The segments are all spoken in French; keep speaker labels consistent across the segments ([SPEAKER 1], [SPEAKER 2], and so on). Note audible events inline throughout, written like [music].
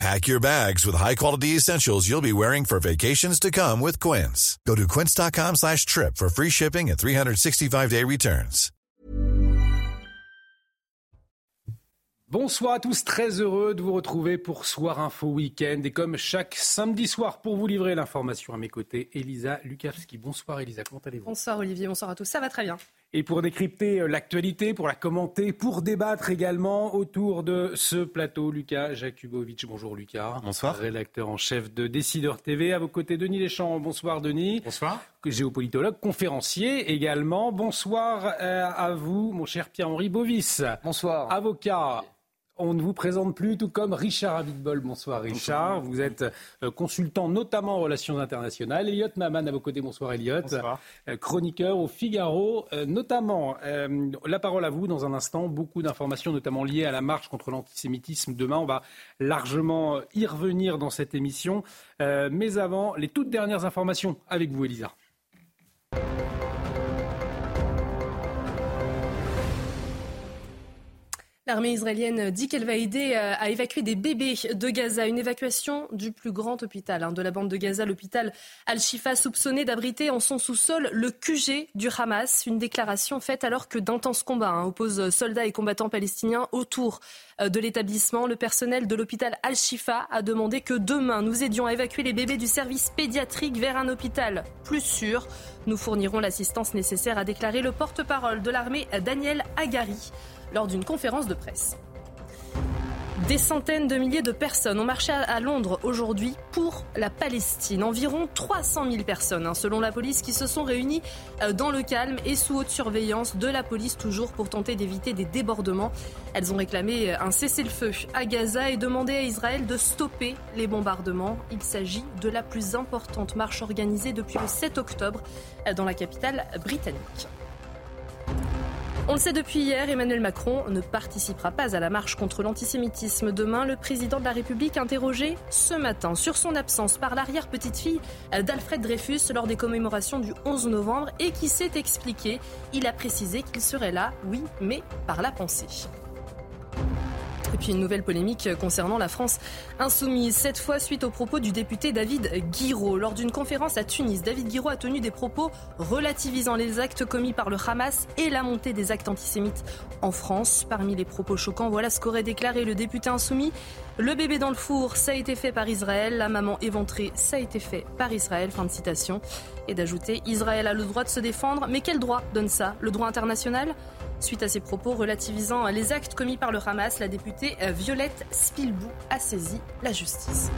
[SPEAKER 1] Pack your bags with high-quality essentials you'll be wearing for vacations to come with Quince. Go to quince.com slash trip for free shipping and 365-day returns.
[SPEAKER 2] Bonsoir à tous, très heureux de vous retrouver pour Soir Info Week-end. Et comme chaque samedi soir, pour vous livrer l'information à mes côtés, Elisa Lukavski. Bonsoir Elisa, comment allez-vous?
[SPEAKER 3] Bonsoir Olivier, bonsoir à tous, ça va très bien.
[SPEAKER 2] Et pour décrypter euh, l'actualité, pour la commenter, pour débattre également autour de ce plateau, Lucas Jakubovic. Bonjour Lucas.
[SPEAKER 4] Bonsoir.
[SPEAKER 2] Rédacteur en chef de Décideur TV. À vos côtés, Denis Deschamps. Bonsoir Denis.
[SPEAKER 4] Bonsoir.
[SPEAKER 2] Géopolitologue, conférencier également. Bonsoir euh, à vous, mon cher Pierre-Henri Bovis.
[SPEAKER 5] Bonsoir.
[SPEAKER 2] Avocat on ne vous présente plus, tout comme Richard Abitbol. Bonsoir Richard. Vous êtes euh, consultant notamment en relations internationales. Elliot Maman à vos côtés. Bonsoir Elliot.
[SPEAKER 4] Bonsoir.
[SPEAKER 2] Euh, chroniqueur au Figaro, euh, notamment. la parole à vous dans un instant. Beaucoup d'informations, notamment liées à la marche contre l'antisémitisme. Demain, on va largement y revenir dans cette émission. mais avant, les toutes dernières informations avec vous, Elisa.
[SPEAKER 3] L'armée israélienne dit qu'elle va aider euh, à évacuer des bébés de Gaza. Une évacuation du plus grand hôpital hein, de la bande de Gaza, l'hôpital Al-Shifa, soupçonné d'abriter en son sous-sol le QG du Hamas. Une déclaration faite alors que d'intenses combats hein, opposent soldats et combattants palestiniens autour euh, de l'établissement. Le personnel de l'hôpital Al-Shifa a demandé que demain nous aidions à évacuer les bébés du service pédiatrique vers un hôpital plus sûr. Nous fournirons l'assistance nécessaire, a déclaré le porte-parole de l'armée Daniel Agari lors d'une conférence de presse. Des centaines de milliers de personnes ont marché à Londres aujourd'hui pour la Palestine. Environ 300 000 personnes, hein, selon la police, qui se sont réunies euh, dans le calme et sous haute surveillance de la police, toujours pour tenter d'éviter des débordements. Elles ont réclamé euh, un cessez-le-feu à Gaza et demandé à Israël de stopper les bombardements. Il s'agit de la plus importante marche organisée depuis le 7 octobre euh, dans la capitale britannique. On le sait depuis hier, Emmanuel Macron ne participera pas à la marche contre l'antisémitisme. Demain, le président de la République interrogé ce matin sur son absence par l'arrière-petite-fille d'Alfred Dreyfus lors des commémorations du 11 novembre et qui s'est expliqué. Il a précisé qu'il serait là, oui, mais par la pensée. Et puis une nouvelle polémique concernant la France insoumise, cette fois suite aux propos du député David Guiraud. Lors d'une conférence à Tunis, David Guiraud a tenu des propos relativisant les actes commis par le Hamas et la montée des actes antisémites en France. Parmi les propos choquants, voilà ce qu'aurait déclaré le député insoumis. Le bébé dans le four, ça a été fait par Israël. La maman éventrée, ça a été fait par Israël. Fin de citation. Et d'ajouter, Israël a le droit de se défendre, mais quel droit donne ça? Le droit international? Suite à ces propos relativisant les actes commis par le Hamas, la députée Violette Spilbou a saisi la justice.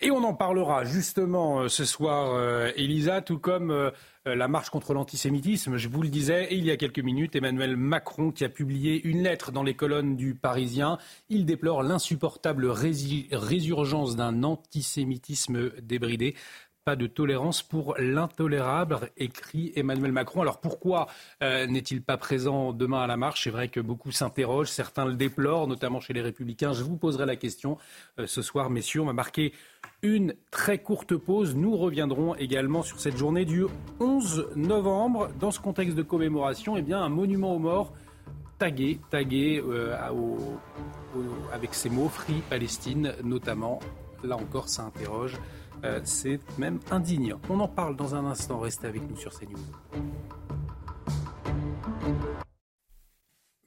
[SPEAKER 2] Et on en parlera justement euh, ce soir, euh, Elisa, tout comme euh, la marche contre l'antisémitisme. Je vous le disais, il y a quelques minutes, Emmanuel Macron qui a publié une lettre dans les colonnes du Parisien. Il déplore l'insupportable résurgence d'un antisémitisme débridé. Pas de tolérance pour l'intolérable, écrit Emmanuel Macron. Alors pourquoi euh, n'est-il pas présent demain à la marche? C'est vrai que beaucoup s'interrogent, certains le déplorent, notamment chez les Républicains. Je vous poserai la question euh, ce soir, messieurs. On va marquer une très courte pause. Nous reviendrons également sur cette journée du 11 novembre. Dans ce contexte de commémoration, eh bien, un monument aux morts tagué, tagué euh, avec ces mots Free Palestine notamment. Là encore, ça interroge. Euh, c'est même indignant. On en parle dans un instant. Restez avec nous sur CNews.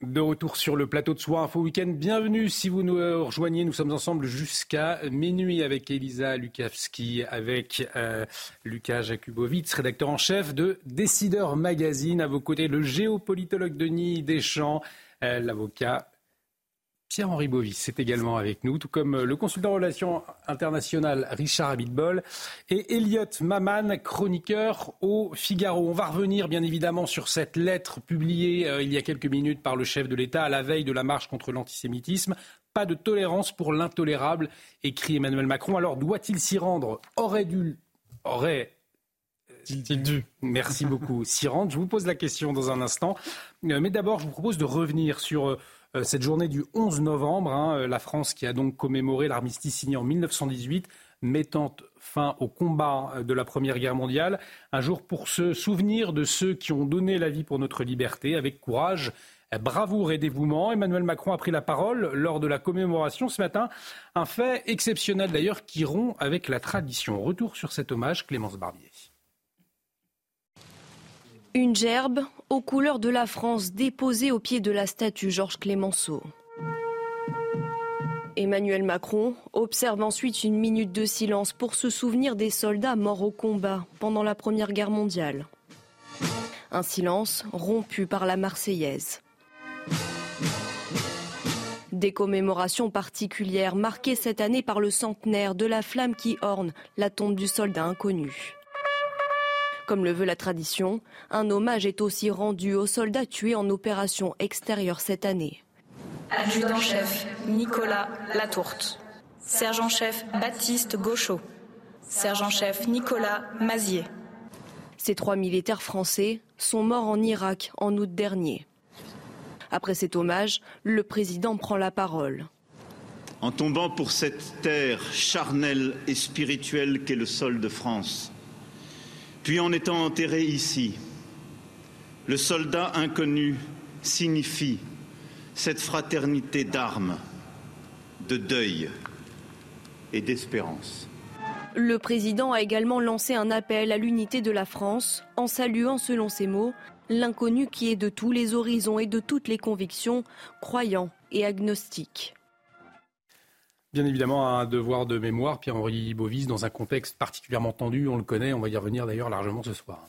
[SPEAKER 2] De retour sur le plateau de Soir Info Week-end. Bienvenue si vous nous rejoignez. Nous sommes ensemble jusqu'à minuit avec Elisa Lukavski, avec euh, Lucas Jakubowicz, rédacteur en chef de Décideur Magazine. À vos côtés, le géopolitologue Denis Deschamps, euh, l'avocat Pierre-Henri Bovis c'est également avec nous, tout comme euh, le consultant en relations internationales Richard Abitbol et Elliot Maman, chroniqueur au Figaro. On va revenir bien évidemment sur cette lettre publiée euh, il y a quelques minutes par le chef de l'État à la veille de la marche contre l'antisémitisme. Pas de tolérance pour l'intolérable, écrit Emmanuel Macron. Alors doit-il s'y rendre? Aurait dû, aurait dû Merci beaucoup, Sirante. Je vous pose la question dans un instant. Euh, mais d'abord, je vous propose de revenir sur euh, cette journée du 11 novembre. Hein, la France qui a donc commémoré l'armistice signé en 1918 mettant fin au combat de la Première Guerre mondiale. Un jour pour se souvenir de ceux qui ont donné la vie pour notre liberté avec courage bravoure et dévouement. Emmanuel Macron a pris la parole lors de la commémoration ce matin. Un fait exceptionnel d'ailleurs qui rompt avec la tradition. Retour sur cet hommage, Clémence Barbier.
[SPEAKER 6] Une gerbe aux couleurs de la France déposée au pied de la statue Georges Clémenceau. Emmanuel Macron observe ensuite une minute de silence pour se souvenir des soldats morts au combat pendant la Première Guerre mondiale. Un silence rompu par la Marseillaise. Des commémorations particulières marquées cette année par le centenaire de la flamme qui orne la tombe du soldat inconnu. Comme le veut la tradition, un hommage est aussi rendu aux soldats tués en opération extérieure cette année.
[SPEAKER 5] Adjudant-chef Nicolas Latourte. Sergent-chef Baptiste Gauchot. Sergent-chef Nicolas Mazier.
[SPEAKER 6] Ces trois militaires français sont morts en Irak en août dernier. Après cet hommage, le président prend la parole.
[SPEAKER 7] En tombant pour cette terre charnelle et spirituelle qu'est le sol de France, puis en étant enterré ici, le soldat inconnu signifie cette fraternité d'armes, de deuil et d'espérance.
[SPEAKER 6] Le président a également lancé un appel à l'unité de la France en saluant, selon ses mots, l'inconnu qui est de tous les horizons et de toutes les convictions, croyant et agnostique.
[SPEAKER 2] Bien évidemment, un devoir de mémoire, Pierre-Henri Bovis, dans un contexte particulièrement tendu, on le connaît, on va y revenir d'ailleurs largement ce soir.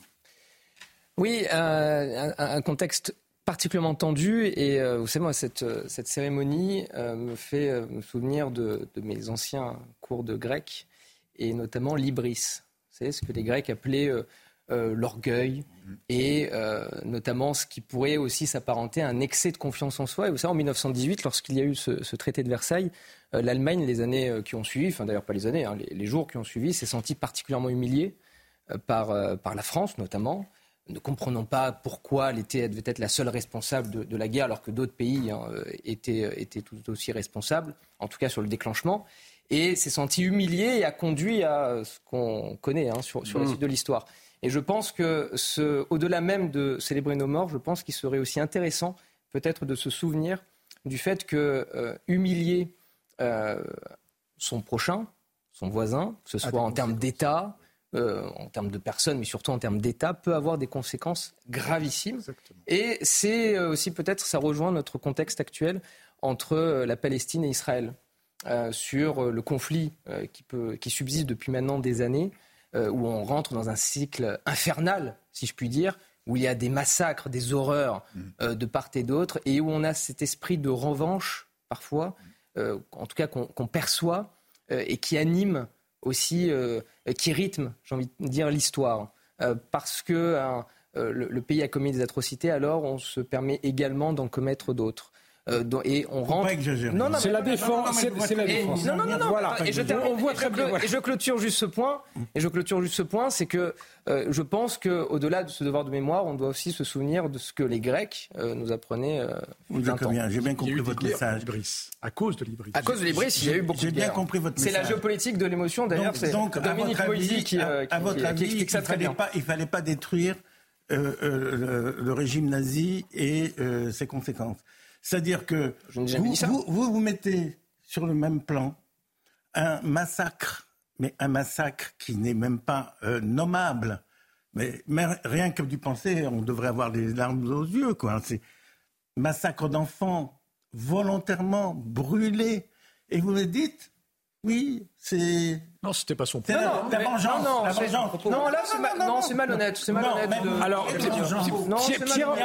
[SPEAKER 8] Oui, euh, un, contexte particulièrement tendu et euh, vous savez, moi, cette, cette cérémonie euh, me fait me souvenir de, mes anciens cours de grec et notamment l'ibris. Vous savez, ce que les Grecs appelaient euh, l'orgueil et euh, notamment ce qui pourrait aussi s'apparenter à un excès de confiance en soi. Et vous savez, en 1918, lorsqu'il y a eu ce, traité de Versailles, euh, l'Allemagne, les années qui ont suivi, enfin d'ailleurs pas les années, hein, les, jours qui ont suivi, s'est sentie particulièrement humiliée par, par la France notamment ne comprenant pas pourquoi l'était devait être la seule responsable de, la guerre, alors que d'autres pays hein, étaient, étaient, tout aussi responsables, en tout cas sur le déclenchement, et s'est senti humilié et a conduit à ce qu'on connaît hein, sur, sur la mmh. suite de l'histoire. Et je pense que, au-delà même de célébrer nos morts, je pense qu'il serait aussi intéressant peut-être de se souvenir du fait que euh, humilier euh, son prochain, son voisin, que ce soit en termes d'État, euh, en termes de personnes, mais surtout en termes d'État, peut avoir des conséquences gravissimes. Et c'est aussi peut-être, ça rejoint notre contexte actuel entre la Palestine et Israël. sur le conflit qui, peut, qui subsiste depuis maintenant des années, euh, où on rentre dans un cycle infernal, si je puis dire, où il y a des massacres, des horreurs mm. euh, de part et d'autre, et où on a cet esprit de revanche, parfois, euh, en tout cas qu'on perçoit, et qui anime aussi, qui rythme, j'ai envie de dire, l'histoire. parce que le, pays a commis des atrocités, alors on se permet également d'en commettre d'autres.
[SPEAKER 2] Euh, et on rentre. Non, non, c'est la défense. C'est la défense.
[SPEAKER 8] Non, non, non. Voilà. Et je, on voit très bien. Et je clôture juste ce point. Et je clôture juste ce point, c'est que euh, je pense qu'au-delà de ce devoir de mémoire, on doit aussi se souvenir de ce que les Grecs euh, nous apprenaient.
[SPEAKER 9] J'ai bien compris votre message.
[SPEAKER 2] À cause de l'Ibris.
[SPEAKER 8] À cause de l'Ibris, il y a eu beaucoup de
[SPEAKER 9] J'ai bien compris votre message.
[SPEAKER 8] C'est la géopolitique de l'émotion, d'ailleurs. C'est Dominique Moïse qui,
[SPEAKER 9] à votre avis, il ne fallait pas détruire le régime nazi et ses conséquences. C'est-à-dire que vous, vous, mettez sur le même plan un massacre, mais un massacre qui n'est même pas euh, nommable. Mais, rien que du penser, on devrait avoir les larmes aux yeux. Quoi. C'est massacre d'enfants volontairement brûlés. Et vous me dites, oui, c'est
[SPEAKER 2] non, c'était pas son point.
[SPEAKER 9] La, vengeance. Non, la vengeance.
[SPEAKER 8] Non, là, c'est malhonnête. C'est malhonnête.
[SPEAKER 2] De... Alors,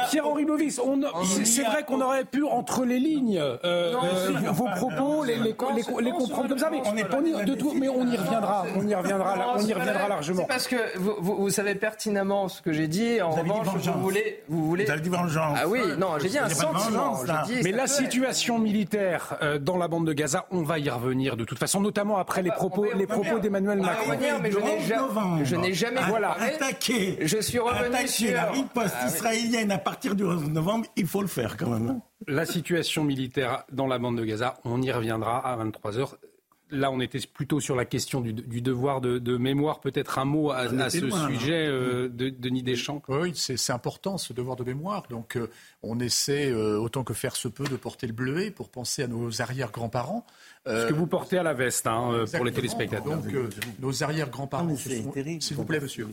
[SPEAKER 2] Pierre-Henri Bovis, c'est vrai qu'on aurait pu, entre les lignes, euh, euh, vos propos, les, les, les, comprendre comme ça, mais on, y, de tout, mais on y reviendra. On y reviendra, on y reviendra largement.
[SPEAKER 8] C'est parce que vous, vous, savez pertinemment ce que j'ai dit. En revanche, vous voulez, vous voulez.
[SPEAKER 9] Vous avez dit vengeance.
[SPEAKER 8] Ah oui, non, j'ai dit un sentiment.
[SPEAKER 2] Mais la situation militaire euh, dans la bande de Gaza, on va y revenir de toute façon, notamment après les propos, les propos d'Emmanuel ah, Macron.
[SPEAKER 8] mais je n'ai jamais, voilà.
[SPEAKER 9] attaqué.
[SPEAKER 8] Je suis revenu sur
[SPEAKER 9] la riposte ah, israélienne à partir du 11 novembre. Il faut le faire quand même.
[SPEAKER 2] La situation militaire dans la bande de Gaza, on y reviendra à 23 h Là, on était plutôt sur la question du, devoir de, mémoire. Peut-être un mot à, ce sujet, euh, de Denis Deschamps.
[SPEAKER 10] Oui, c'est important ce devoir de mémoire. Donc, euh, on essaie euh, autant que faire se peut de porter le bleuet pour penser à nos arrière-grands-parents.
[SPEAKER 2] Ce que vous portez à la veste hein, pour les téléspectateurs.
[SPEAKER 10] Donc, nos arrière-grands-parents, ah, s'il vous plaît, monsieur,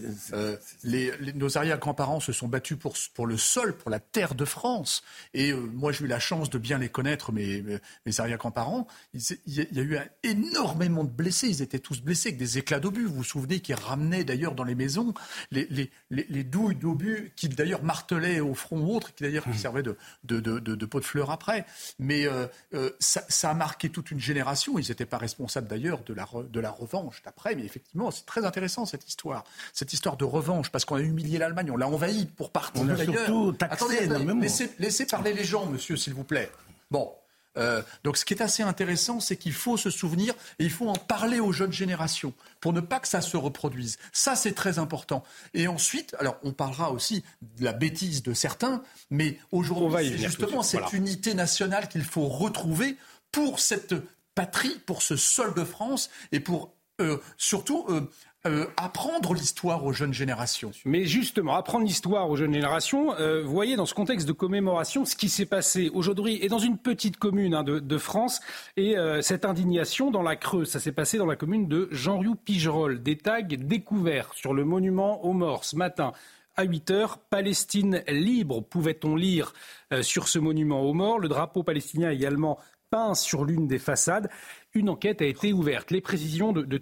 [SPEAKER 10] les, nos arrière-grands-parents se sont battus pour, pour le sol, pour la terre de France. Et moi, j'ai eu la chance de bien les connaître, mes, mes arrière-grands-parents. Il, il, y a eu un énormément de blessés. Ils étaient tous blessés avec des éclats d'obus. Vous vous souvenez qu'ils ramenaient d'ailleurs dans les maisons les, les, les, douilles d'obus qu'ils d'ailleurs martelaient au front ou autre, qui d'ailleurs mmh. servaient de, de, de, de, pot de fleurs après. Mais euh, euh, ça, ça, a marqué toute une génération. Ils n'étaient pas responsables d'ailleurs de la, de la revanche d'après. Mais effectivement, c'est très intéressant cette histoire. Cette histoire de revanche, parce qu'on a humilié l'Allemagne, on l'a envahi pour partir d'ailleurs.
[SPEAKER 9] Attendez,
[SPEAKER 10] laissez, laissez parler les gens, monsieur, s'il vous plaît. Bon, euh, donc ce qui est assez intéressant, c'est qu'il faut se souvenir et il faut en parler aux jeunes générations pour ne pas que ça se reproduise. Ça, c'est très important. Et ensuite, alors on parlera aussi de la bêtise de certains, mais aujourd'hui, c'est justement cette unité nationale qu'il faut retrouver pour cette patrie, pour ce sol de France et pour euh, surtout euh, euh, apprendre l'histoire aux jeunes générations.
[SPEAKER 2] Mais justement, apprendre l'histoire aux jeunes générations, vous voyez dans ce contexte de commémoration ce qui s'est passé aujourd'hui et dans une petite commune hein, de, France et cette indignation dans la Creuse, ça s'est passé dans la commune de Jean-Riou-Pigerolles. Des tags découverts sur le monument aux morts ce matin. À 8 heures, Palestine libre, pouvait-on lire sur ce monument aux morts? Le drapeau palestinien également peint sur l'une des façades. Une enquête a été ouverte. Les précisions de, de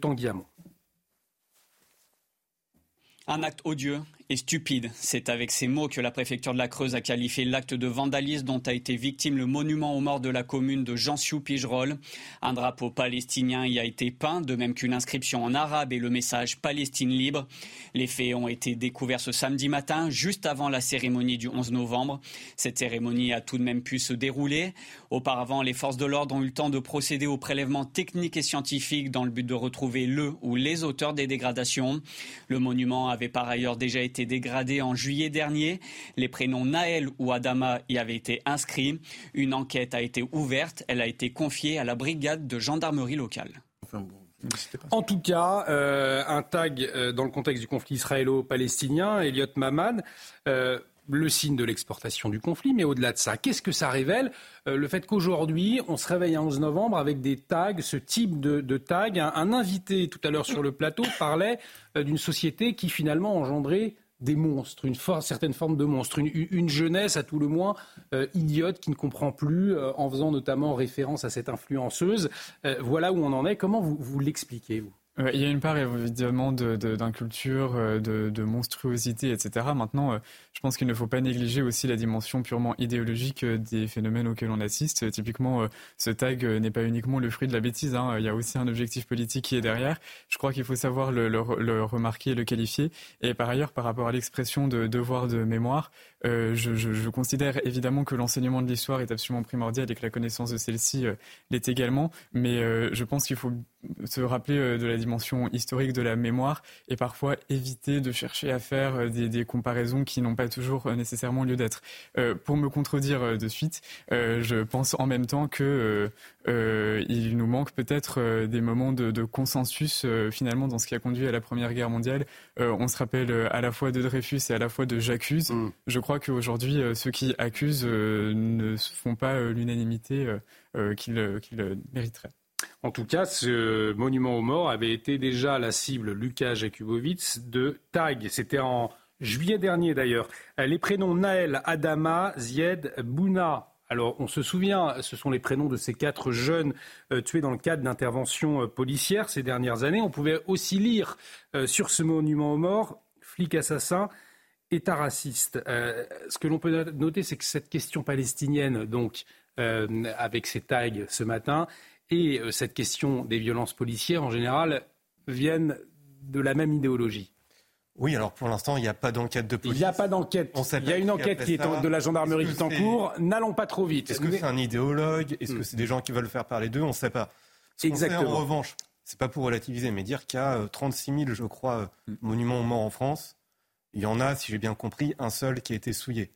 [SPEAKER 11] un acte odieux et stupide. C'est avec ces mots que la préfecture de la Creuse a qualifié l'acte de vandalisme dont a été victime le monument aux morts de la commune de Jansiou-Pigerolles. Un drapeau palestinien y a été peint, de même qu'une inscription en arabe et le message Palestine libre. Les faits ont été découverts ce samedi matin, juste avant la cérémonie du 11 novembre. Cette cérémonie a tout de même pu se dérouler. Auparavant, les forces de l'ordre ont eu le temps de procéder aux prélèvements techniques et scientifiques dans le but de retrouver le ou les auteurs des dégradations. Le monument avait par ailleurs déjà été dégradé en juillet dernier. Les prénoms Naël ou Adama y avaient été inscrits. Une enquête a été ouverte. Elle a été confiée à la brigade de gendarmerie locale.
[SPEAKER 2] En tout cas, euh, un tag euh, dans le contexte du conflit israélo-palestinien, Elliot Mamad, euh, le signe de l'exportation du conflit, mais au-delà de ça, qu'est-ce que ça révèle? Le fait qu'aujourd'hui, on se réveille un 11 novembre avec des tags, ce type de, tag. Un, invité tout à l'heure sur le plateau parlait d'une société qui finalement engendrait des monstres, une certaine forme de monstre, une, jeunesse à tout le moins euh, idiote qui ne comprend plus, euh, en faisant notamment référence à cette influenceuse. Euh, voilà où on en est. Comment vous, vous l'expliquez, vous?
[SPEAKER 12] Il y a une part évidemment d'inculture, de, de, monstruosité, etc. Maintenant, je pense qu'il ne faut pas négliger aussi la dimension purement idéologique des phénomènes auxquels on assiste. Typiquement, ce tag n'est pas uniquement le fruit de la bêtise, hein. il y a aussi un objectif politique qui est derrière. Je crois qu'il faut savoir le, le, le, remarquer, le qualifier. Et par ailleurs, par rapport à l'expression de devoir de mémoire, euh, je, je, je, considère évidemment que l'enseignement de l'histoire est absolument primordial et que la connaissance de celle-ci euh, l'est également, mais euh, je pense qu'il faut se rappeler euh, de la dimension historique de la mémoire et parfois éviter de chercher à faire des, des comparaisons qui n'ont pas toujours nécessairement lieu d'être. pour me contredire de suite, je pense en même temps que il nous manque peut-être des moments de, de consensus finalement dans ce qui a conduit à la Première Guerre mondiale. on se rappelle à la fois de Dreyfus et à la fois de J'accuse. Mm. Je crois qu'aujourd'hui, euh, ceux qui accusent euh, ne font pas euh, l'unanimité qu'ils mériteraient.
[SPEAKER 2] En tout cas, ce monument aux morts avait été déjà la cible, Lucas Jakubowicz, de TAG. C'était en juillet dernier d'ailleurs. Les prénoms Naël, Adama, Zied, Bouna. Alors, on se souvient, ce sont les prénoms de ces quatre jeunes tués dans le cadre d'interventions policières ces dernières années. On pouvait aussi lire sur ce monument aux morts, flic assassin, État raciste. Euh, ce que l'on peut noter, c'est que cette question palestinienne, donc, euh, avec ces tags ce matin, et euh, cette question des violences policières en général, viennent de la même idéologie.
[SPEAKER 13] Oui, alors pour l'instant, il n'y a pas d'enquête de police.
[SPEAKER 2] Il n'y a pas d'enquête. Il y a une enquête qui est de la gendarmerie qui est en cours. N'allons pas trop vite.
[SPEAKER 13] Est-ce que c'est un idéologue? Est-ce que hmm. c'est des gens qui veulent faire parler d'eux? On ne sait pas. Ce Exactement. en revanche, c'est pas pour relativiser, mais dire qu'il y a 36 000, je crois, mm. monuments morts en France, il y en a, si j'ai bien compris, un seul qui a été souillé.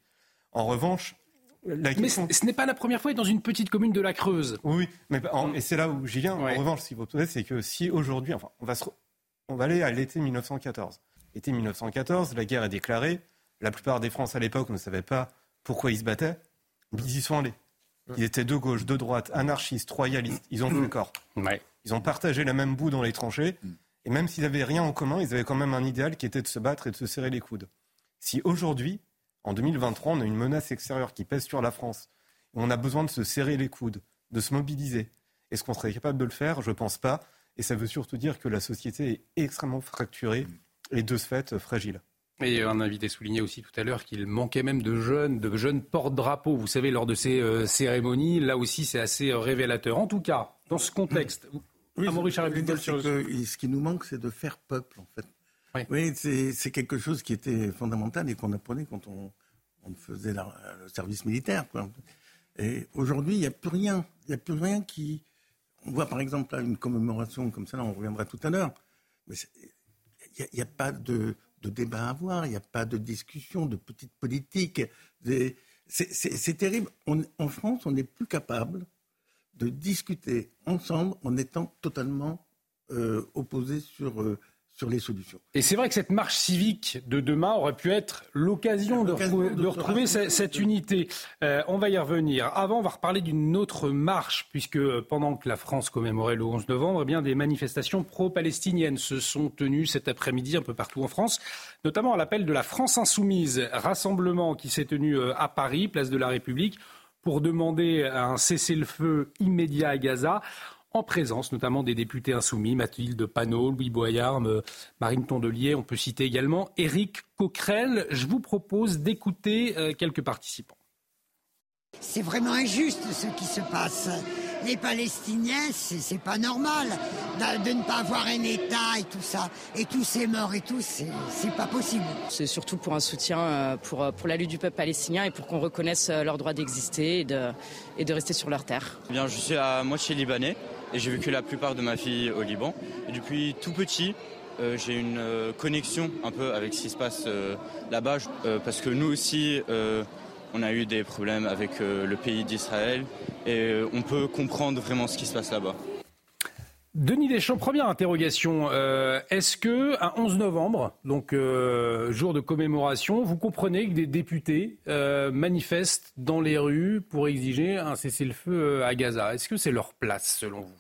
[SPEAKER 13] En revanche,
[SPEAKER 2] mais ce n'est pas la première fois dans une petite commune de la Creuse.
[SPEAKER 13] Oui, mais et c'est là où j'y viens. En revanche, si vous posez, c'est que si aujourd'hui, enfin, on va, on va aller à l'été 1914. L'été 1914, la guerre est déclarée. La plupart des Français à l'époque ne savaient pas pourquoi ils se battaient. Ils y sont allés. Ils étaient de gauche, de droite, anarchistes, royalistes. Ils ont fait le corps. Ils ont partagé la même boue dans les tranchées. Et même s'ils n'avaient rien en commun, ils avaient quand même un idéal qui était de se battre et de se serrer les coudes. Si aujourd'hui, en 2023, on a une menace extérieure qui pèse sur la France. On a besoin de se serrer les coudes, de se mobiliser. Est-ce qu'on serait capable de le faire? Je ne pense pas. Et ça veut surtout dire que la société est extrêmement fracturée et de ce fait fragile.
[SPEAKER 2] Et un invité soulignait aussi tout à l'heure qu'il manquait même de jeunes, de jeunes porte-drapeaux. Vous savez, lors de ces euh, cérémonies, là aussi, c'est assez euh, révélateur. En tout cas, dans ce contexte,
[SPEAKER 9] oui, ce qui nous manque, c'est de faire peuple, en fait. Oui, c'est quelque chose qui était fondamental et qu'on apprenait quand on, faisait le service militaire. Et aujourd'hui, il n'y a plus rien. Il n'y a plus rien qui. On voit par exemple là, une commémoration comme ça, là, on reviendra tout à l'heure. Mais il n'y a, pas de, débat à avoir, il n'y a pas de discussion, de petite politique. C'est terrible. en France, on n'est plus capable de discuter ensemble en étant totalement euh, opposés sur. Euh, sur les solutions.
[SPEAKER 2] Et c'est vrai que cette marche civique de demain aurait pu être l'occasion de, retrouver, cette, unité. Euh, on va y revenir. Avant, on va reparler d'une autre marche, puisque pendant que la France commémorait le 11 novembre, eh bien, des manifestations pro-palestiniennes se sont tenues cet après-midi un peu partout en France, notamment à l'appel de la France insoumise, rassemblement qui s'est tenu à Paris, place de la République pour demander un cessez-le-feu immédiat à Gaza en présence notamment des députés insoumis, Mathilde Panot, Louis Boyard, Marine Tondelier. On peut citer également Éric Coquerel. Je vous propose d'écouter euh, quelques participants.
[SPEAKER 14] C'est vraiment injuste ce qui se passe. Les Palestiniens, c'est pas normal de, ne pas avoir un État et tout ça. Et tous ces morts et tout, c'est pas possible.
[SPEAKER 15] C'est surtout pour un soutien euh, pour, pour la lutte du peuple palestinien et pour qu'on reconnaisse leur droit d'exister et de, et de rester sur leur terre.
[SPEAKER 16] Eh bien, je suis à moitié libanais et j'ai vécu la plupart de ma vie au Liban. Et depuis tout petit, euh, j'ai une euh, connexion un peu avec ce qui se passe euh, là-bas, parce que nous aussi, on a eu des problèmes avec le pays d'Israël, et on peut comprendre vraiment ce qui se passe là-bas.
[SPEAKER 2] Denis Deschamps, première interrogation. Euh, est-ce que à 11 novembre, donc euh, jour de commémoration, vous comprenez que des députés euh, manifestent dans les rues pour exiger un cessez-le-feu à Gaza? Est-ce que c'est leur place selon vous?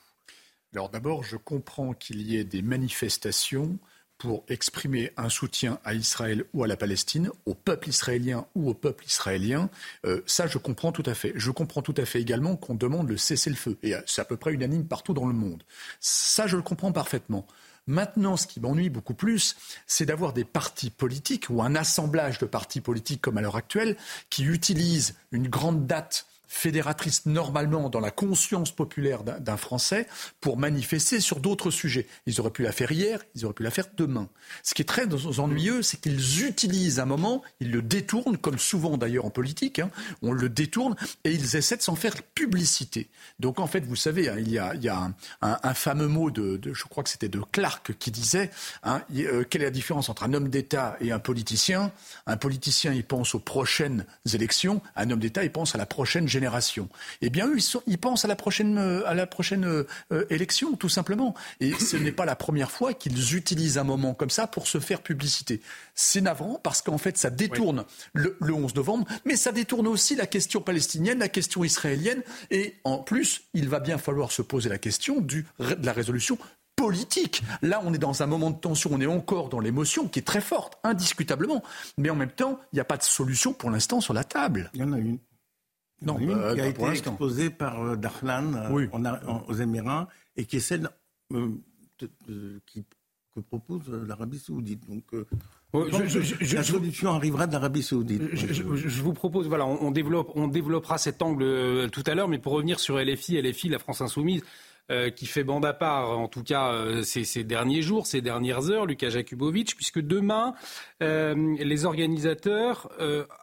[SPEAKER 10] Alors d'abord, je comprends qu'il y ait des manifestations pour exprimer un soutien à Israël ou à la Palestine, au peuple israélien ou au peuple israélien, euh, ça je comprends tout à fait. Je comprends tout à fait également qu'on demande le cessez-le-feu. Et euh, c'est à peu près unanime partout dans le monde. Ça je le comprends parfaitement. Maintenant, ce qui m'ennuie beaucoup plus, c'est d'avoir des partis politiques ou un assemblage de partis politiques comme à l'heure actuelle qui utilisent une grande date fédératrice normalement dans la conscience populaire d'un Français pour manifester sur d'autres sujets. Ils auraient pu la faire hier, ils auraient pu la faire demain. Ce qui est très ennuyeux, c'est qu'ils utilisent un moment, ils le détournent, comme souvent d'ailleurs en politique, hein, on le détourne et ils essaient de s'en faire publicité. Donc en fait, vous savez, hein, il y a, il y a un, fameux mot de, je crois que c'était de Clark qui disait, hein, euh, quelle est la différence entre un homme d'État et un politicien? Un politicien, il pense aux prochaines élections, un homme d'État, il pense à la prochaine génération eh bien, eux, ils, pensent à la prochaine, euh, à la prochaine euh, élection, tout simplement. Et ce n'est pas la première fois qu'ils utilisent un moment comme ça pour se faire publicité. C'est navrant parce qu'en fait, ça détourne le, 11 novembre, mais ça détourne aussi la question palestinienne, la question israélienne. Et en plus, il va bien falloir se poser la question du, de la résolution politique. Là, on est dans un moment de tension, on est encore dans l'émotion qui est très forte, indiscutablement. Mais en même temps, il n'y a pas de solution pour l'instant sur la table.
[SPEAKER 9] Il y en a une. Non, bah, qui a été exposée par euh, Darlan euh, aux Émirats et qui est celle euh, qui, que propose l'Arabie saoudite. Donc, la solution arrivera de l'Arabie saoudite.
[SPEAKER 2] Je, vous propose, voilà, on, développe, on développera cet angle tout à l'heure, mais pour revenir sur LFI, LFI, la France insoumise, euh, qui fait bande à part, en tout cas euh, ces, derniers jours, ces dernières heures, Lucas Jakubovic, puisque demain, euh, les organisateurs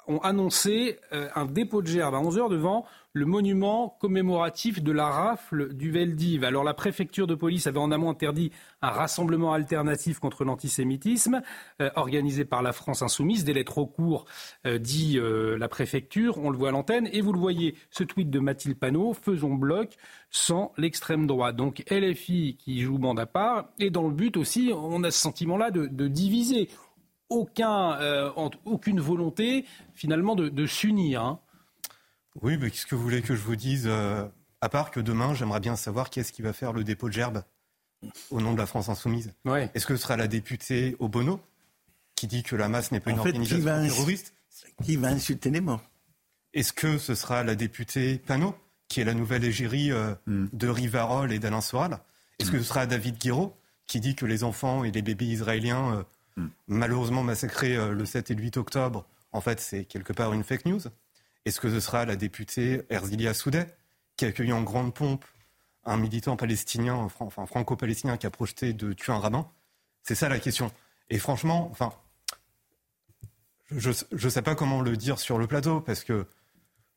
[SPEAKER 2] ont annoncé un dépôt de gerbe à 11h devant le monument commémoratif de la rafle du Veldiv. Alors la préfecture de police avait en amont interdit un rassemblement alternatif contre l'antisémitisme euh, organisé par la France insoumise. Délai trop court, euh, dit euh, la préfecture. On le voit à l'antenne. Et vous le voyez, ce tweet de Mathilde Panot, faisons bloc sans l'extrême droite. Donc LFI qui joue bande à part. Et dans le but aussi, on a ce sentiment-là de, diviser. Aucun, aucune volonté finalement de, s'unir. Hein.
[SPEAKER 13] Oui, mais qu'est-ce que vous voulez que je vous dise euh, À part que demain, j'aimerais bien savoir qui est-ce qui va faire le dépôt de gerbe au nom de la France insoumise. Est-ce que ce sera la députée Obono qui dit que la masse n'est pas une organisation terroriste?
[SPEAKER 9] Qui va insulter les morts
[SPEAKER 13] Est-ce que ce sera la députée Panot qui est la nouvelle égérie euh, hmm. de Rivarol et d'Alain Soral? Est-ce que ce sera David Guiraud qui dit que les enfants et les bébés israéliens euh, hmm. malheureusement massacrés le 7 et le 8 octobre, en fait, c'est quelque part une fake news? Est-ce que ce sera la députée Erzilia Soudet, qui a accueilli en grande pompe un militant palestinien, enfin franco-palestinien, qui a projeté de tuer un rabbin? C'est ça la question. Et franchement, enfin, je ne sais pas comment le dire sur le plateau, parce que,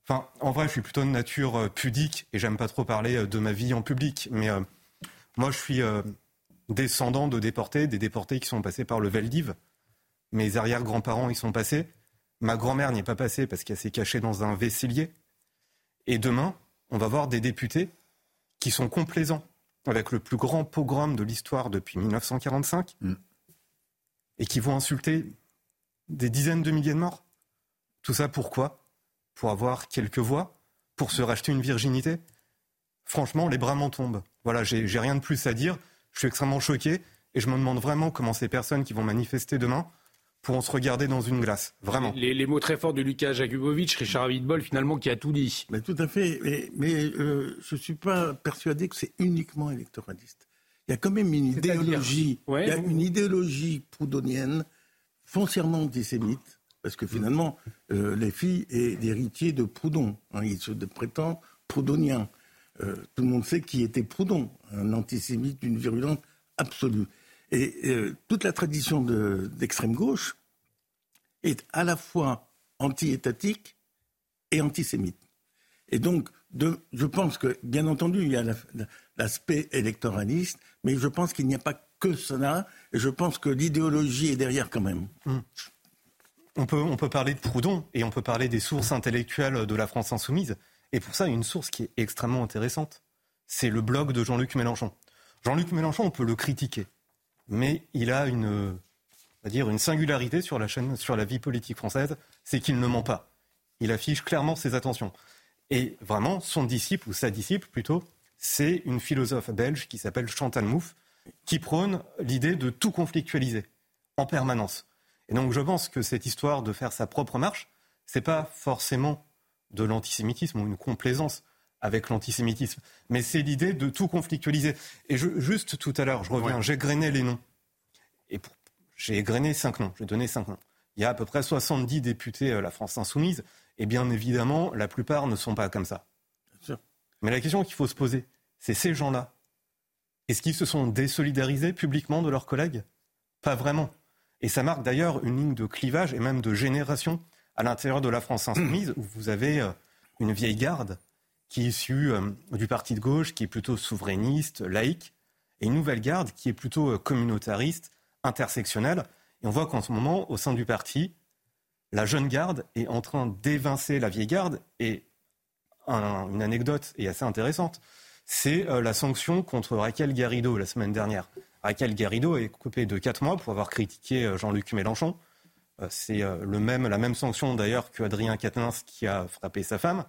[SPEAKER 13] en vrai, je suis plutôt de nature euh, pudique et j'aime pas trop parler euh, de ma vie en public. Mais euh, moi, je suis descendant de déportés, des déportés qui sont passés par le Veldiv. Mes arrière-grands-parents y sont passés. Ma grand-mère n'y est pas passée parce qu'elle s'est cachée dans un vaisselier. Et demain, on va voir des députés qui sont complaisants avec le plus grand pogrom de l'histoire depuis 1945 mm. et qui vont insulter des dizaines de milliers de morts. Tout ça pourquoi? Pour avoir quelques voix Pour se racheter une virginité? Franchement, les bras m'en tombent. Voilà, j'ai rien de plus à dire. Je suis extrêmement choqué et je me demande vraiment comment ces personnes qui vont manifester demain pourront se regarder dans une glace. Vraiment.
[SPEAKER 2] Les, mots très forts de Lucas Jakubovic, Richard Abitbol, finalement, qui a tout dit.
[SPEAKER 9] Mais tout à fait. Mais, euh, je ne suis pas persuadé que c'est uniquement électoraliste. Il y a quand même une idéologie, il y a une idéologie proudhonienne foncièrement antisémite, parce que finalement, euh, les filles est l'héritier de Proudhon. Hein, il se prétend proudhonien. Euh, tout le monde sait qui était Proudhon, un antisémite d'une virulence absolue. Et euh, toute la tradition d'extrême gauche est à la fois anti-étatique et antisémite. Et donc, je pense que, bien entendu, il y a l'aspect électoraliste, mais je pense qu'il n'y a pas que cela, et je pense que l'idéologie est derrière quand même. Hmm.
[SPEAKER 13] On peut, on peut parler de Proudhon, et on peut parler des sources intellectuelles de la France insoumise. Et pour ça, une source qui est extrêmement intéressante. C'est le blog de Jean-Luc Mélenchon. Jean-Luc Mélenchon, on peut le critiquer mais il a une, dire une singularité sur la chaîne, sur la vie politique française, c'est qu'il ne ment pas. Il affiche clairement ses attentions. Et vraiment, son disciple, ou sa disciple plutôt, c'est une philosophe belge qui s'appelle Chantal Mouffe, qui prône l'idée de tout conflictualiser en permanence. Et donc je pense que cette histoire de faire sa propre marche, c'est pas forcément de l'antisémitisme ou une complaisance avec l'antisémitisme. Mais c'est l'idée de tout conflictualiser. Et juste tout à l'heure, je reviens, j'ai grainé les noms. Et j'ai grainé cinq noms, j'ai donné cinq noms. Il y a à peu près 70 députés à la France insoumise. Et bien évidemment, la plupart ne sont pas comme ça. Mais la question qu'il faut se poser, c'est ces gens-là. Est-ce qu'ils se sont désolidarisés publiquement de leurs collègues? Pas vraiment. Et ça marque d'ailleurs une ligne de clivage et même de génération à l'intérieur de la France insoumise, où vous avez euh, une vieille garde qui est issue euh, du parti de gauche, qui est plutôt souverainiste, laïque, et une nouvelle garde qui est plutôt euh, communautariste, intersectionnelle. Et on voit qu'en ce moment, au sein du parti, la jeune garde est en train d'évincer la vieille garde. Et une anecdote est assez intéressante, c'est euh, la sanction contre Raquel Garrido la semaine dernière. Raquel Garrido est coupée de 4 mois pour avoir critiqué Jean-Luc Mélenchon. C'est le même, la même sanction d'ailleurs que Adrien Quatennens qui a frappé sa femme.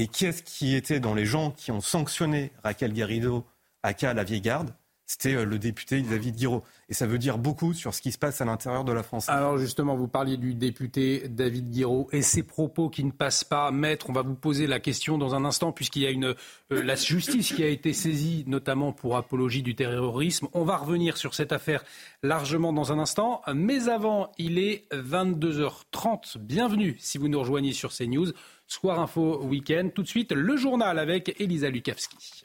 [SPEAKER 13] Et qui est-ce qui était dans les gens qui ont sanctionné Raquel Garrido, aka la vieille garde? C'était euh, le député David Guiraud. Et ça veut dire beaucoup sur ce qui se passe à l'intérieur de la France.
[SPEAKER 2] Alors justement, vous parliez du député David Guiraud et ses propos qui ne passent pas. Maître, on va vous poser la question dans un instant, puisqu'il y a une, euh, la justice qui a été saisie, notamment pour apologie du terrorisme. On va revenir sur cette affaire largement dans un instant. Mais avant, il est 22h30. Bienvenue si vous nous rejoignez sur CNews. Soir Info Week-end. Tout de suite, le journal avec Elisa Lukavski.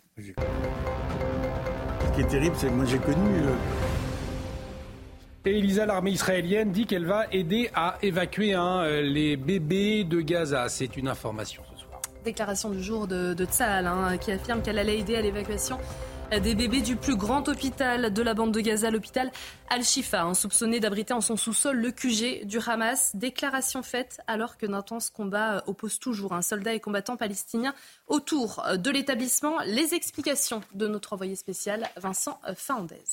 [SPEAKER 9] qui est terrible, c'est moi j'ai connu.
[SPEAKER 2] Et Elisa, l'armée israélienne dit qu'elle va aider à évacuer hein, les bébés de Gaza. C'est une information ce soir.
[SPEAKER 3] Déclaration du jour de, de hein, qui affirme qu'elle allait aider à l'évacuation des bébés du plus grand hôpital de la bande de Gaza, l'hôpital Al-Shifa, hein, soupçonné d'abriter en son sous-sol le QG du Hamas. Déclaration faite alors que d'intenses combats opposent toujours un soldat et combattants palestiniens autour de l'établissement. Les explications de notre envoyé spécial Vincent Fandez.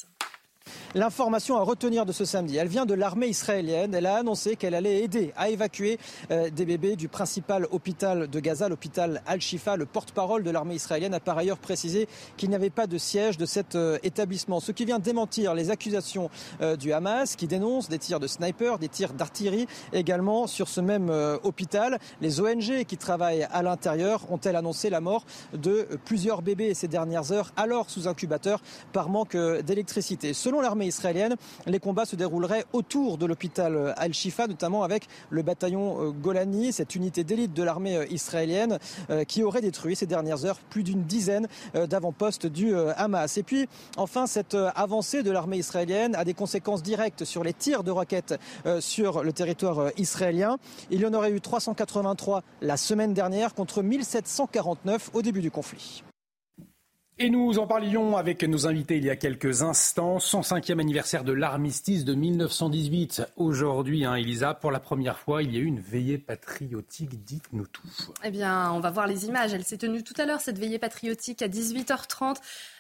[SPEAKER 17] L'information à retenir de ce samedi, elle vient de l'armée israélienne. Elle a annoncé qu'elle allait aider à évacuer euh, des bébés du principal hôpital de Gaza, l'hôpital Al-Shifa. Le porte-parole de l'armée israélienne a par ailleurs précisé qu'il n'y avait pas de siège de cet euh, établissement. Ce qui vient démentir les accusations euh, du Hamas qui dénonce des tirs de snipers, des tirs d'artillerie également sur ce même hôpital. Les ONG qui travaillent à l'intérieur ont-elles annoncé la mort de plusieurs bébés ces dernières heures, alors sous incubateur par manque d'électricité? Selon l'armée israélienne, les combats se dérouleraient autour de l'hôpital Al-Shifa, notamment avec le bataillon euh, Golani, cette unité d'élite de l'armée euh, israélienne euh, qui aurait détruit ces dernières heures plus d'une dizaine d'avant-postes du Hamas. Et puis, enfin, cette avancée de l'armée israélienne a des conséquences directes sur les tirs de roquettes sur le territoire israélien. Il y en aurait eu 383 la semaine dernière contre 1749 au début du conflit.
[SPEAKER 2] Et nous en parlions avec nos invités il y a quelques instants. 105e anniversaire de l'armistice de 1918. Aujourd'hui, hein, Elisa, pour la première fois, il y a eu une veillée patriotique. Dites-nous tout.
[SPEAKER 3] Eh bien, on va voir les images. Elle s'est tenue tout à l'heure, cette veillée patriotique, à 18h30.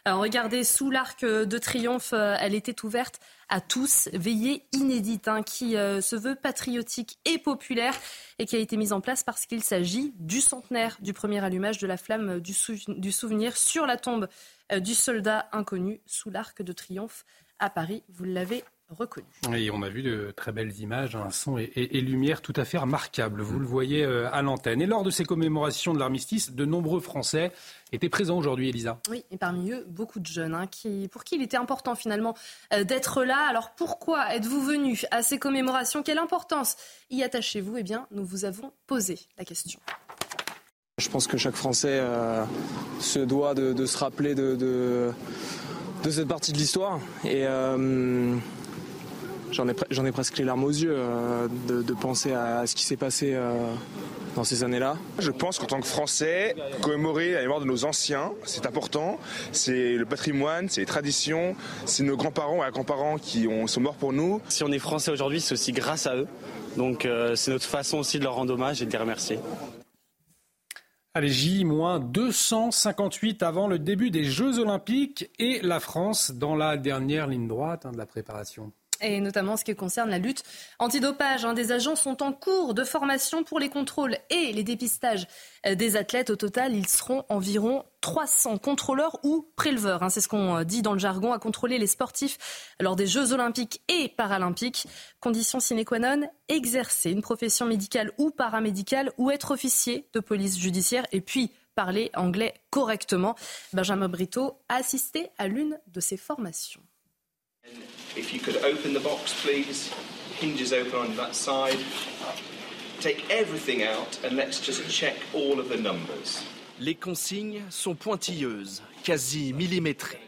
[SPEAKER 3] regardez, sous l'arc de triomphe, euh, elle était ouverte à tous. Veillée inédite, hein, qui euh, se veut patriotique et populaire et qui a été mise en place parce qu'il s'agit du centenaire du premier allumage de la flamme du, du souvenir sur la tombe euh, du soldat inconnu sous l'arc de triomphe à Paris. Vous l'avez reconnu.
[SPEAKER 2] Et on a vu de très belles images, un son et, et, lumière tout à fait remarquables. Vous le voyez euh, à l'antenne. Et lors de ces commémorations de l'armistice, de nombreux Français étaient présents aujourd'hui, Elisa.
[SPEAKER 3] Oui, et parmi eux, beaucoup de jeunes hein, qui, pour qui il était important finalement euh, d'être là. Alors pourquoi êtes-vous venus à ces commémorations? Quelle importance y attachez-vous? Eh bien, nous vous avons posé la question.
[SPEAKER 18] Je pense que chaque Français euh, se doit de, se rappeler de, de, cette partie de l'histoire. Et j'en ai, presque les larmes aux yeux euh, de, penser à, ce qui s'est passé euh, dans ces années-là.
[SPEAKER 19] Je pense qu'en tant que Français, commémorer la mémoire de nos anciens, c'est important. C'est le patrimoine, c'est les traditions, c'est nos grands-parents et grands-parents qui sont morts pour nous.
[SPEAKER 20] Si on est Français aujourd'hui, c'est aussi grâce à eux. Donc euh, c'est notre façon aussi de leur rendre hommage et de les remercier.
[SPEAKER 2] Allez, J-258 avant le début des Jeux Olympiques et la France dans la dernière ligne droite hein, de la préparation
[SPEAKER 3] et notamment ce qui concerne la lutte antidopage. Hein. Des agents sont en cours de formation pour les contrôles et les dépistages euh, des athlètes. Au total, ils seront environ 300 contrôleurs ou préleveurs. Hein. C'est ce qu'on euh, dit dans le jargon à contrôler les sportifs lors des Jeux olympiques et paralympiques. Condition sine qua non, exercer une profession médicale ou paramédicale ou être officier de police judiciaire et puis parler anglais correctement. Benjamin Brito a assisté à l'une de ces formations. If you could open the box, please. Hinges open on that side. Take everything out and let's just check all of the numbers. Les consignes sont pointilleuses, quasi millimétrées.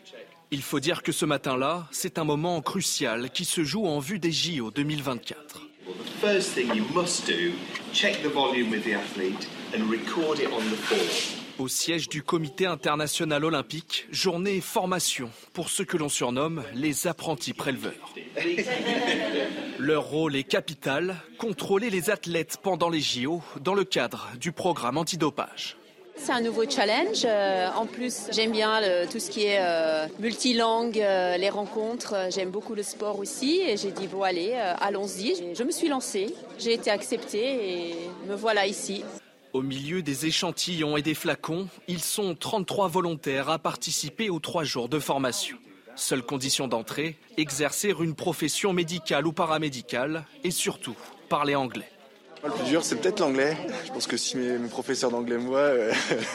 [SPEAKER 3] Il faut dire que ce matin-là, c'est un moment crucial qui se joue en vue des JO 2024. Well, the first thing you must do, check the volume with the athlete and record it on the form. Au siège du Comité international olympique, journée formation pour ce que l'on surnomme les apprentis préleveurs. Leur rôle est capital, contrôler les athlètes pendant les JO dans le cadre du programme antidopage.
[SPEAKER 21] C'est un nouveau challenge. Euh, en plus, j'aime bien tout ce qui est euh, multilangue, euh, les rencontres. J'aime beaucoup le sport aussi. Et j'ai dit, bon, allez, allons-y. Je me suis lancée. J'ai été acceptée et me voilà ici.
[SPEAKER 2] Au milieu des échantillons et des flacons, ils sont 33 volontaires à participer aux trois jours de formation. Seule condition d'entrée, exercer une profession médicale ou paramédicale et surtout parler anglais.
[SPEAKER 22] Le plus dur, c'est peut-être l'anglais. Je pense que si mes, professeurs d'anglais me voient, euh,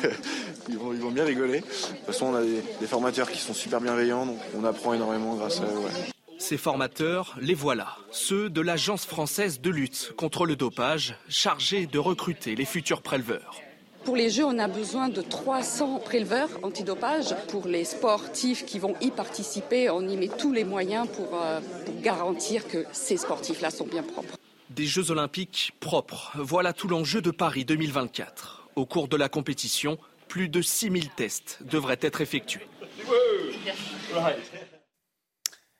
[SPEAKER 22] [laughs] ils, vont, bien rigoler. De toute façon, on a des, formateurs qui sont super bienveillants, donc on apprend énormément grâce à eux.
[SPEAKER 2] Ces formateurs, les voilà, ceux de l'Agence française de lutte contre le dopage, chargés de recruter les futurs préleveurs.
[SPEAKER 23] Pour les Jeux, on a besoin de 300 préleveurs antidopage. Pour les sportifs qui vont y participer, on y met tous les moyens pour, euh, pour garantir que ces sportifs-là sont bien propres.
[SPEAKER 22] Des Jeux olympiques propres, voilà tout l'enjeu de Paris 2024. Au cours de la compétition, plus de 6000 tests devraient être effectués.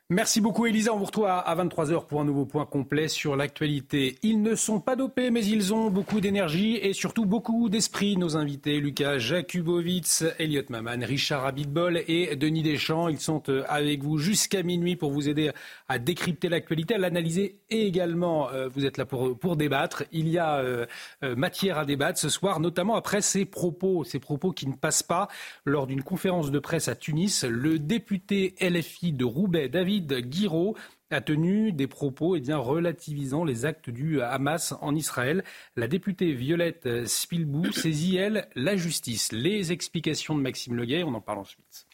[SPEAKER 2] Merci beaucoup Elisa. On vous retrouve à 23h pour un nouveau point complet sur l'actualité. Ils ne sont pas dopés, mais ils ont beaucoup d'énergie et surtout beaucoup d'esprit. Nos invités, Lucas Jakubowicz, Elliot Maman, Richard Abitbol et Denis Deschamps. Ils sont euh, avec vous jusqu'à minuit pour vous aider à décrypter l'actualité, à l'analyser et également, euh, vous êtes là pour, pour débattre. Il y a euh, matière à débattre ce soir, notamment après ces propos, ces propos qui ne passent pas. Lors d'une conférence de presse à Tunis, le député LFI de Roubaix, David David a tenu des propos eh bien, relativisant les actes du Hamas en Israël. La députée Violette Spilbou saisit, elle, la justice. Les explications de Maxime Leguet, on en parle ensuite.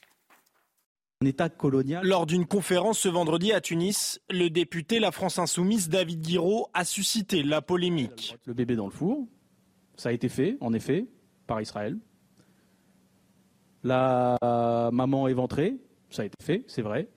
[SPEAKER 24] État colonial.
[SPEAKER 25] Lors d'une conférence ce vendredi à Tunis, le député La France Insoumise David Guiraud a suscité la polémique.
[SPEAKER 24] Le bébé dans le four, ça a été fait, en effet, par Israël. La maman éventrée, ça a été fait, c'est vrai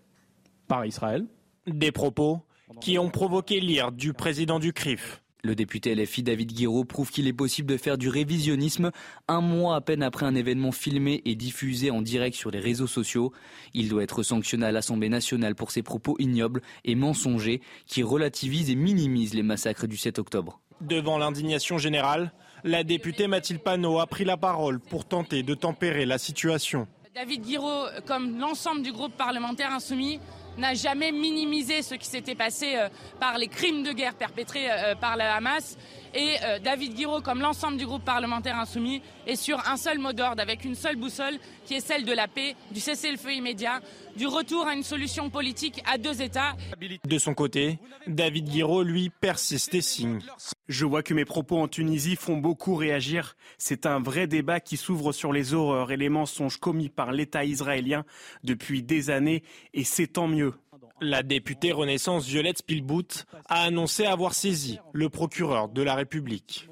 [SPEAKER 24] par Israël.
[SPEAKER 25] Des propos qui ont provoqué l'ire du président du CRIF.
[SPEAKER 26] Le député LFI David Guiraud prouve qu'il est possible de faire du révisionnisme un mois à peine après un événement filmé et diffusé en direct sur les réseaux sociaux. Il doit être sanctionné à l'Assemblée nationale pour ses propos ignobles et mensongers qui relativisent et minimisent les massacres du 7 octobre.
[SPEAKER 25] Devant l'indignation générale, la députée Mathilde Panot a pris la parole pour tenter de tempérer la situation.
[SPEAKER 27] David Guiraud, comme l'ensemble du groupe parlementaire insoumis, n'a jamais minimisé ce qui s'était passé euh, par les crimes de guerre perpétrés euh, par la Hamas. Et euh, David Guiraud, comme l'ensemble du groupe parlementaire insoumis, est sur un seul mot d'ordre, avec une seule boussole, qui est celle de la paix, du cessez-le-feu immédiat, du retour à une solution politique à deux États.
[SPEAKER 25] De son côté, David Guiraud, lui, persiste et signe. Je vois que mes propos en Tunisie font beaucoup réagir. C'est un vrai débat qui s'ouvre sur les horreurs et les mensonges commis par l'État israélien depuis des années, et c'est tant mieux. La députée Renaissance Violette Spielbout a annoncé avoir saisi le procureur de la République.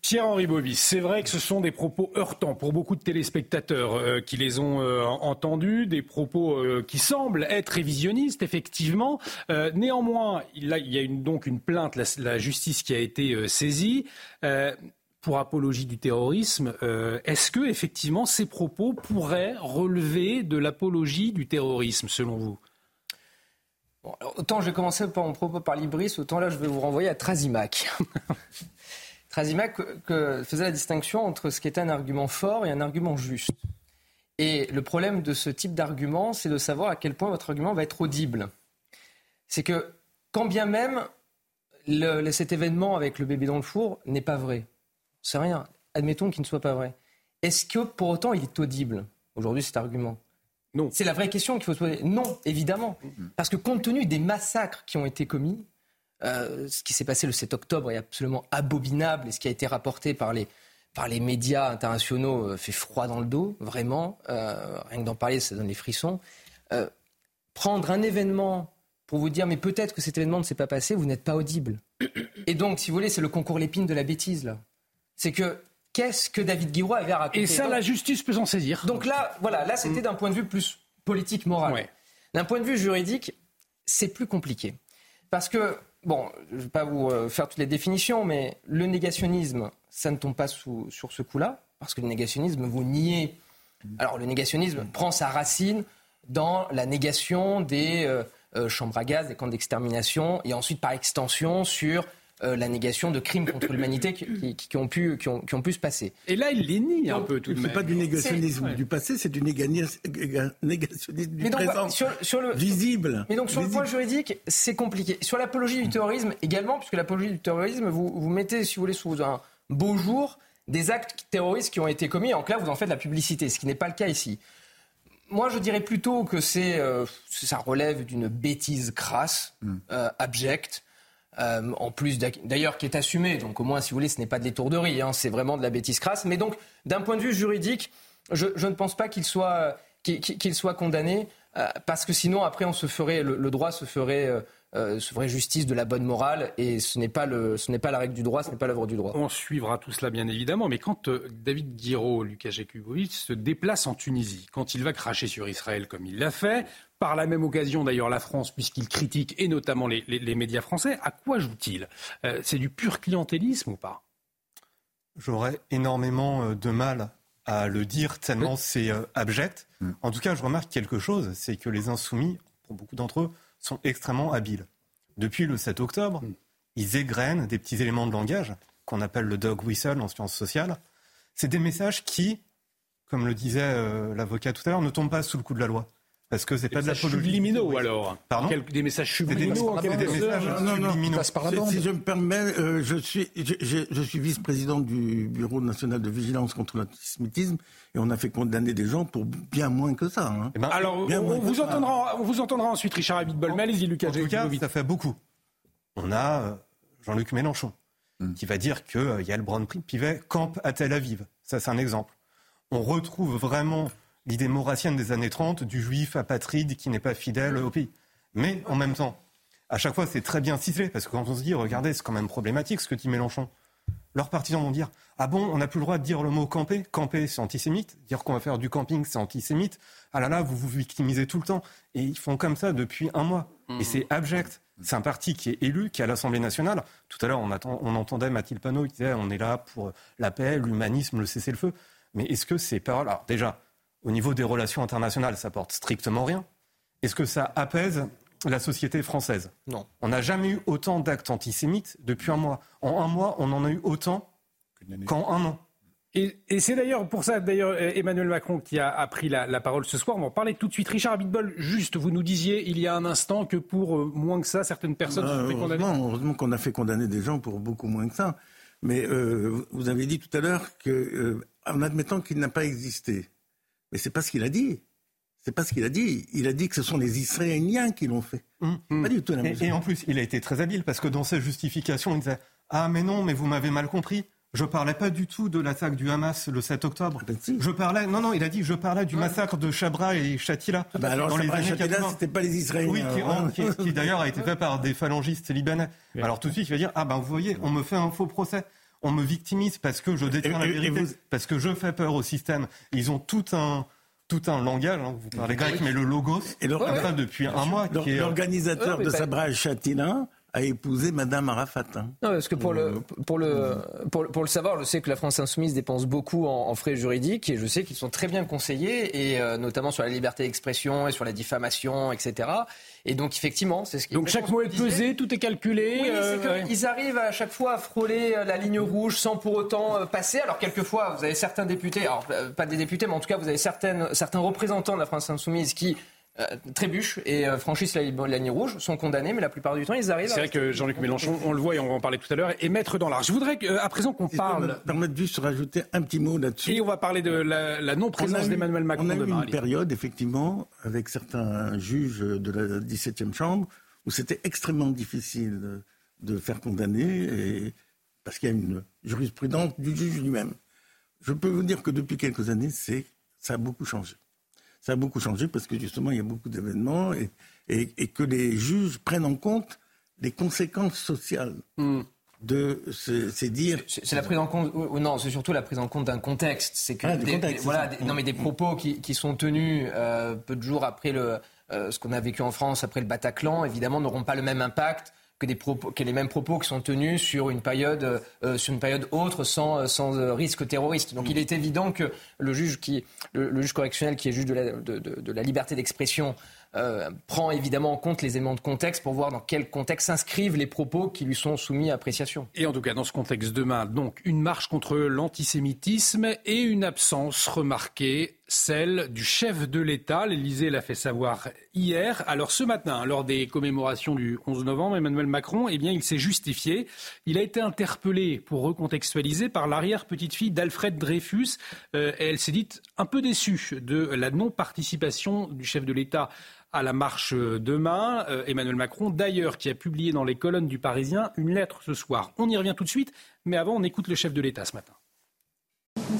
[SPEAKER 2] Pierre-Henri Bobis, c'est vrai que ce sont des propos heurtants pour beaucoup de téléspectateurs euh, qui les ont euh, entendus, des propos euh, qui semblent être révisionnistes, effectivement. néanmoins, il, y a donc une plainte, la, justice qui a été saisie pour apologie du terrorisme. Est-ce que effectivement ces propos pourraient relever de l'apologie du terrorisme, selon vous?
[SPEAKER 8] Autant je vais commencer par mon propos par Libris, autant là je vais vous renvoyer à Trazimac. [laughs] Trazimac faisait la distinction entre ce qui est un argument fort et un argument juste. Et le problème de ce type d'argument, c'est de savoir à quel point votre argument va être audible. C'est que quand bien même cet événement avec le bébé dans le four n'est pas vrai, c'est rien, admettons qu'il ne soit pas vrai, est-ce que pour autant il est audible? Aujourd'hui cet argument non. C'est la vraie question qu'il faut se poser. Non, évidemment. Parce que compte tenu des massacres qui ont été commis, euh, ce qui s'est passé le 7 octobre est absolument abominable et ce qui a été rapporté par les, par les médias internationaux euh, fait froid dans le dos, vraiment. Euh, rien que d'en parler, ça donne les frissons. prendre un événement pour vous dire, mais peut-être que cet événement ne s'est pas passé, vous n'êtes pas audible. Et donc, si vous voulez, c'est le concours l'épine de la bêtise, là. C'est que qu'est-ce que David Guiraud avait raconté.
[SPEAKER 2] Et ça, la justice peut s'en saisir.
[SPEAKER 8] Donc là, voilà, là, c'était d'un point de vue plus politique, moral. D'un point de vue juridique, c'est plus compliqué. Parce que, bon, je ne vais pas vous euh, faire toutes les définitions, mais le négationnisme, ça ne tombe pas sous, sur ce coup-là, parce que le négationnisme, vous niez. Alors, le négationnisme prend sa racine dans la négation des euh, euh, chambres à gaz, des camps d'extermination, et ensuite, par extension, sur euh, la négation de crimes contre l'humanité qui, ont pu, qui, ont, pu se passer.
[SPEAKER 2] Et là, il les nie un peu tout de
[SPEAKER 9] même. C'est pas du négationnisme du passé, c'est du négationnisme du présent. Sur, le, visible.
[SPEAKER 8] Mais donc sur le point juridique, c'est compliqué. Sur l'apologie du terrorisme également, puisque l'apologie du terrorisme, vous, vous mettez, si vous voulez, sous un beau jour des actes terroristes qui ont été commis. En clair, vous en faites de la publicité, ce qui n'est pas le cas ici. Moi, je dirais plutôt que c'est, euh, ça relève d'une bêtise crasse, hmm. euh, abjecte, euh, en plus d'ailleurs qui est assumé. Donc au moins, si vous voulez, ce n'est pas de l'étourderie, hein, c'est vraiment de la bêtise crasse. Mais donc, d'un point de vue juridique, je, ne pense pas qu'il soit, soit condamné. Euh, parce que sinon, après, on se ferait, le, droit se ferait euh, vraie justice de la bonne morale et ce n'est pas, le, ce n'est pas la règle du droit, ce n'est pas l'œuvre du droit.
[SPEAKER 2] On suivra tout cela bien évidemment, mais quand euh, David Guiraud, Lucas Jakubowicz se déplace en Tunisie, quand il va cracher sur Israël comme il l'a fait, par la même occasion d'ailleurs la France, puisqu'il critique et notamment les, médias français, à quoi joue-t-il? Euh, C'est du pur clientélisme ou pas?
[SPEAKER 13] J'aurais énormément de mal à le dire tellement c'est abject. Mm. En tout cas, je remarque quelque chose, c'est que les insoumis, pour beaucoup d'entre eux, sont extrêmement habiles. Depuis le 7 octobre, mm. ils égrènent des petits éléments de langage qu'on appelle le dog whistle en sciences sociales. C'est des messages qui, comme le disait euh, l'avocat tout à l'heure, ne tombent pas sous le coup de la loi. Parce que c'est pas de la
[SPEAKER 2] subliminaux alors.
[SPEAKER 13] Pardon
[SPEAKER 2] Des messages subliminaux.
[SPEAKER 9] Des, des messages non, non, non. Si je me permets, euh, je suis, je, je suis vice-président du Bureau national de vigilance contre l'antisémitisme et on a fait condamner des gens pour bien moins que ça. Hein.
[SPEAKER 2] Eh ben, alors, on, vous entendra, on vous entendra ensuite, Richard Abitbol. Mais allez-y, Lucas.
[SPEAKER 13] En tout cas, ça fait beaucoup. On a euh, Jean-Luc Mélenchon hmm. qui va dire que euh, Yael Braun-Pivet campe à Tel Aviv. Ça, c'est un exemple. On retrouve vraiment l'idée maurassienne des années 30 du juif apatride qui n'est pas fidèle au pays. Mais en même temps, à chaque fois, c'est très bien ciselé, parce que quand on se dit, regardez, c'est quand même problématique ce que dit Mélenchon. Leurs partisans vont dire, ah bon, on n'a plus le droit de dire le mot camper. Camper, c'est antisémite. Dire qu'on va faire du camping, c'est antisémite. Ah là là, vous vous victimisez tout le temps. Et ils font comme ça depuis un mois. Et c'est abject. C'est un parti qui est élu, qui est à l'Assemblée nationale. Tout à l'heure, on, on, entendait Mathilde Panot qui disait on est là pour la paix, l'humanisme, le cessez-le-feu. Mais est-ce que ces paroles. Alors, déjà, au niveau des relations internationales, ça porte strictement rien. Est-ce que ça apaise la société française?
[SPEAKER 8] Non.
[SPEAKER 13] On n'a jamais eu autant d'actes antisémites depuis un mois. En un mois, on en a eu autant qu'en un an.
[SPEAKER 2] Et, c'est d'ailleurs pour ça, d'ailleurs, Emmanuel Macron qui a, pris la, parole ce soir. On va en parler tout de suite. Richard Abitbol, juste, vous nous disiez il y a un instant que pour euh, moins que ça, certaines personnes
[SPEAKER 9] sont fait condamner. Heureusement qu'on a fait condamner des gens pour beaucoup moins que ça. Mais euh, vous avez dit tout à l'heure qu'en euh, admettant qu'il n'a pas existé, mais c'est pas ce qu'il a dit. C'est pas ce qu'il a dit. Il a dit que ce sont les Israéliens qui l'ont fait.
[SPEAKER 13] Mmh. Pas du tout la et, et, en plus, il a été très habile parce que dans sa justification, il disait Ah, mais non, mais vous m'avez mal compris. Je parlais pas du tout de l'attaque du Hamas le 7 octobre. Ah ben je parlais, non, non, il a dit, je parlais du massacre de Chabra et Shatila.
[SPEAKER 9] Ah ben alors, dans les années c'était pas les Israéliens.
[SPEAKER 13] Oui, qui, d'ailleurs a été fait par des phalangistes libanais. Alors tout de suite, il va dire, ah ben vous voyez, on me fait un faux procès on me victimise parce que je détiens la vérité, parce que je fais peur au système. Ils ont tout un tout un langage, hein, vous parlez grec, mais le logos, et ça depuis un mois.
[SPEAKER 9] L'organisateur de Sabra Chatina a épousé Madame Arafat. Hein.
[SPEAKER 8] Non, parce que pour le, pour, le, pour, pour, le savoir, je sais que la France Insoumise dépense beaucoup en, frais juridiques et je sais qu'ils sont très bien conseillés, et euh, notamment sur la liberté d'expression et sur la diffamation, etc. Et donc, effectivement, c'est ce qui.
[SPEAKER 2] Donc, chaque mot est pesé, tout est calculé.
[SPEAKER 8] Oui, euh, Ils arrivent à chaque fois à frôler euh, la ligne rouge sans pour autant passer. Alors, quelquefois, vous avez certains députés, alors pas des députés, mais en tout cas, vous avez certaines, certains représentants de la France Insoumise qui euh, trébuchent et euh, franchissent la, ligne rouge, sont condamnés, mais la plupart du temps, ils arrivent.
[SPEAKER 2] C'est vrai que Jean-Luc Mélenchon, on le voit et on va en parler tout à l'heure, est maître dans l'art. Je voudrais euh, à présent qu'on parle.
[SPEAKER 9] Permettre juste de rajouter un petit mot là-dessus.
[SPEAKER 2] Et on va parler de la, non-présence d'Emmanuel Macron
[SPEAKER 9] on a eu
[SPEAKER 2] demain.
[SPEAKER 9] une période, effectivement, avec certains juges de la 17e chambre, où c'était extrêmement difficile de, faire condamner, et, parce qu'il y a une jurisprudence du juge lui-même. Je peux vous dire que depuis quelques années, ça a beaucoup changé ça a beaucoup changé parce que justement, il y a beaucoup d'événements et, et, que les juges prennent en compte les conséquences sociales. Hmm. de c'est dire
[SPEAKER 8] c'est la prise en compte ou non c'est surtout la prise en compte d'un contexte c'est que ah, des, voilà non mais des propos qui, qui sont tenus euh, peu de jours après le euh, ce qu'on a vécu en France après le Bataclan évidemment n'auront pas le même impact que, les mêmes propos qui sont tenus sur une période, euh, sur une période autre sans, sans euh, risque terroriste. Donc il est évident que le juge, qui, le, juge correctionnel qui est juge de la, liberté d'expression euh, prend évidemment en compte les éléments de contexte pour voir dans quel contexte s'inscrivent les propos qui lui sont soumis à appréciation.
[SPEAKER 2] Et en tout cas, dans ce contexte demain, donc une marche contre l'antisémitisme et une absence remarquée, celle du chef de l'État. L'Élysée l'a fait savoir hier. Alors ce matin, lors des commémorations du 11 novembre, Emmanuel Macron, eh bien, il s'est justifié. Il a été interpellé pour recontextualiser par l'arrière-petite-fille d'Alfred Dreyfus. Euh, elle s'est dite un peu déçue de la non-participation du chef de l'État à la marche demain. Euh, Emmanuel Macron, d'ailleurs, qui a publié dans les colonnes du Parisien une lettre ce soir. On y revient tout de suite, mais avant, on écoute le chef de l'État ce matin.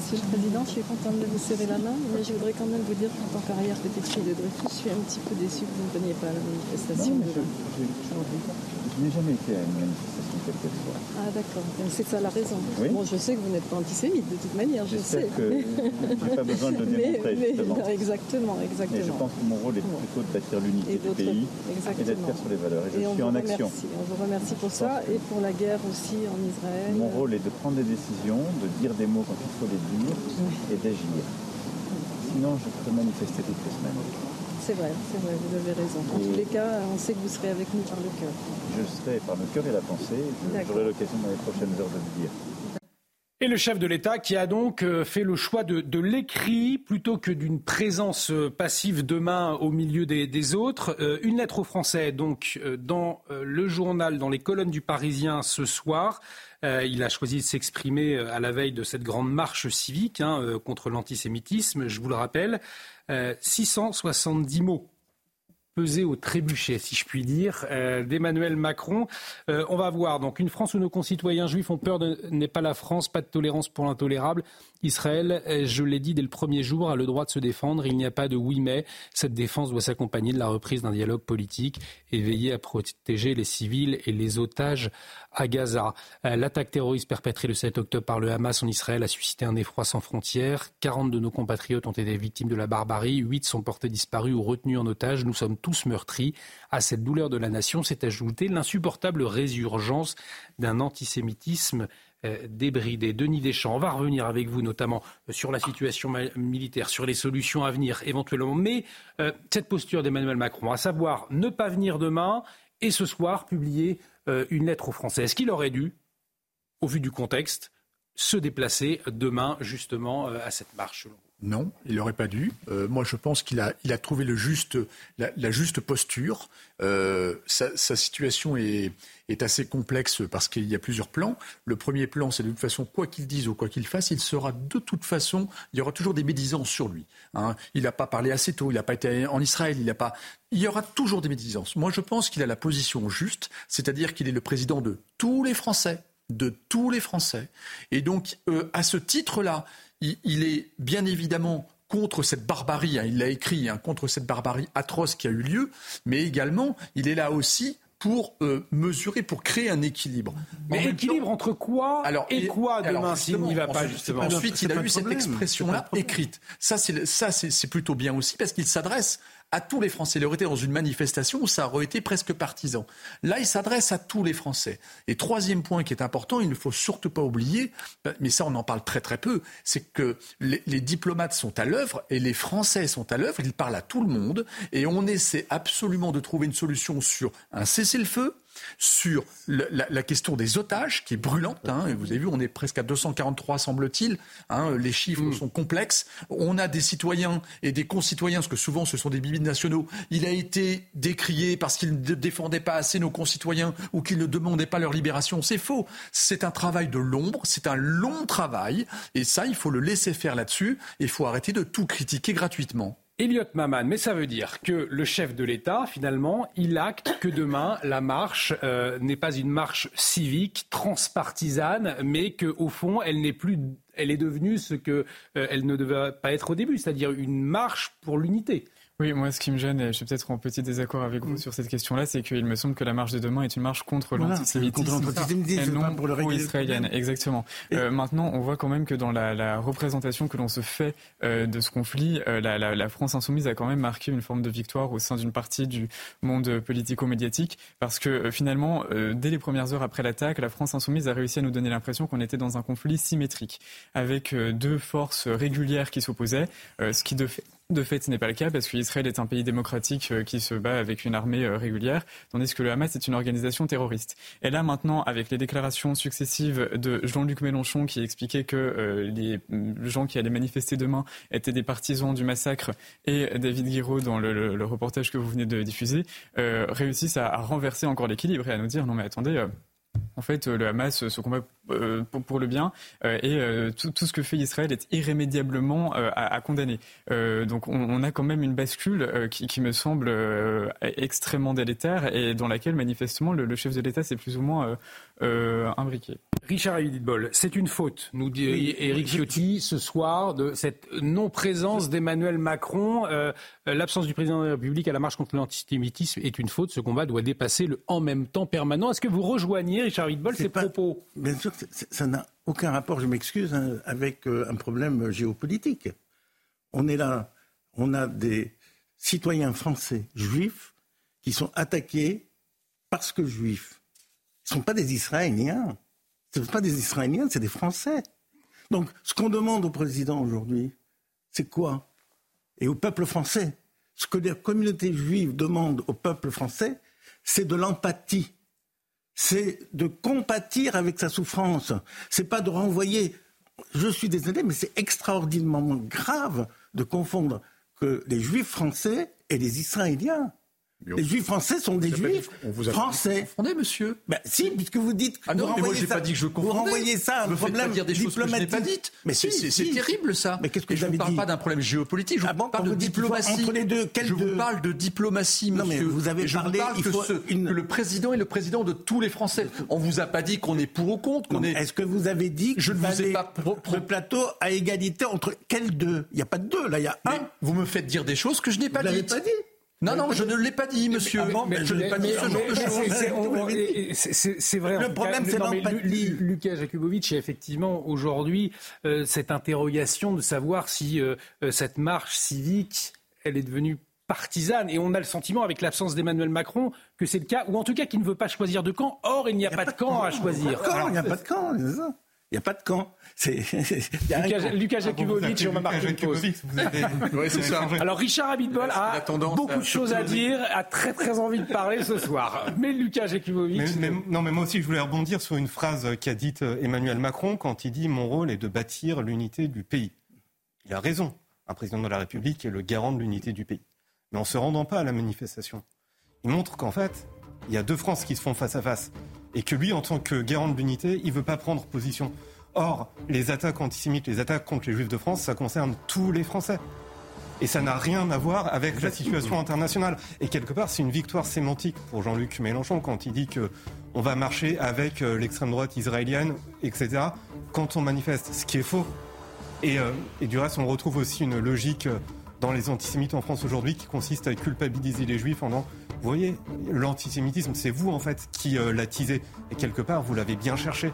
[SPEAKER 28] Monsieur le Président, je suis contente de vous serrer la main, mais je voudrais quand même vous dire qu'en tant qu'arrière petite fille de Dreyfus, je suis un petit peu déçue que vous ne veniez pas à la manifestation.
[SPEAKER 29] je, je n'ai jamais été à une manifestation quelle qu'elle soit.
[SPEAKER 28] Ah d'accord, c'est ça la raison. Bon, je sais que vous n'êtes pas antisémite de toute manière, je sais.
[SPEAKER 29] que je n'ai pas besoin de le démontrer, mais, justement.
[SPEAKER 28] exactement, [laughs] exactement.
[SPEAKER 29] Mais je pense que mon rôle est plutôt de bâtir l'unité du pays et d'être fier sur les valeurs. Et, je suis en action.
[SPEAKER 28] On vous remercie pour ça et pour la guerre aussi en Israël.
[SPEAKER 29] Mon rôle est de prendre des décisions, de dire des mots quand il faut les dire et d'agir. Sinon, je peux manifester toutes les semaines.
[SPEAKER 28] C'est vrai, c'est vrai, vous avez raison. En tous les cas, on sait que vous serez avec nous par le cœur.
[SPEAKER 29] Je serai par le cœur et la pensée. J'aurai l'occasion dans les prochaines heures de le dire.
[SPEAKER 2] Et le chef de l'État qui a donc euh, fait le choix de, l'écrit plutôt que d'une présence euh, passive demain au milieu des, autres. Euh, une lettre aux Français, donc, dans le journal, dans les colonnes du Parisien ce soir. il a choisi de s'exprimer à la veille de cette grande marche civique hein, contre l'antisémitisme, je vous le rappelle. 670 mots peser au trébuchet, si je puis dire, euh, d'Emmanuel Macron. Euh, on va voir donc une France où nos concitoyens juifs ont peur n'est pas la France, pas de tolérance pour l'intolérable. Israël, euh, je l'ai dit dès le premier jour, a le droit de se défendre. Il n'y a pas de oui mais. Cette défense doit s'accompagner de la reprise d'un dialogue politique et veiller à protéger les civils et les otages à Gaza. Euh, l'attaque terroriste perpétrée le 7 octobre par le Hamas en Israël a suscité un effroi sans frontières. 40 de nos compatriotes ont été victimes de la barbarie. 8 sont portés disparus ou retenus en otage. Nous sommes tous meurtris. À cette douleur de la nation s'est ajoutée l'insupportable résurgence d'un antisémitisme euh, débridé. Denis Deschamps, on va revenir avec vous notamment euh, sur la situation militaire, sur les solutions à venir éventuellement. Mais cette posture d'Emmanuel Macron, à savoir ne pas venir demain et ce soir publier une lettre aux Français, est-ce qu'il aurait dû, au vu du contexte, se déplacer demain justement à cette marche
[SPEAKER 10] non, il n'aurait pas dû. Euh, moi, je pense qu'il a, il a trouvé le juste, la, juste posture. Euh, sa, situation est, assez complexe parce qu'il y a plusieurs plans. Le premier plan, c'est de toute façon, quoi qu'il dise ou quoi qu'il fasse, il sera de toute façon, il y aura toujours des médisances sur lui. Hein. Il n'a pas parlé assez tôt, il n'a pas été en Israël, il n'a pas. Il y aura toujours des médisances. Moi, je pense qu'il a la position juste, c'est-à-dire qu'il est le président de tous les Français, de tous les Français. Et donc, euh, à ce titre-là, il, est bien évidemment contre cette barbarie, hein, il l'a écrit, hein, contre cette barbarie atroce qui a eu lieu, mais également, il est là aussi pour euh, mesurer, pour créer un équilibre.
[SPEAKER 2] Mais équilibre entre quoi et quoi demain s'il n'y va pas justement
[SPEAKER 10] Ensuite, il a eu cette expression-là écrite. Ça, c'est plutôt bien aussi parce qu'il s'adresse à tous les Français. Il aurait été dans une manifestation où ça aurait été presque partisan. Là, il s'adresse à tous les Français. Et troisième point qui est important, il ne faut surtout pas oublier, mais ça on en parle très très peu, c'est que les, les, diplomates sont à l'œuvre et les Français sont à l'œuvre. Ils parlent à tout le monde et on essaie absolument de trouver une solution sur un cessez-le-feu sur la, question des otages, qui est brûlante. Hein, et vous avez vu, on est presque à 243, semble-t-il. Hein, les chiffres mm. sont complexes. On a des citoyens et des concitoyens, parce que souvent ce sont des bibides nationaux. Il a été décrié parce qu'il ne défendait pas assez nos concitoyens ou qu'il ne demandait pas leur libération. C'est faux. C'est un travail de l'ombre, c'est un long travail. Et ça, il faut le laisser faire là-dessus. Il faut arrêter de tout critiquer gratuitement.
[SPEAKER 2] Elliot Maman, mais ça veut dire que le chef de l'État, finalement, il acte que demain, la marche euh, n'est pas une marche civique, transpartisane, mais qu'au fond, elle n'est plus, elle est devenue ce qu'elle euh, ne devait pas être au début, c'est-à-dire une marche pour l'unité.
[SPEAKER 12] Oui, moi, ce qui me gêne, et je suis peut-être en petit désaccord avec vous sur cette question-là, c'est qu'il me semble que la marche de demain est une marche contre l'antisémitisme et non pour le israélienne. Exactement. Euh, maintenant, on voit quand même que dans la, la représentation que l'on se fait euh, de ce conflit, euh, la, la, la, France insoumise a quand même marqué une forme de victoire au sein d'une partie du monde politico-médiatique, parce que euh, finalement, euh, dès les premières heures après l'attaque, la France insoumise a réussi à nous donner l'impression qu'on était dans un conflit symétrique, avec deux forces régulières qui s'opposaient, ce qui de fait de fait, ce n'est pas le cas parce qu'Israël est un pays démocratique euh, qui se bat avec une armée euh, régulière, tandis que le Hamas est une organisation terroriste. Et là, maintenant, avec les déclarations successives de Jean-Luc Mélenchon qui expliquait que euh, les gens qui allaient manifester demain étaient des partisans du massacre et David Guiraud, dans le, reportage que vous venez de diffuser, réussissent à, renverser encore l'équilibre et à nous dire non mais attendez En fait, le Hamas se combat pour, le bien et tout, ce que fait Israël est irrémédiablement à, condamner. donc on, a quand même une bascule qui, me semble extrêmement délétère et dans laquelle manifestement le, chef de l'État s'est plus ou moins imbriqué.
[SPEAKER 2] Richard Abitbol, c'est une faute, nous dit Eric Ciotti ce soir, de cette non-présence d'Emmanuel Macron. L'absence du président de la République à la marche contre l'antisémitisme est une faute. Ce combat doit dépasser le en même temps permanent. Est-ce que vous rejoignez, Richard Wittbol, ces propos
[SPEAKER 9] Bien sûr, ça n'a aucun rapport, je m'excuse, hein, avec euh, un problème géopolitique. On est là, on a des citoyens français juifs qui sont attaqués parce que juifs. Ce ne sont pas des Israéliens. Ce ne sont pas des Israéliens, c'est des Français. Donc, ce qu'on demande au président aujourd'hui, c'est quoi? Et au peuple français ce que la communauté juive demande au peuple français, c'est de l'empathie. C'est de compatir avec sa souffrance. C'est pas de renvoyer. Je suis désolé, mais c'est extraordinairement grave de confondre que les juifs français et les israéliens. Les juifs français sont des juifs on vous a français.
[SPEAKER 10] Vous confondez, monsieur
[SPEAKER 9] ben, Si, puisque vous dites
[SPEAKER 10] ah non, mais moi j'ai pas dit que je confondais.
[SPEAKER 9] Vous renvoyez ça à un problème
[SPEAKER 10] dire des choses que je n'ai pas dites. Mais c'est terrible ça.
[SPEAKER 9] Mais qu'est-ce que
[SPEAKER 10] je
[SPEAKER 9] ne
[SPEAKER 10] parle pas d'un problème géopolitique. Je ah vous parle de diplomatie.
[SPEAKER 9] Entre les deux,
[SPEAKER 10] je vous parle de diplomatie, monsieur. Non, mais
[SPEAKER 9] vous avez
[SPEAKER 10] je
[SPEAKER 9] parlé.
[SPEAKER 10] Vous parle que, le président est le président de tous les Français. On vous a pas dit qu'on est pour ou contre. Qu'on est.
[SPEAKER 9] Est-ce que vous avez dit que
[SPEAKER 10] je ne vous ai pas
[SPEAKER 9] le plateau à égalité entre quels deux? Il n'y a pas de deux là, il y a un.
[SPEAKER 10] Vous me faites dire des choses que je n'ai pas dites.
[SPEAKER 9] Vous pas dit.
[SPEAKER 10] Non, non, je ne l'ai pas dit, monsieur.
[SPEAKER 9] mais, je n'ai pas dit ce genre de
[SPEAKER 2] choses. C'est vrai.
[SPEAKER 9] Le problème, c'est l'empathie.
[SPEAKER 2] Lucas Jakubowicz, il y a effectivement aujourd'hui euh, cette interrogation de savoir si euh, euh, cette marche civique, elle est devenue partisane. Et on a le sentiment, avec l'absence d'Emmanuel Macron, que c'est le cas, ou en tout cas qu'il ne veut pas choisir de camp. Or, il n'y a, pas, de camp, à choisir.
[SPEAKER 9] Il n'y a pas de camp, c'est ça. Il n'y a pas de camp. C'est [laughs]
[SPEAKER 2] Lucas, Lucas Jakubovic, on va marquer une pause.
[SPEAKER 10] oui, c'est ça.
[SPEAKER 2] Alors Richard Abitbol a beaucoup de choses à dire, a très très envie de parler ce soir. [laughs] Mais Lucas Jakubovic...
[SPEAKER 13] non, mais moi aussi, je voulais rebondir sur une phrase qu'a dite euh, Emmanuel Macron quand il dit Mon rôle est de bâtir l'unité du pays. Il a raison. Un président de la République est le garant de l'unité du pays. Mais en se rendant pas à la manifestation, il montre qu'en fait, il y a deux France qui se font face à face et que lui, en tant que garant de l'unité, il ne veut pas prendre position. Or, les attaques antisémites, les attaques contre les Juifs de France, ça concerne tous les Français. Et ça n'a rien à voir avec la situation internationale. Et quelque part, c'est une victoire sémantique pour Jean-Luc Mélenchon quand il dit que on va marcher avec euh, l'extrême droite israélienne, etc. Quand on manifeste, ce qui est faux. Et, euh, et du reste, on retrouve aussi une logique euh, dans les antisémites en France aujourd'hui qui consiste à culpabiliser les Juifs en disant vous voyez, l'antisémitisme, c'est vous en fait qui euh, l'attisez. Et quelque part, vous l'avez bien cherché.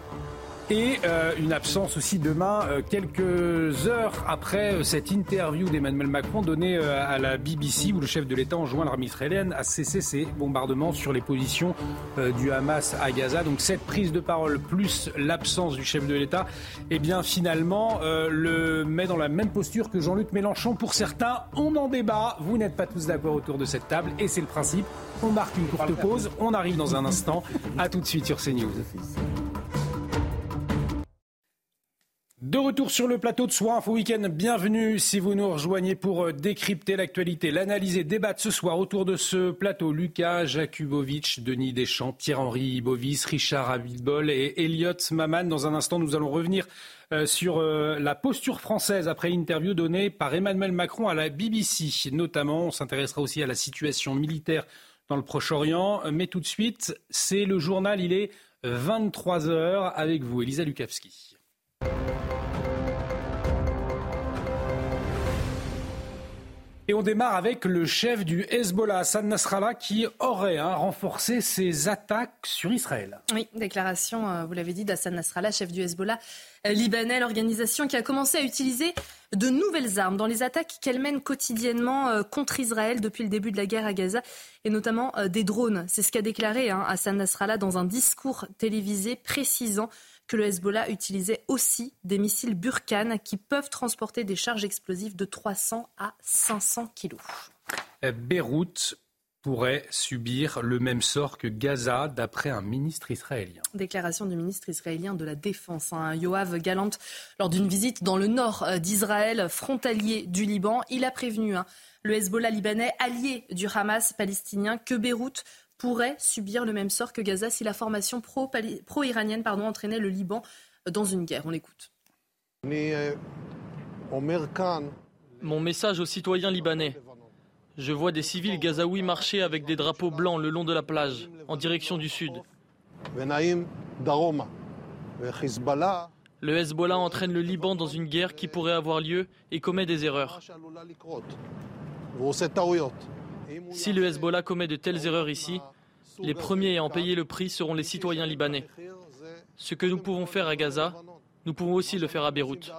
[SPEAKER 2] Et euh, une absence aussi demain, euh, quelques heures après euh, cette interview d'Emmanuel Macron donnée à la BBC, où le chef de l'État enjoint l'armée israélienne à cesser ses bombardements sur les positions du Hamas à Gaza. Donc cette prise de parole plus l'absence du chef de l'État, eh bien finalement le met dans la même posture que Jean-Luc Mélenchon. Pour certains, on en débat. Vous n'êtes pas tous d'accord autour de cette table, et c'est le principe. On marque une courte pause. On arrive dans un instant. À tout de suite sur CNews. Retour sur le plateau de Soir Info Week-end, bienvenue si vous nous rejoignez pour euh, décrypter l'actualité, l'analyser, débattre ce soir autour de ce plateau. Lucas Jakubowicz, Denis Deschamps, Pierre-Henri Bovis, Richard Abitbol et Elliot Maman. Dans un instant, nous allons revenir euh, sur euh, la posture française après l'interview donnée par Emmanuel Macron à la BBC. Notamment, on s'intéressera aussi à la situation militaire dans le Proche-Orient. Mais tout de suite, c'est le journal, il est 23h avec vous, Elisa Lukavski. Et on démarre avec le chef du Hezbollah, Hassan Nasrallah, qui aurait hein, renforcé ses attaques sur Israël.
[SPEAKER 3] Oui, déclaration, euh, vous l'avez dit, d'Hassan Nasrallah, chef du Hezbollah euh, libanais, l'organisation qui a commencé à utiliser de nouvelles armes dans les attaques qu'elle mène quotidiennement euh, contre Israël depuis le début de la guerre à Gaza, et notamment des drones. C'est ce qu'a déclaré hein, Hassan Nasrallah dans un discours télévisé précisant que le Hezbollah utilisait aussi des missiles Burkan qui peuvent transporter des charges explosives de 300 à 500 kilos.
[SPEAKER 2] Beyrouth pourrait subir le même sort que Gaza, d'après un ministre israélien.
[SPEAKER 3] Déclaration du ministre israélien de la Défense, hein, Yoav Galant, lors d'une visite dans le nord euh, d'Israël, frontalier du Liban. Il a prévenu hein, le Hezbollah libanais, allié du Hamas palestinien, que Beyrouth pourrait subir le même sort que Gaza si la formation pro-iranienne pardon, entraînait le Liban dans une guerre. On l'écoute.
[SPEAKER 30] Mon message aux citoyens libanais. Je vois des civils gazaouis marcher avec des drapeaux blancs le long de la plage, en direction du sud. Le Hezbollah entraîne le Liban dans une guerre qui pourrait avoir lieu et commet des erreurs. Si le Hezbollah commet de telles erreurs ici, les premiers à en payer le prix seront les citoyens libanais. Ce que nous pouvons faire à Gaza, nous pouvons aussi le faire à Beyrouth.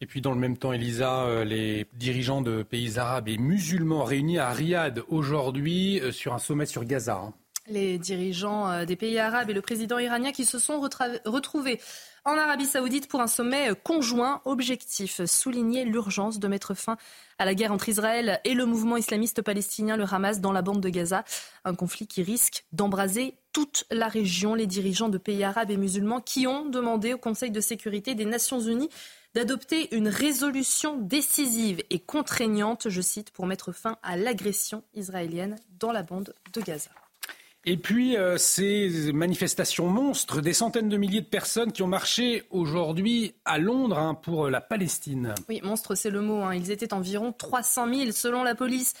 [SPEAKER 2] Et puis dans le même temps, Elisa, euh, les dirigeants de pays arabes et musulmans réunis à Riyad aujourd'hui euh, sur un sommet sur Gaza. Hein.
[SPEAKER 3] Les dirigeants euh, des pays arabes et le président iranien qui se sont retrouvés en Arabie saoudite pour un sommet conjoint. Objectif, souligner l'urgence de mettre fin à la guerre entre Israël et le mouvement islamiste palestinien, le Hamas, dans la bande de Gaza. Un conflit qui risque d'embraser toute la région. Les dirigeants de pays arabes et musulmans qui ont demandé au Conseil de sécurité des Nations unies d'adopter une résolution décisive et contraignante, je cite, pour mettre fin à l'agression israélienne dans la bande de Gaza.
[SPEAKER 2] Et puis, euh, ces manifestations monstres, des centaines de milliers de personnes qui ont marché aujourd'hui à Londres hein, pour la Palestine.
[SPEAKER 3] Oui, monstre, c'est le mot. Hein. Ils étaient environ 300 000 selon la police.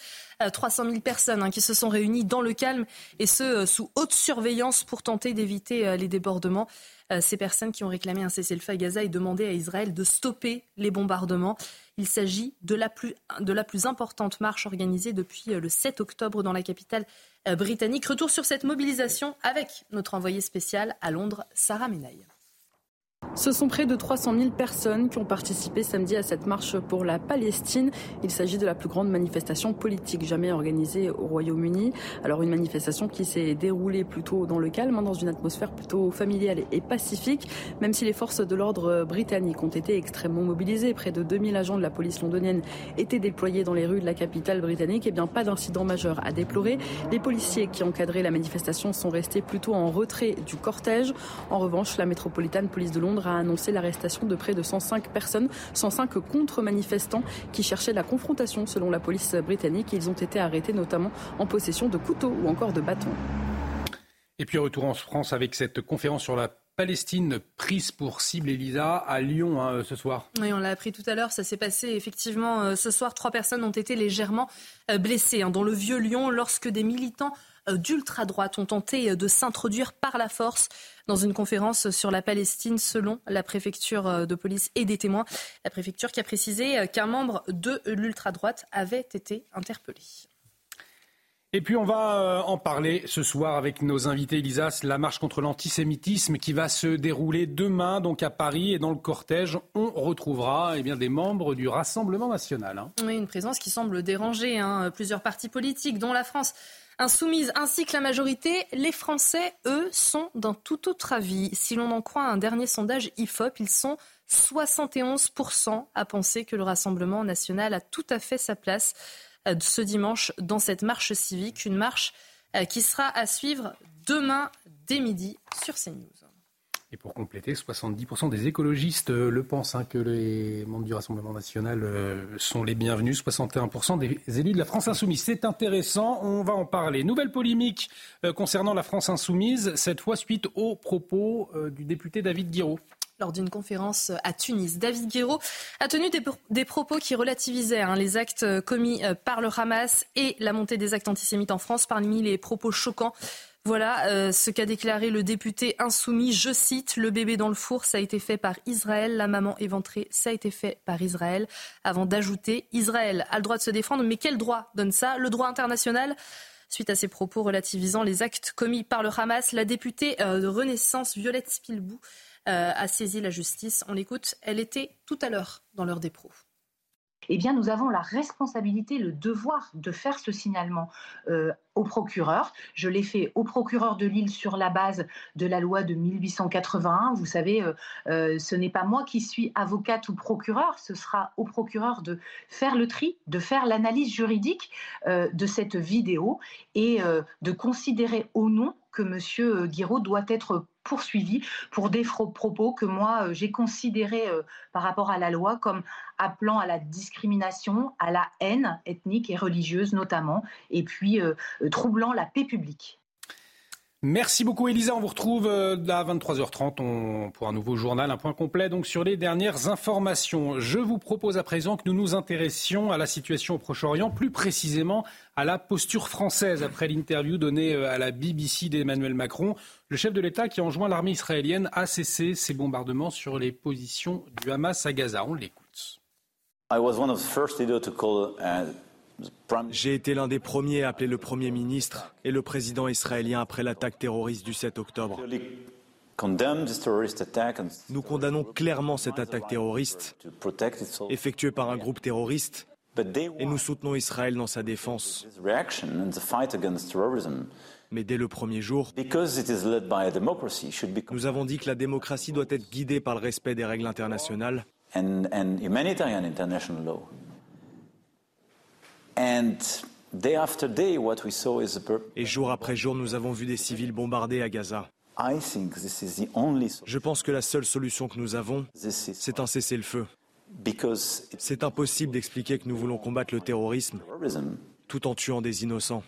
[SPEAKER 3] 300 euh, 000 personnes hein, qui se sont réunies dans le calme et ce, euh, sous haute surveillance pour tenter d'éviter les débordements. Euh, ces personnes qui ont réclamé un cessez-le-feu à Gaza et demandé à Israël de stopper les bombardements. Il s'agit de la, plus, importante marche organisée depuis euh, le 7 octobre dans la capitale euh, britannique. Retour sur cette mobilisation avec notre envoyé spécial à Londres, Sarah Menaille.
[SPEAKER 31] Ce sont près de 300 000 personnes qui ont participé samedi à cette marche pour la Palestine. Il s'agit de la plus grande manifestation politique jamais organisée au Royaume-Uni. Alors une manifestation qui s'est déroulée plutôt dans le calme, hein, dans une atmosphère plutôt familiale et pacifique, même si les forces de l'ordre britanniques ont été extrêmement mobilisées. Près de 2000 agents de la police londonienne étaient déployés dans les rues de la capitale britannique. Et eh bien pas d'incident majeur à déplorer. Les policiers qui encadraient la manifestation sont restés plutôt en retrait du cortège. En revanche, la métropolitaine police de Londres Londres a annoncé l'arrestation de près de 105 personnes, 105 contre-manifestants qui cherchaient la confrontation selon la police britannique. Ils ont été arrêtés notamment en possession de couteaux ou encore de bâtons.
[SPEAKER 2] Et puis retour en France avec cette conférence sur la Palestine prise pour cible, Elisa, à Lyon hein, ce soir.
[SPEAKER 3] Oui, on l'a appris tout à l'heure. Ça s'est passé effectivement euh, ce soir. Trois personnes ont été légèrement euh, blessées hein, dans le vieux Lyon lorsque des militants euh, d'ultra-droite ont tenté de s'introduire par la force dans une conférence sur la Palestine selon la préfecture euh, de police et des témoins. La préfecture qui a précisé euh, qu'un membre de l'ultra-droite avait été interpellé.
[SPEAKER 2] Et puis on va euh, en parler ce soir avec nos invités, Elisas, la marche contre l'antisémitisme qui va se dérouler demain donc à Paris et dans le cortège on retrouvera eh bien, des membres du Rassemblement national. Hein.
[SPEAKER 3] Oui, une présence qui semble déranger hein. plusieurs partis politiques dont la France insoumise ainsi que la majorité, les Français, eux, sont d'un tout autre avis. Si l'on en croit un dernier sondage IFOP, ils sont 71% à penser que le Rassemblement national a tout à fait sa place euh, ce dimanche dans cette marche civique, une marche euh, qui sera à suivre demain dès midi sur CNews.
[SPEAKER 2] Et pour compléter, 70% des écologistes euh, le pensent hein, que les membres du Rassemblement national euh, sont les bienvenus. 61% des élus de la France insoumise. C'est intéressant, on va en parler. Nouvelle polémique euh, concernant la France insoumise, cette fois suite aux propos du député David Guiraud
[SPEAKER 3] lors d'une conférence à Tunis. David Guiraud a tenu des, propos qui relativisaient hein, les actes commis par le Hamas et la montée des actes antisémites en France. Parmi les propos choquants, voilà euh, ce qu'a déclaré le député insoumis. Je cite, le bébé dans le four, ça a été fait par Israël, la maman éventrée, ça a été fait par Israël, avant d'ajouter, Israël a le droit de se défendre, mais quel droit donne ça? Le droit international Suite à ces propos relativisant les actes commis par le Hamas, la députée euh, de Renaissance, Violette Spilbou, euh, a saisi la justice. On l'écoute, elle était tout à l'heure dans des pros
[SPEAKER 32] eh bien, nous avons la responsabilité, le devoir de faire ce signalement euh, au procureur. Je l'ai fait au procureur de Lille sur la base de la loi de 1881. Vous savez, euh, euh, ce n'est pas moi qui suis avocate ou procureur, ce sera au procureur de faire le tri, de faire l'analyse juridique de cette vidéo et de considérer au non que M. Guiraud doit être poursuivi pour des propos que moi j'ai considérés par rapport à la loi comme appelant à la discrimination, à la haine ethnique et religieuse notamment, et puis troublant la paix publique.
[SPEAKER 2] Merci beaucoup Elisa, on vous retrouve euh, à 23h30 pour un nouveau journal, un point complet donc sur les dernières informations. Je vous propose à présent que nous nous intéressions à la situation au Proche-Orient, plus précisément à la posture française après l'interview donnée euh, à la BBC d'Emmanuel Macron, le chef de l'État qui enjoint l'armée israélienne à cesser ses bombardements sur les positions du Hamas à Gaza. On l'écoute.
[SPEAKER 33] J'ai été l'un des premiers à appeler le Premier ministre et le président israélien après l'attaque terroriste du 7 octobre. Nous condamnons clairement cette attaque terroriste effectuée par un groupe terroriste et nous soutenons Israël dans sa défense. Mais dès le premier jour, nous avons dit que la démocratie doit être guidée par le respect des règles internationales et jour après jour, nous avons vu des civils bombardés à Gaza. Je pense que la seule solution que nous avons, c'est un cessez-le-feu. C'est impossible d'expliquer que nous voulons combattre le terrorisme tout en tuant des innocents.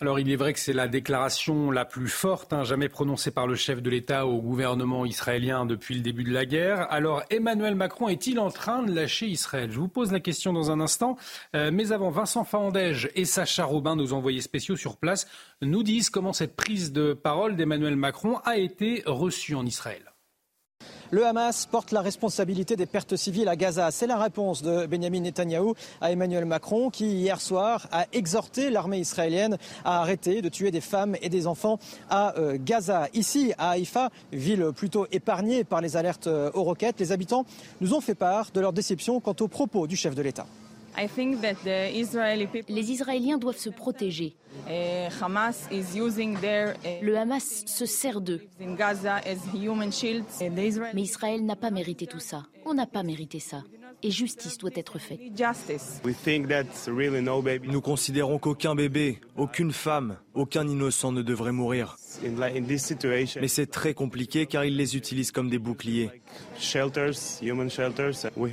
[SPEAKER 2] Alors il est vrai que c'est la déclaration la plus forte hein, jamais prononcée par le chef de l'État au gouvernement israélien depuis le début de la guerre. Alors Emmanuel Macron est-il en train de lâcher Israël? Je vous pose la question dans un instant. Euh, mais avant, Vincent Fahandège et Sacha Robin, nos envoyés spéciaux sur place, nous disent comment cette prise de parole d'Emmanuel Macron a été reçue en Israël.
[SPEAKER 17] Le Hamas porte la responsabilité des pertes civiles à Gaza. C'est la réponse de Benjamin Netanyahou à Emmanuel Macron qui, hier soir, a exhorté l'armée israélienne à arrêter de tuer des femmes et des enfants à euh, Gaza. Ici, à Haïfa, ville plutôt épargnée par les alertes euh, aux roquettes, les habitants nous ont fait part de leur déception quant aux propos du chef de l'État.
[SPEAKER 34] Les Israéliens doivent se protéger.
[SPEAKER 17] Uh,
[SPEAKER 34] Le Hamas se sert d'eux. Mais Israël n'a pas mérité tout ça. On n'a pas mérité ça et justice doit être faite.
[SPEAKER 33] Nous considérons qu'aucun bébé, aucune femme, aucun innocent ne devrait mourir. Mais c'est très compliqué car ils les utilisent comme des boucliers.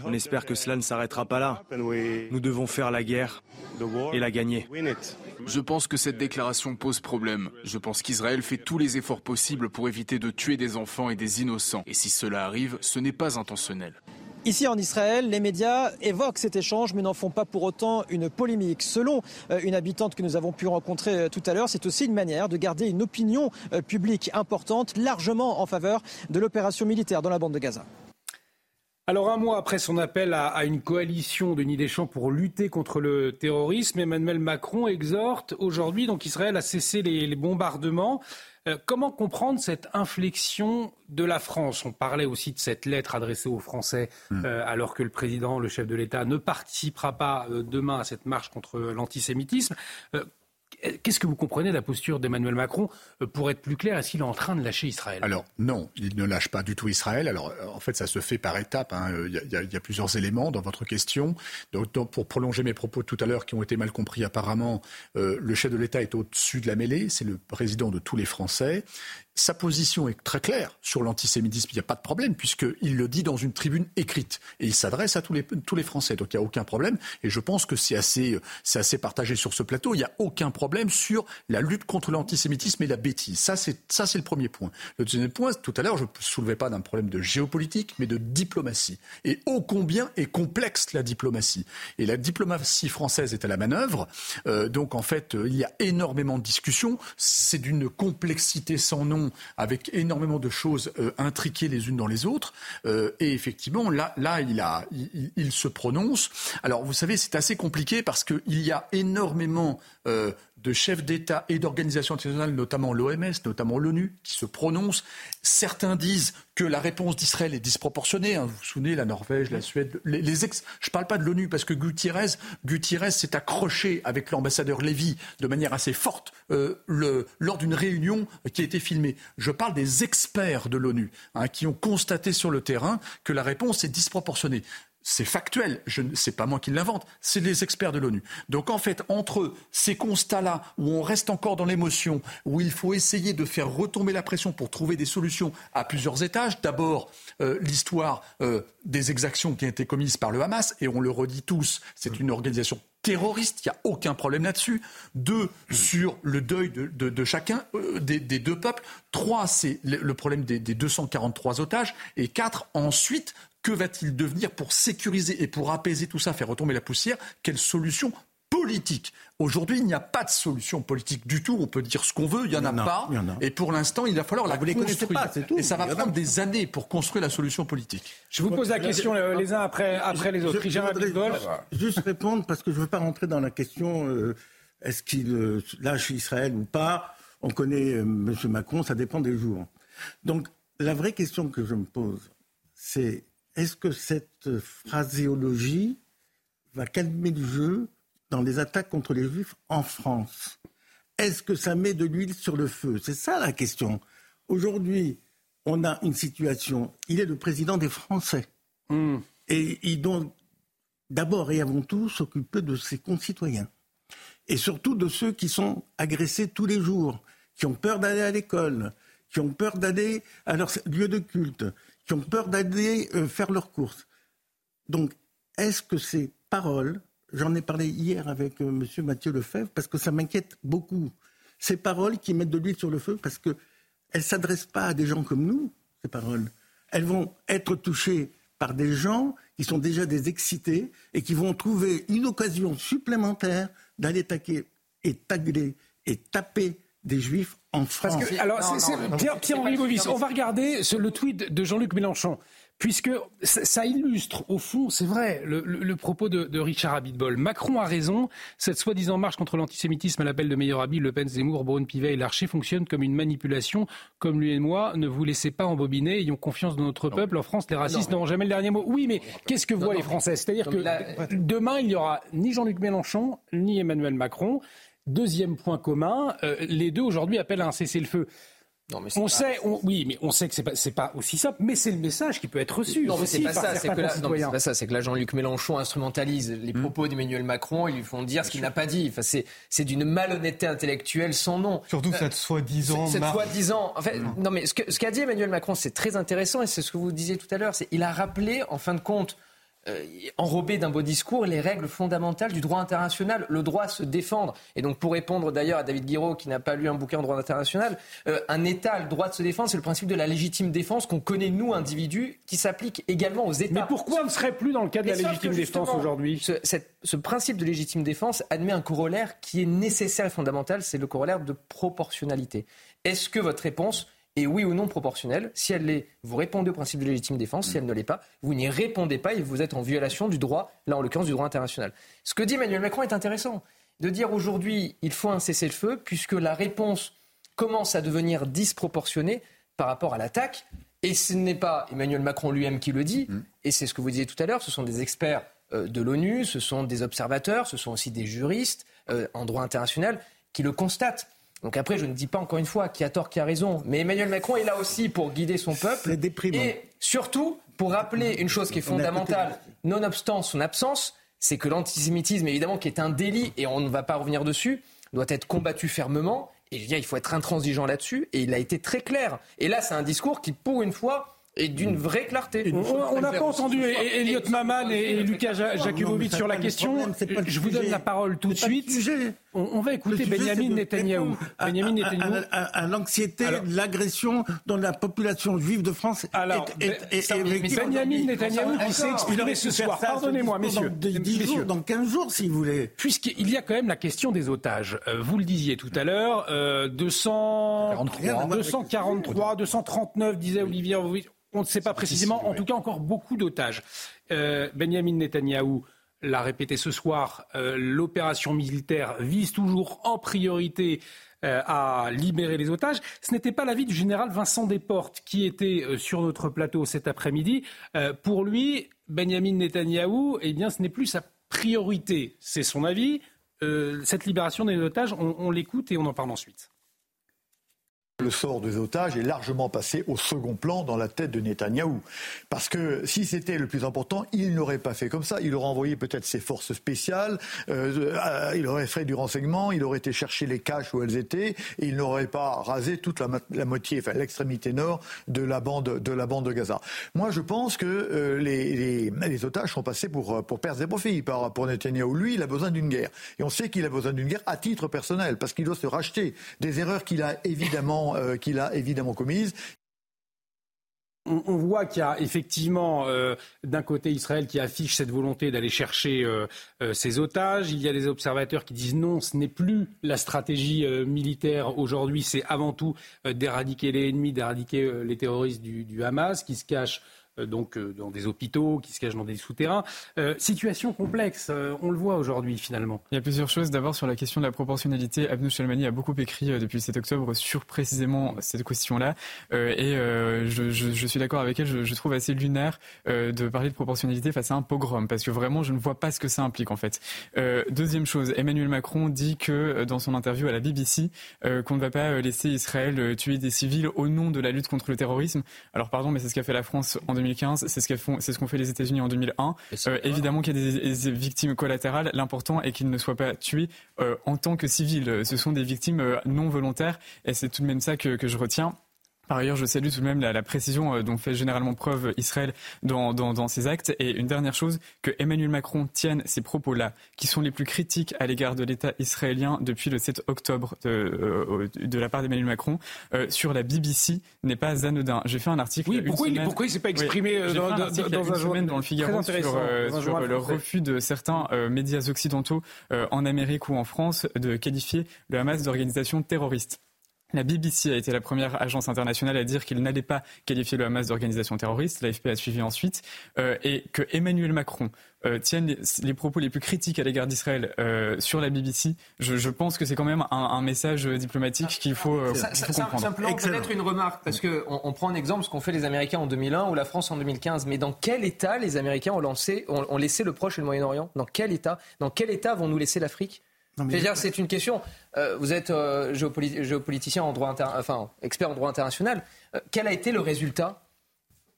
[SPEAKER 33] On espère que cela ne s'arrêtera pas là. Nous devons faire la guerre et la gagner.
[SPEAKER 35] Je pense que cette déclaration pose problème. Je pense qu'Israël fait tous les efforts possibles pour éviter de tuer des enfants et des innocents. Et si cela arrive, ce n'est pas intentionnel.
[SPEAKER 17] Ici en Israël, les médias évoquent cet échange mais n'en font pas pour autant une polémique. Selon euh, une habitante que nous avons pu rencontrer euh, tout à l'heure, c'est aussi une manière de garder une opinion euh, publique importante, largement en faveur de l'opération militaire dans la bande de Gaza.
[SPEAKER 2] Alors un mois après son appel à, une coalition de Deschamps pour lutter contre le terrorisme, Emmanuel Macron exhorte aujourd'hui Israël à cesser les bombardements. Euh, comment comprendre cette inflexion de la France? On parlait aussi de cette lettre adressée aux Français hmm. euh, alors que le président, le chef de l'État, ne participera pas euh, demain à cette marche contre l'antisémitisme. Qu'est-ce que vous comprenez de la posture d'Emmanuel Macron euh, Pour être plus clair, est-ce qu'il est en train de lâcher Israël?
[SPEAKER 10] Alors non, il ne lâche pas du tout Israël. Alors euh, en fait, ça se fait par étapes. Hein. Il, y a, plusieurs éléments dans votre question. Donc, pour prolonger mes propos tout à l'heure qui ont été mal compris apparemment, euh, le chef de l'État est au-dessus de la mêlée. C'est le président de tous les Français. Sa position est très claire sur l'antisémitisme. Il n'y a pas de problème puisqu'il le dit dans une tribune écrite et il s'adresse à tous les, Français. Donc il n'y a aucun problème. Et je pense que c'est assez partagé sur ce plateau. Il n'y a aucun problème sur la lutte contre l'antisémitisme et la bêtise. Ça, c'est, ça, c'est le premier point. Le deuxième point, tout à l'heure, je ne soulevais pas d'un problème de géopolitique, mais de diplomatie. Et ô combien est complexe la diplomatie. Et la diplomatie française est à la manœuvre. Euh, donc en fait, il y a énormément de discussions. C'est d'une complexité sans nom avec énormément de choses euh, intriquées les unes dans les autres. Euh, et effectivement, là, là il, a, il, se prononce. Alors, vous savez, c'est assez compliqué parce qu'il y a énormément euh, de chefs d'État et d'organisations internationales, notamment l'OMS, notamment l'ONU, qui se prononcent. Certains disent que la réponse d'Israël est disproportionnée. Hein. Vous vous souvenez, la Norvège, la Suède, les, ex. Je ne parle pas de l'ONU parce que Gutiérrez, Gutiérrez s'est accroché avec l'ambassadeur Lévy de manière assez forte euh, lors d'une réunion qui a été filmée. Je parle des experts de l'ONU hein, qui ont constaté sur le terrain que la réponse est disproportionnée. C'est factuel, je c'est pas moi qui l'invente, c'est les experts de l'ONU. Donc en fait, entre ces constats-là où on reste encore dans l'émotion, où il faut essayer de faire retomber la pression pour trouver des solutions à plusieurs étages, d'abord euh, l'histoire euh, des exactions qui ont été commises par le Hamas, et on le redit tous, c'est une organisation terroriste, il n'y a aucun problème là-dessus. Deux, sur le deuil de, chacun, euh, des, deux peuples. Trois, c'est le, problème des, des 243 otages. Et quatre, ensuite, que va-t-il devenir pour sécuriser et pour apaiser tout ça, faire retomber la poussière? Quelle solution politique? Aujourd'hui, il n'y a pas de solution politique du tout. On peut dire ce qu'on veut, il n'y en, a pas. Et pour l'instant, il va falloir la construire. et ça va prendre des années pour construire la solution politique.
[SPEAKER 2] Je vous pose la question euh, les uns après, après les autres.
[SPEAKER 9] Je, je juste répondre parce que je ne veux pas rentrer dans la question euh, est-ce qu'il euh, lâche Israël ou pas? On connaît M. Macron, ça dépend des jours. Donc, la vraie question que je me pose, c'est est-ce que cette phraséologie va calmer le jeu dans les attaques contre les juifs en France? Est-ce que ça met de l'huile sur le feu? C'est ça la question. Aujourd'hui, on a une situation, il est le président des Français. Hmm. Et il doit d'abord et avant tout s'occuper de ses concitoyens. Et surtout de ceux qui sont agressés tous les jours, qui ont peur d'aller à l'école, qui ont peur d'aller à leur lieu de culte, ont peur d'aller euh, faire leurs courses. Donc, est-ce que ces paroles, j'en ai parlé hier avec euh, M. Mathieu Lefebvre, parce que ça m'inquiète beaucoup, ces paroles qui mettent de l'huile sur le feu, parce qu'elles ne s'adressent pas à des gens comme nous, ces paroles. Elles vont être touchées par des gens qui sont déjà des excités et qui vont trouver une occasion supplémentaire d'aller taquer et tagler et taper des juifs en France.
[SPEAKER 2] Parce que, alors, Pierre-Henri Bovis, on va regarder le tweet de Jean-Luc Mélenchon puisque ça illustre, au fond, c'est vrai, le, propos de, Richard Abitbol. Macron a raison, cette soi-disant marche contre l'antisémitisme à l'appel de meilleur habit, Le Pen, Zemmour, Braun, Pivet et Larcher fonctionne comme une manipulation, comme lui et moi, ne vous laissez pas embobiner, ayons confiance dans notre peuple. En France, les racistes n'auront jamais le dernier mot. Oui, mais qu'est-ce que voient les Français? C'est-à-dire que demain, il n'y aura ni Jean-Luc Mélenchon, ni Emmanuel Macron. Deuxième point commun, euh, les deux aujourd'hui appellent à un cessez-le-feu. Non, mais on sait, oui, mais on sait que c'est pas, pas aussi simple, mais c'est le message qui peut être reçu.
[SPEAKER 8] Non, mais
[SPEAKER 2] c'est pas,
[SPEAKER 8] ça, c'est pas ça, c'est que là Jean-Luc Mélenchon instrumentalise les hmm. propos d'Emmanuel Macron, ils lui font dire ce qu'il n'a pas dit. Enfin, c'est d'une malhonnêteté intellectuelle sans nom.
[SPEAKER 13] Surtout cette soi-disant.
[SPEAKER 8] Cette soi-disant. En fait, hmm. non, mais ce qu'a ce dit Emmanuel Macron, c'est très intéressant et c'est ce que vous disiez tout à l'heure. C'est il a rappelé, en fin de compte, euh, enrobé d'un beau discours les règles fondamentales du droit international, le droit à se défendre. Et donc pour répondre d'ailleurs à David Guiraud qui n'a pas lu un bouquin en droit international, euh, un État a le droit de se défendre, c'est le principe de la légitime défense qu'on connaît nous individus, qui s'applique également aux États.
[SPEAKER 2] Mais pourquoi on ne serait plus dans le cas de la légitime défense aujourd'hui
[SPEAKER 8] ce, ce principe de légitime défense admet un corollaire qui est nécessaire et fondamental, c'est le corollaire de proportionnalité. Est-ce que votre réponse et oui ou non proportionnelle. Si elle l'est, vous répondez au principe de légitime défense. Si elle ne l'est pas, vous n'y répondez pas et vous êtes en violation du droit, là en l'occurrence du droit international. Ce que dit Emmanuel Macron est intéressant. De dire aujourd'hui, il faut un cessez-le-feu, puisque la réponse commence à devenir disproportionnée par rapport à l'attaque. Et ce n'est pas Emmanuel Macron lui-même qui le dit, mm. et c'est ce que vous disiez tout à l'heure, ce sont des experts euh, de l'ONU, ce sont des observateurs, ce sont aussi des juristes euh, en droit international qui le constatent. Donc après, je ne dis pas encore une fois qui a tort, qui a raison, mais Emmanuel Macron est là aussi pour guider son peuple. Et surtout, pour rappeler une chose qui est fondamentale, nonobstant son absence, c'est que l'antisémitisme, évidemment, qui est un délit, et on ne va pas revenir dessus, doit être combattu fermement. Et je veux dire, il faut être intransigeant là-dessus, et il a été très clair. Et là, c'est un discours qui, pour une fois, et d'une vraie clarté.
[SPEAKER 2] On n'a pas entendu Elliot Maman et, Lucas Jakubovic sur la question. Je vous donne la parole tout de suite. On, va écouter Benjamin Netanyahou.
[SPEAKER 9] Benjamin Netanyahou. À, l'anxiété l'agression dont la population juive de France
[SPEAKER 2] alors, est, Benjamin Netanyahou qui s'est exprimé ce soir. Pardonnez-moi, messieurs.
[SPEAKER 9] Dans, dans 15 jours, si vous voulez.
[SPEAKER 2] Puisqu'il y a quand même la question des otages. Euh, vous le disiez tout à l'heure, 243, 243, 239, disait Olivier on ne sait pas précisément, en tout cas encore beaucoup d'otages. Euh, Benjamin Netanyahou l'a répété ce soir, euh, l'opération militaire vise toujours en priorité euh, à libérer les otages. Ce n'était pas l'avis du général Vincent Desportes qui était sur notre plateau cet après-midi. pour lui, Benjamin Netanyahou, eh bien, ce n'est plus sa priorité. C'est son avis. cette libération des otages, on l'écoute et on en parle ensuite.
[SPEAKER 36] Le sort des otages est largement passé au second plan dans la tête de Netanyahou. Parce que si c'était le plus important, il n'aurait pas fait comme ça. Il aurait envoyé peut-être ses forces spéciales, euh, euh, il aurait fait du renseignement, il aurait été chercher les caches où elles étaient, et il n'aurait pas rasé toute la, moitié, enfin l'extrémité nord de la bande de Gaza. Moi, je pense que euh, les, otages sont passés pour pour perdre des profits. Pour Netanyahou, lui, il a besoin d'une guerre, et on sait qu'il a besoin d'une guerre à titre personnel, parce qu'il doit se racheter des erreurs qu'il a évidemment euh, qu'il a évidemment commise.
[SPEAKER 2] On, voit qu'il y a effectivement euh, d'un côté Israël qui affiche cette volonté d'aller chercher euh, ses otages. Il y a des observateurs qui disent non, ce n'est plus la stratégie militaire aujourd'hui, c'est avant tout d'éradiquer les ennemis, d'éradiquer les terroristes du, Hamas qui se cachent donc euh, dans des hôpitaux, qui se cachent dans des souterrains. Euh, situation complexe, on le voit aujourd'hui finalement.
[SPEAKER 12] Il y a plusieurs choses. D'abord sur la question de la proportionnalité, Abnou Chalmani a beaucoup écrit depuis le 7 octobre sur précisément cette question-là. et je, suis d'accord avec elle, je, trouve assez lunaire de parler de proportionnalité face à un pogrom, parce que vraiment je ne vois pas ce que ça implique en fait. deuxième chose, Emmanuel Macron dit que dans son interview à la BBC, qu'on ne va pas laisser Israël tuer des civils au nom de la lutte contre le terrorisme. Alors pardon, mais c'est ce qu'a fait la France en 2015, c'est ce qu'ont c'est ce fait les États-Unis en 2001. Euh, évidemment qu'il y a des, victimes collatérales. L'important est qu'ils ne soient pas tués euh, en tant que civils. Ce sont des victimes euh, non volontaires, et c'est tout de même ça que, que je retiens. Par ailleurs, je salue tout de même la, précision euh, dont fait généralement preuve Israël dans, dans, ses actes. Et une dernière chose, que Emmanuel Macron tienne ces propos-là, qui sont les plus critiques à l'égard de l'État israélien depuis le 7 octobre de, euh, de la part d'Emmanuel Macron, euh, sur la BBC, n'est pas anodin. J'ai fait un article.
[SPEAKER 2] Oui, pourquoi, il, pourquoi il s'est pas exprimé dans, un
[SPEAKER 12] dans, un dans le Figaro sur, sur le refus de certains médias occidentaux en Amérique ou en France de qualifier le Hamas d'organisation terroriste. La BBC a été la première agence internationale à dire qu'il n'allait pas qualifier le Hamas d'organisation terroriste. L'AFP a suivi ensuite. Euh, et que Emmanuel Macron euh, tienne les, propos les plus critiques à l'égard d'Israël euh, sur la BBC, je, je pense que c'est quand même un, un message diplomatique qu'il faut, ça, faut comprendre.
[SPEAKER 8] Simplement, peut-être une remarque, parce qu'on on prend un exemple, ce qu'ont fait les Américains en 2001 ou la France en 2015. Mais dans quel état les Américains ont, lancé, ont, ont laissé le Proche et le Moyen-Orient? Dans quel état? Dans quel état vont nous laisser l'Afrique? C'est une question. Euh, vous êtes euh, géopoliticien en droit enfin expert en droit international. Euh, quel a été le résultat?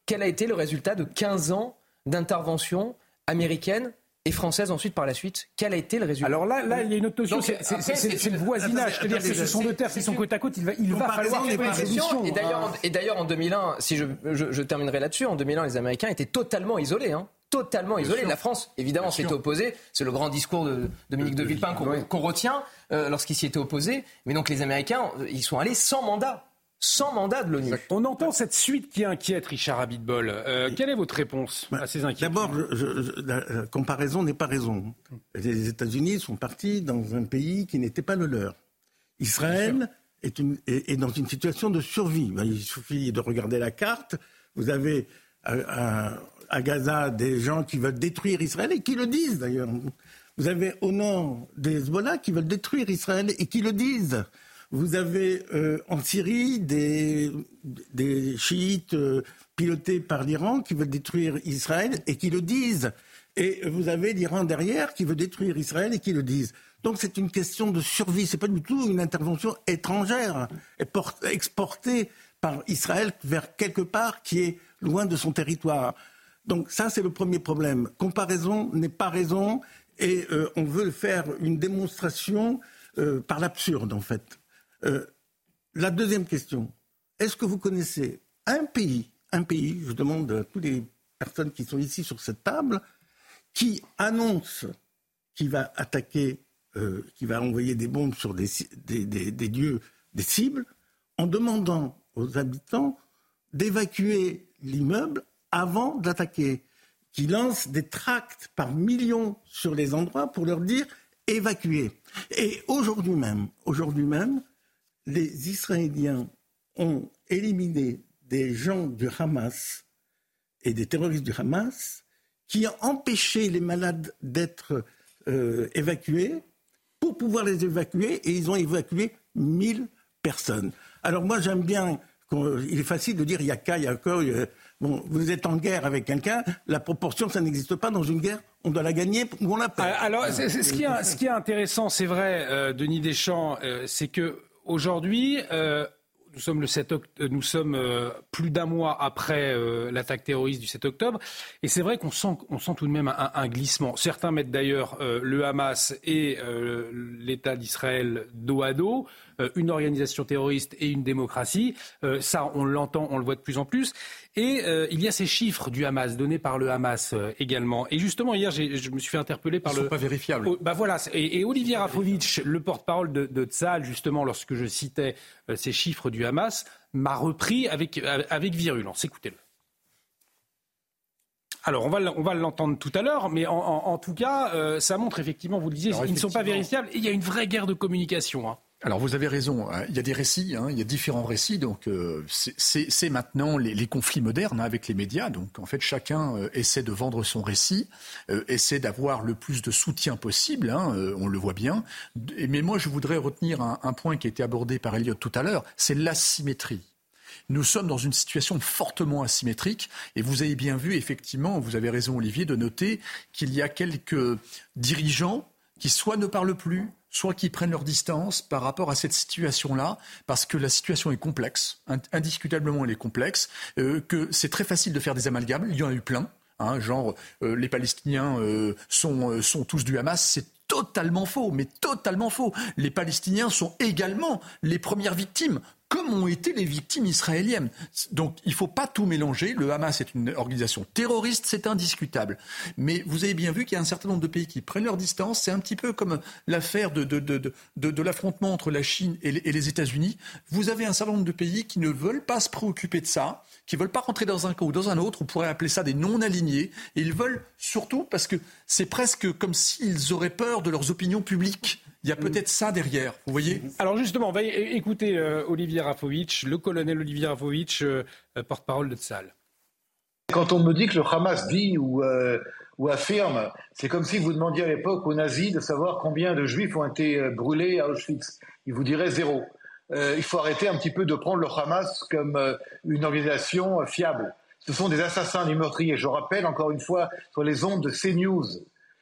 [SPEAKER 8] Quel a été le résultat de 15 ans d'intervention américaine et française ensuite par la suite? Quel a été le résultat?
[SPEAKER 2] Alors là, là, il y a une autre notion, c'est le voisinage. C'est-à-dire que ce sont deux terres qui sont côte à côte, il va, il va falloir une solution.
[SPEAKER 8] Et d'ailleurs, en 2001, si je, je, terminerai là-dessus, en 2001, les Américains étaient totalement isolés. Hein totalement isolé. La France, évidemment, s'est opposée. C'est le grand discours de Dominique de, Villepin qu'on retient euh, lorsqu'il s'y était opposé. Mais donc les Américains, euh, ils sont allés sans mandat. Sans mandat de l'ONU.
[SPEAKER 2] On entend cette suite qui inquiète Richard Abitbol. Euh, quelle est votre réponse bah, à ces inquiétudes
[SPEAKER 9] D'abord, la comparaison n'est pas raison. Les États-Unis sont partis dans un pays qui n'était pas le leur. Israël est, une, est, dans une situation de survie. Bah, il suffit de regarder la carte. Vous avez un, à Gaza des gens qui veulent détruire Israël et qui le disent d'ailleurs. Vous avez au nord des Hezbollah qui veulent détruire Israël et qui le disent. Vous avez euh, en Syrie des, chiites euh, pilotés par l'Iran qui veulent détruire Israël et qui le disent. Et vous avez l'Iran derrière qui veut détruire Israël et qui le disent. Donc c'est une question de survie. C'est pas du tout une intervention étrangère exportée par Israël vers quelque part qui est loin de son territoire. Donc ça, c'est le premier problème. Comparaison n'est pas raison et euh, on veut faire une démonstration euh, par l'absurde, en fait. Euh, la deuxième question, est-ce que vous connaissez un pays, un pays, je demande à toutes les personnes qui sont ici sur cette table, qui annonce qu'il va attaquer, qui va envoyer des bombes sur des, des lieux, des cibles, en demandant aux habitants d'évacuer l'immeuble avant d'attaquer, qui lance des tracts par millions sur les endroits pour leur dire évacuez. Et aujourd'hui même, même, les Israéliens ont éliminé des gens du Hamas et des terroristes du Hamas qui ont empêché les malades d'être euh, évacués pour pouvoir les évacuer et ils ont évacué 1000 personnes. Alors moi j'aime bien, il est facile de dire il y a qu'à, il y a vous êtes en guerre avec quelqu'un, la proportion, ça n'existe pas dans une guerre. On doit la gagner ou on la perd.
[SPEAKER 2] Alors, ce, qui est, intéressant, c'est vrai, euh, Denis Deschamps, euh, c'est que aujourd'hui, euh, Nous sommes, le 7 nous sommes plus d'un mois après l'attaque terroriste du 7 octobre. Et c'est vrai qu'on sent, on sent tout de même un, glissement. Certains mettent d'ailleurs le Hamas et l'État d'Israël dos à dos. Euh, une organisation terroriste et une démocratie. Euh, ça, on l'entend, on le voit de plus en plus. Et euh, il y a ces chiffres du Hamas donnés par le Hamas également. Et justement, hier, je me suis fait interpeller par
[SPEAKER 10] Ils
[SPEAKER 2] le.
[SPEAKER 10] Sont pas vérifiables.
[SPEAKER 2] Oh, bah voilà. Et, Olivier Rafovitch, le porte-parole de, de Tzal, justement, lorsque je citais ces chiffres du Hamas, m'a repris avec, avec virulence. Écoutez-le. Alors, on va, on va l'entendre tout à l'heure, mais en, tout cas, ça montre effectivement, vous le disiez, ils ne sont pas vérifiables. Et il y a une vraie guerre de communication. Hein.
[SPEAKER 10] Alors vous avez raison, hein. il y a des récits, hein. il y a différents récits, donc euh, c'est maintenant les, conflits modernes hein, avec les médias, donc en fait chacun euh, essaie de vendre son récit, euh, essaie d'avoir le plus de soutien possible, on le voit bien, mais moi je voudrais retenir un, un point qui a été abordé par Elliot tout à l'heure, c'est l'asymétrie. Nous sommes dans une situation fortement asymétrique et vous avez bien vu, effectivement, vous avez raison Olivier, de noter qu'il y a quelques dirigeants qui soit ne parlent plus, soit qui prennent leur distance par rapport à cette situation-là, parce que la situation est complexe, indiscutablement elle est complexe, euh, que c'est très facile de faire des amalgames, il y en a eu plein, hein, genre euh, les Palestiniens euh, sont, sont tous du Hamas, c'est totalement faux, mais totalement faux. Les Palestiniens sont également les premières victimes comme ont été les victimes israéliennes. Donc il ne faut pas tout mélanger. Le Hamas est une organisation terroriste, c'est indiscutable. Mais vous avez bien vu qu'il y a un certain nombre de pays qui prennent leur distance. C'est un petit peu comme l'affaire de, l'affrontement entre la Chine et les, les États-Unis. Vous avez un certain nombre de pays qui ne veulent pas se préoccuper de ça, qui ne veulent pas rentrer dans un camp ou dans un autre. On pourrait appeler ça des non-alignés. Et ils veulent surtout parce que c'est presque comme s'ils auraient peur de leurs opinions publiques. Il y a peut-être ça derrière, vous voyez?
[SPEAKER 2] Alors justement, on va écouter euh, Olivier Rafovitch, le colonel Olivier Rafovitch, euh, euh, porte-parole de Tsal.
[SPEAKER 37] Quand on me dit que le Hamas dit ou, ou affirme, c'est comme si vous demandiez à l'époque aux nazis de savoir combien de juifs ont été brûlés à Auschwitz. Ils vous diraient zéro. il faut arrêter un petit peu de prendre le Hamas comme une organisation fiable. Ce sont des assassins, des meurtriers. Je rappelle encore une fois sur les ondes de CNews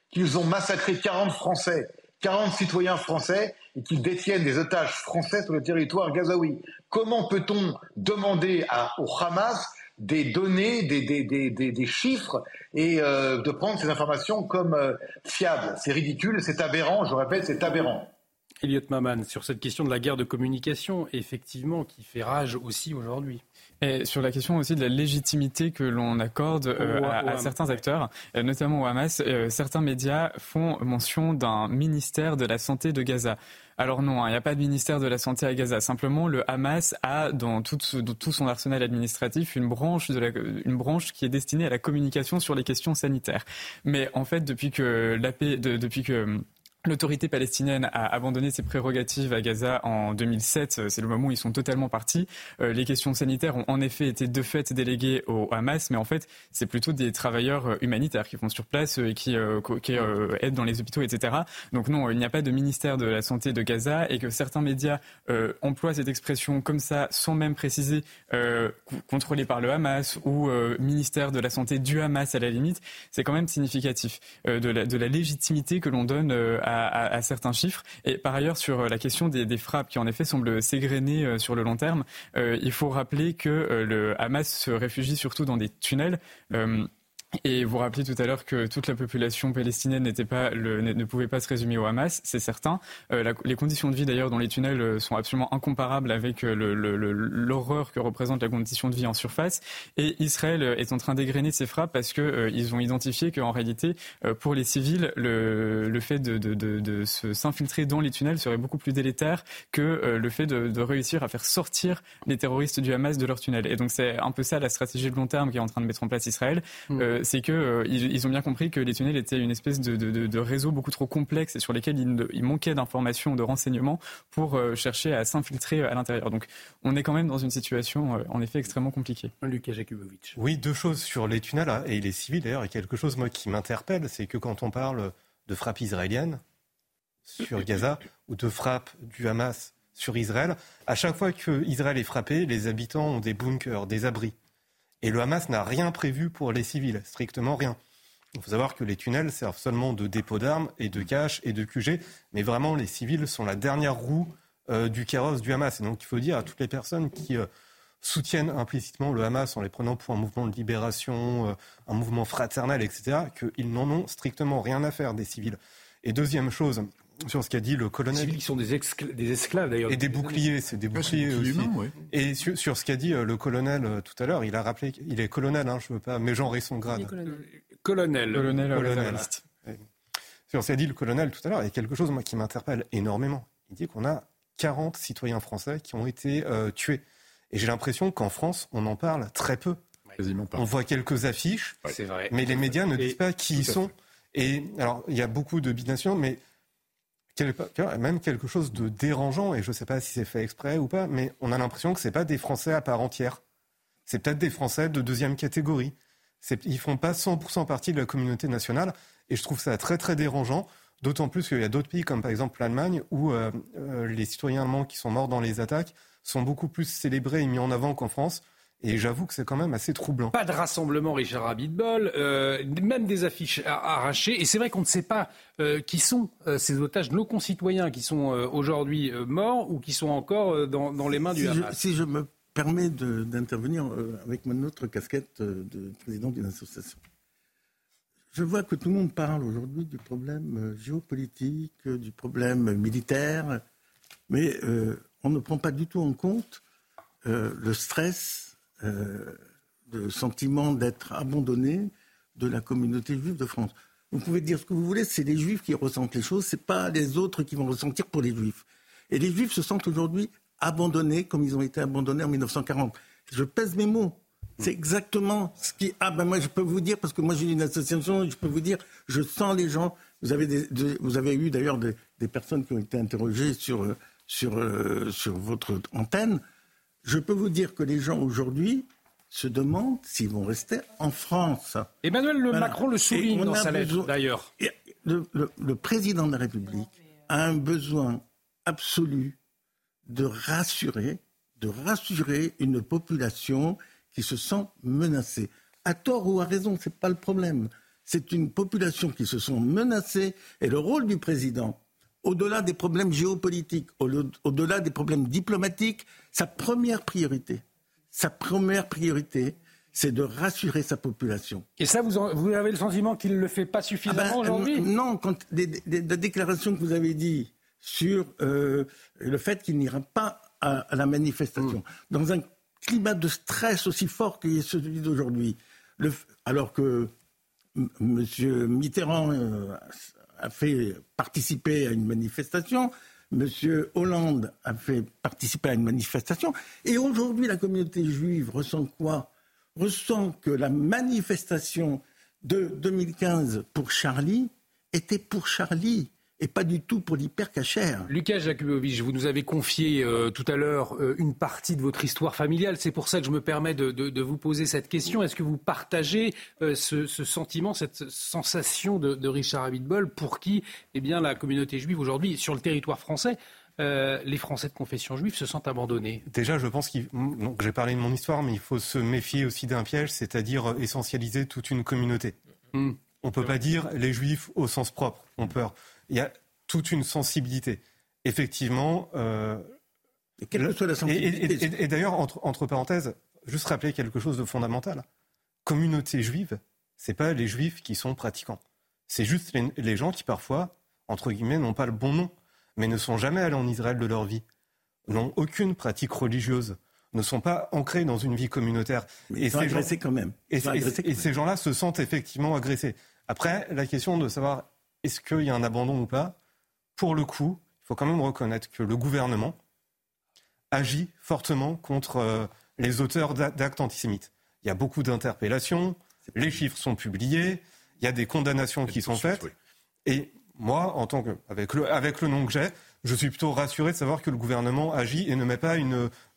[SPEAKER 37] qu'ils ont massacré 40 Français 40 citoyens français et qu'ils détiennent des otages français sur le territoire gazaoui. Comment peut-on demander au Hamas des données, des, chiffres et euh, de prendre ces informations comme euh, fiables? C'est ridicule, c'est aberrant, je répète, c'est aberrant.
[SPEAKER 2] Elliot Maman, sur cette question de la guerre de communication, effectivement, qui fait rage aussi aujourd'hui.
[SPEAKER 12] Et sur la question aussi de la légitimité que l'on accorde euh, à, certains acteurs, euh, notamment au Hamas, euh, certains médias font mention d'un ministère de la santé de Gaza. Alors non, hein, il n'y a pas de ministère de la Santé à Gaza. Simplement, le Hamas a dans tout, tout son arsenal administratif une branche, de la, une branche qui est destinée à la communication sur les questions sanitaires. Mais en fait, depuis que la paix, de, depuis que L'autorité palestinienne a abandonné ses prérogatives à Gaza en 2007. C'est le moment où ils sont totalement partis. Euh, les questions sanitaires ont en effet été de fait déléguées au Hamas, mais en fait, c'est plutôt des travailleurs euh, humanitaires qui vont sur place et qui, euh, qui aident dans les hôpitaux, etc. Donc non, il n'y a pas de ministère de la santé de Gaza et que certains médias emploient cette expression comme ça, sans même préciser contrôlé par le Hamas ou ministère de la santé du Hamas à la limite. C'est quand même significatif de la, de, la, légitimité que l'on donne à à, certains chiffres. Et par ailleurs, sur la question des, frappes qui en effet semblent s'égrener euh, sur le long terme, euh, il faut rappeler que euh, le Hamas se réfugie surtout dans des tunnels. Et vous rappelez tout à l'heure que toute la population palestinienne n'était pas le, ne pouvait pas se résumer au Hamas, c'est certain. Euh, les conditions de vie d'ailleurs dans les tunnels euh, sont absolument incomparables avec euh, l'horreur que représente la condition de vie en surface. Et Israël est en train d'égrener ses frappes parce que ils ont identifié qu'en réalité, pour les civils, le, fait de, de, de, de s'infiltrer dans les tunnels serait beaucoup plus délétère que le fait de, de réussir à faire sortir les terroristes du Hamas de leurs tunnels. Et donc c'est un peu ça la stratégie de long terme qui est en train de mettre en place Israël. Mm c'est que euh, ils, ont bien compris que les tunnels étaient une espèce de, de, réseau beaucoup trop complexe et sur lesquels il, manquait d'informations, de renseignements pour euh, chercher à s'infiltrer à l'intérieur. Donc on est quand même dans une situation euh, en effet extrêmement compliquée.
[SPEAKER 2] Lucas Jakubovic.
[SPEAKER 13] Oui, deux choses sur les tunnels hein, et les civils d'ailleurs. Et quelque chose moi qui m'interpelle, c'est que quand on parle de frappes israéliennes sur Gaza ou de frappes du Hamas sur Israël, à chaque fois que Israël est frappé, les habitants ont des bunkers, des abris. Et le Hamas n'a rien prévu pour les civils, strictement rien. Il faut savoir que les tunnels servent seulement de dépôt d'armes et de cache et de QG, mais vraiment les civils sont la dernière roue du carrosse du Hamas. Et donc il faut dire à toutes les personnes qui soutiennent implicitement le Hamas en les prenant pour un mouvement de libération, un mouvement fraternel, etc., qu'ils n'en ont strictement rien à faire des civils. Et deuxième chose, sur ce qu'a dit le colonel.
[SPEAKER 2] Ils sont des, des esclaves d'ailleurs.
[SPEAKER 13] Et des boucliers, c'est des boucliers aussi. Et sur, ce qu'a dit euh, le colonel euh, tout à l'heure, il a rappelé qu'il est colonel, hein, je ne veux pas mégenrer son grade.
[SPEAKER 2] Colonel.
[SPEAKER 13] Colonel. colonel. Sur ce qu'a dit le colonel tout à l'heure, il y a quelque chose moi, qui m'interpelle énormément. Il dit qu'on a 40 citoyens français qui ont été euh, tués. Et j'ai l'impression qu'en France, on en parle très peu. On voit quelques affiches, vrai. mais les médias ne disent pas qui ils sont. Et alors, il y a beaucoup de binations, mais même quelque chose de dérangeant, et je ne sais pas si c'est fait exprès ou pas, mais on a l'impression que ce pas des Français à part entière. C'est peut-être des Français de deuxième catégorie. Ils font pas 100% partie de la communauté nationale, et je trouve ça très très dérangeant, d'autant plus qu'il y a d'autres pays, comme par exemple l'Allemagne, où euh, euh, les citoyens allemands qui sont morts dans les attaques sont beaucoup plus célébrés et mis en avant qu'en France. Et j'avoue que c'est quand même assez troublant.
[SPEAKER 2] Pas de rassemblement, Richard Abitbol, euh, même des affiches arrachées. Et c'est vrai qu'on ne sait pas euh, qui sont euh, ces otages, nos concitoyens qui sont aujourd'hui morts ou qui sont encore dans, les mains du
[SPEAKER 9] Hamas. si je me permets d'intervenir avec mon autre casquette de président d'une association. Je vois que tout le monde parle aujourd'hui du problème géopolitique, du problème militaire, mais on ne prend pas du tout en compte le stress euh, de sentiment d'être abandonné de la communauté juive de France. Vous pouvez dire ce que vous voulez, c'est les juifs qui ressentent les choses, ce n'est pas les autres qui vont ressentir pour les juifs. Et les juifs se sentent aujourd'hui abandonnés comme ils ont été abandonnés en 1940. Je pèse mes mots. C'est exactement ce qui. Ah ben moi je peux vous dire parce que moi j'ai une association, je peux vous dire, je sens les gens. Vous avez, vous avez eu d'ailleurs des, personnes qui ont été interrogées sur sur euh, sur votre antenne. Je peux vous dire que les gens aujourd'hui se demandent s'ils vont rester en France.
[SPEAKER 2] Emmanuel Macron le souligne dans sa lettre, d'ailleurs.
[SPEAKER 9] Le, président de la République a un besoin absolu de rassurer, de rassurer une population qui se sent menacée. À tort ou à raison, ce n'est pas le problème. C'est une population qui se sent menacée et le rôle du président, au-delà des problèmes géopolitiques, au-delà des problèmes diplomatiques, sa première priorité, sa première priorité, c'est de rassurer sa population.
[SPEAKER 2] Et ça, vous, avez le sentiment qu'il ne le fait pas suffisamment ah ben, aujourd'hui?
[SPEAKER 9] Non, quand des, déclarations que vous avez dites sur euh, le fait qu'il n'ira pas à, la manifestation, mm. dans un climat de stress aussi fort que celui d'aujourd'hui, alors que M. Mitterrand euh, a fait participer à une manifestation, M. Hollande a fait participer à une manifestation, et aujourd'hui la communauté juive ressent quoi? Ressent que la manifestation de 2015 pour Charlie était pour Charlie et pas du tout pour l'hypercachère.
[SPEAKER 2] Lucas Jakubowicz, vous nous avez confié euh, tout à l'heure euh, une partie de votre histoire familiale. C'est pour ça que je me permets de, vous poser cette question. Est-ce que vous partagez euh, ce, sentiment, cette sensation de, Richard Abitbol pour qui eh bien, la communauté juive aujourd'hui, sur le territoire français, les Français de confession juive se sentent abandonnés?
[SPEAKER 13] Déjà, je pense qu'il. J'ai parlé de mon histoire, mais il faut se méfier aussi d'un piège, c'est-à-dire essentialiser toute une communauté. Hmm. On ne peut pas dire les juifs au sens propre. On peut il y a toute une sensibilité. Effectivement. Euh,
[SPEAKER 9] et quelle que soit la sensibilité.
[SPEAKER 13] Et, d'ailleurs, entre, parenthèses, juste rappeler quelque chose de fondamental. Communauté juive, c'est pas les juifs qui sont pratiquants. C'est juste les, gens qui parfois, entre guillemets, n'ont pas le bon nom, mais ne sont jamais allés en Israël de leur vie, n'ont aucune pratique religieuse, ne sont pas ancrés dans une vie communautaire.
[SPEAKER 9] et sont agressés quand même.
[SPEAKER 13] et ces gens-là se sentent effectivement agressés. Après, la question de savoir est-ce qu'il y a un abandon ou pas? Pour le coup, il faut quand même reconnaître que le gouvernement agit fortement contre euh, les auteurs d'actes antisémites. Il y a beaucoup d'interpellations, les chiffres sont publiés, il y a des condamnations qui sont faites. Et moi, en tant que, avec le, avec le nom que j'ai, je suis plutôt rassuré de savoir que le gouvernement agit et ne met pas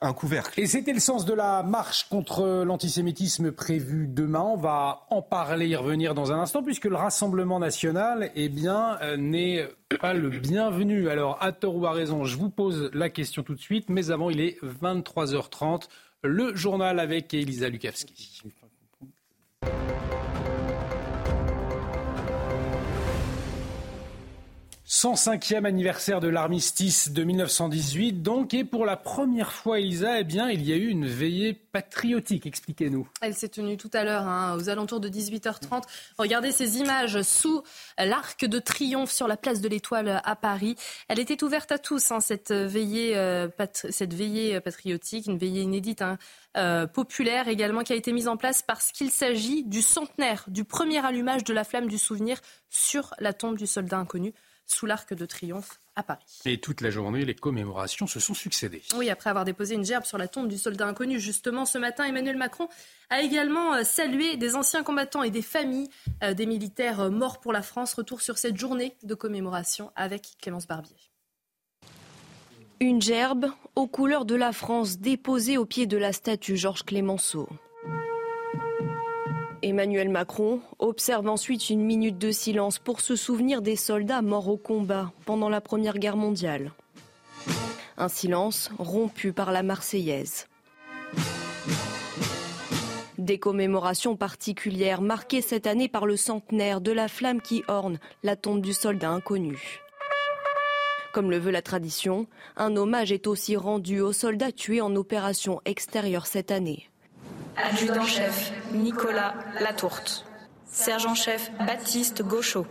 [SPEAKER 13] un couvercle.
[SPEAKER 2] Et c'était le sens de la marche contre l'antisémitisme prévue demain. On va en parler, y revenir dans un instant, puisque le Rassemblement national eh bien, euh, n'est pas le bienvenu. Alors, à tort ou à raison, je vous pose la question tout de suite, mais avant, il est 23h30. Le journal avec Elisa Lukavski. 105e anniversaire de l'armistice de 1918, donc, et pour la première fois, Elisa, eh bien, il y a eu une veillée patriotique. Expliquez-nous.
[SPEAKER 3] Elle s'est tenue tout à l'heure, hein, aux alentours de 18h30. Regardez ces images sous l'arc de triomphe sur la place de l'Étoile à Paris. Elle était ouverte à tous, hein, cette, veillée, euh, cette veillée patriotique, une veillée inédite. Hein, euh, populaire également qui a été mise en place parce qu'il s'agit du centenaire du premier allumage de la flamme du souvenir sur la tombe du soldat inconnu sous l'Arc de Triomphe à Paris.
[SPEAKER 2] Et toute la journée, les commémorations se sont succédées.
[SPEAKER 3] Oui, après avoir déposé une gerbe sur la tombe du soldat inconnu, justement, ce matin, Emmanuel Macron a également euh, salué des anciens combattants et des familles euh, des militaires euh, morts pour la France. Retour sur cette journée de commémoration avec Clémence Barbier.
[SPEAKER 6] Une gerbe aux couleurs de la France déposée au pied de la statue Georges Clémenceau. Emmanuel Macron observe ensuite une minute de silence pour se souvenir des soldats morts au combat pendant la Première Guerre mondiale. Un silence rompu par la Marseillaise. Des commémorations particulières marquées cette année par le centenaire de la flamme qui orne la tombe du soldat inconnu. Comme le veut la tradition, un hommage est aussi rendu aux soldats tués en opération extérieure cette année.
[SPEAKER 38] Adjudant-chef Nicolas Latourte. Sergent-chef Baptiste Gauchot.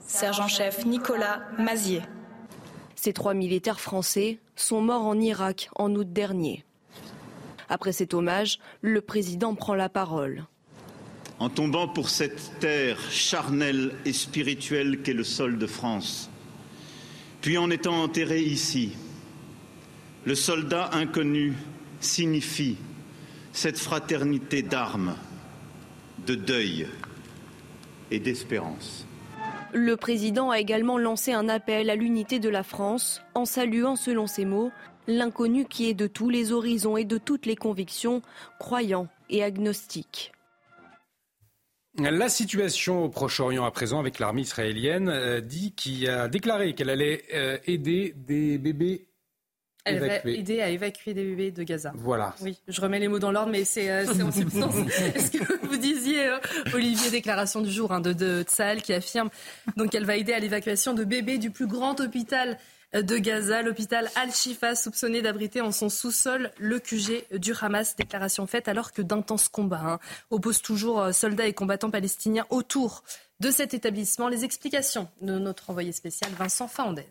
[SPEAKER 38] Sergent-chef Nicolas Mazier.
[SPEAKER 6] Ces trois militaires français sont morts en Irak en août dernier. Après cet hommage, le président prend la parole.
[SPEAKER 39] En tombant pour cette terre charnelle et spirituelle qu'est le sol de France, puis en étant enterré ici, le soldat inconnu signifie cette fraternité d'armes, de deuil et d'espérance.
[SPEAKER 6] Le président a également lancé un appel à l'unité de la France en saluant, selon ses mots, l'inconnu qui est de tous les horizons et de toutes les convictions, croyant et agnostique.
[SPEAKER 2] La situation au Proche-Orient à présent avec l'armée israélienne euh, dit qu'il a déclaré qu'elle allait euh, aider des bébés
[SPEAKER 3] elle va aider à évacuer des bébés de Gaza.
[SPEAKER 2] Voilà.
[SPEAKER 3] Oui, je remets les mots dans l'ordre, mais c'est euh, en substance. [laughs] Est-ce que vous disiez, euh, Olivier, déclaration du jour hein, de, de qui affirme donc qu'elle va aider à l'évacuation de bébés du plus grand hôpital euh, de Gaza, l'hôpital Al-Shifa, soupçonné d'abriter en son sous-sol le QG du Hamas. Déclaration faite alors que d'intenses combats hein, opposent toujours soldats et combattants palestiniens autour de cet établissement. Les explications de notre envoyé spécial Vincent Faondel.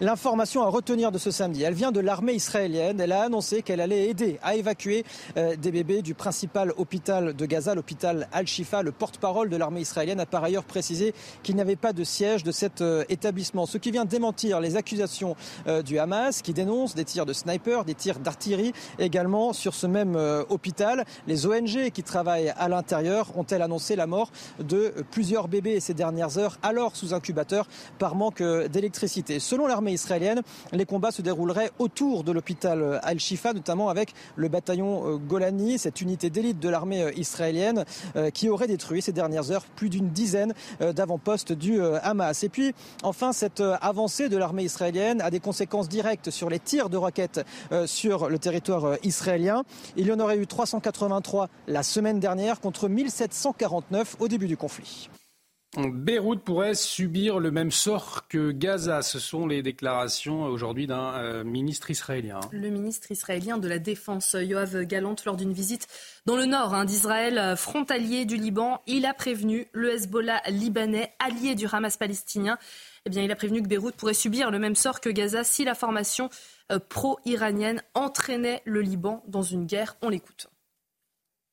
[SPEAKER 17] L'information à retenir de ce samedi, elle vient de l'armée israélienne. Elle a annoncé qu'elle allait aider à évacuer euh, des bébés du principal hôpital de Gaza, l'hôpital Al-Shifa. Le porte-parole de l'armée israélienne a par ailleurs précisé qu'il n'y avait pas de siège de cet euh, établissement, ce qui vient démentir les accusations euh, du Hamas qui dénonce des tirs de sniper, des tirs d'artillerie également sur ce même hôpital. Les ONG qui travaillent à l'intérieur ont-elles annoncé la mort de plusieurs bébés ces dernières heures, alors sous incubateur par manque d'électricité? L'armée israélienne, les combats se dérouleraient autour de l'hôpital Al-Shifa, notamment avec le bataillon euh, Golani, cette unité d'élite de l'armée euh, israélienne, euh, qui aurait détruit ces dernières heures plus d'une dizaine d'avant-postes du Hamas. Et puis, enfin, cette avancée de l'armée israélienne a des conséquences directes sur les tirs de roquettes sur le territoire israélien. Il y en aurait eu 383 la semaine dernière contre 1749 au début du conflit.
[SPEAKER 2] Beyrouth pourrait subir le même sort que Gaza. Ce sont les déclarations aujourd'hui d'un euh, ministre israélien.
[SPEAKER 3] Le ministre israélien de la Défense, Yoav Galant, lors d'une visite dans le nord hein, d'Israël, euh, frontalier du Liban, il a prévenu le Hezbollah libanais, allié du Hamas palestinien. Eh bien, il a prévenu que Beyrouth pourrait subir le même sort que Gaza si la formation euh, pro-iranienne entraînait le Liban dans une guerre. On l'écoute.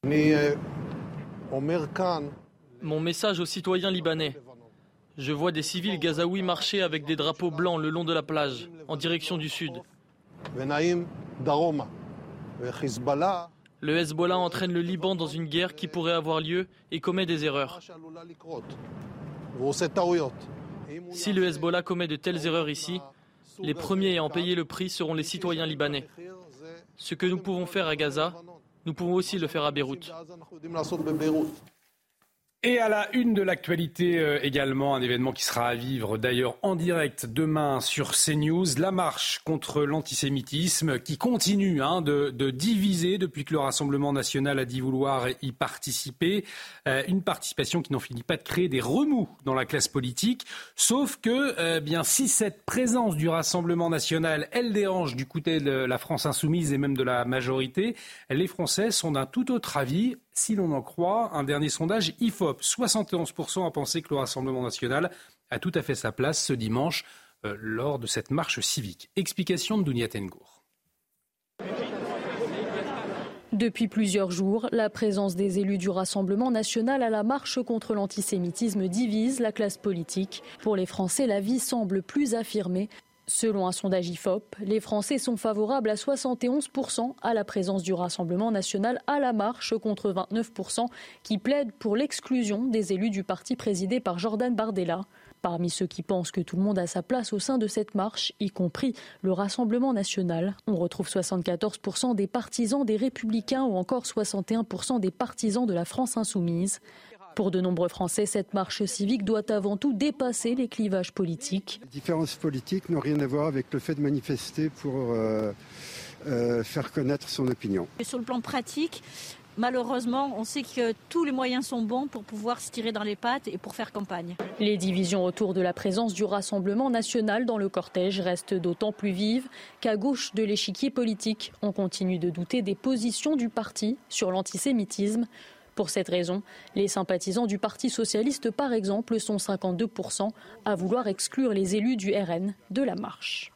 [SPEAKER 3] Mais
[SPEAKER 30] mon message aux citoyens libanais. Je vois des civils gazaouis marcher avec des drapeaux blancs le long de la plage, en direction du sud. Le Hezbollah entraîne le Liban dans une guerre qui pourrait avoir lieu et commet des erreurs. Si le Hezbollah commet de telles erreurs ici, les premiers à en payer le prix seront les citoyens libanais. Ce que nous pouvons faire à Gaza, nous pouvons aussi le faire à Beyrouth.
[SPEAKER 2] Et à la une de l'actualité euh, également, un événement qui sera à vivre d'ailleurs en direct demain sur CNews, la marche contre l'antisémitisme qui continue hein, de, diviser depuis que le Rassemblement national a dit vouloir y participer. Euh, une participation qui n'en finit pas de créer des remous dans la classe politique. Sauf que euh, bien si cette présence du Rassemblement national, elle dérange du côté de la France insoumise et même de la majorité, les Français sont d'un tout autre avis si l'on en croit un dernier sondage IFOP. 71% a pensé que le Rassemblement national a tout à fait sa place ce dimanche euh, lors de cette marche civique. Explication de Dounia Tengour.
[SPEAKER 40] Depuis plusieurs jours, la présence des élus du Rassemblement national à la marche contre l'antisémitisme divise la classe politique. Pour les Français, la vie semble plus affirmée. Selon un sondage IFOP, les Français sont favorables à 71% à la présence du Rassemblement national à la marche contre 29% qui plaident pour l'exclusion des élus du parti présidé par Jordan Bardella. Parmi ceux qui pensent que tout le monde a sa place au sein de cette marche, y compris le Rassemblement national, on retrouve 74% des partisans des Républicains ou encore 61% des partisans de la France insoumise. Pour de nombreux Français, cette marche civique doit avant tout dépasser les clivages politiques.
[SPEAKER 41] Les différences politiques n'ont rien à voir avec le fait de manifester pour euh, euh, faire connaître son opinion.
[SPEAKER 42] sur le plan pratique, Malheureusement, on sait que tous les moyens sont bons pour pouvoir se tirer dans les pattes et pour faire campagne.
[SPEAKER 40] Les divisions autour de la présence du Rassemblement national dans le cortège restent d'autant plus vives qu'à gauche de l'échiquier politique, on continue de douter des positions du parti sur l'antisémitisme. Pour cette raison, les sympathisants du Parti socialiste, par exemple, sont 52% à vouloir exclure les élus du RN de la marche.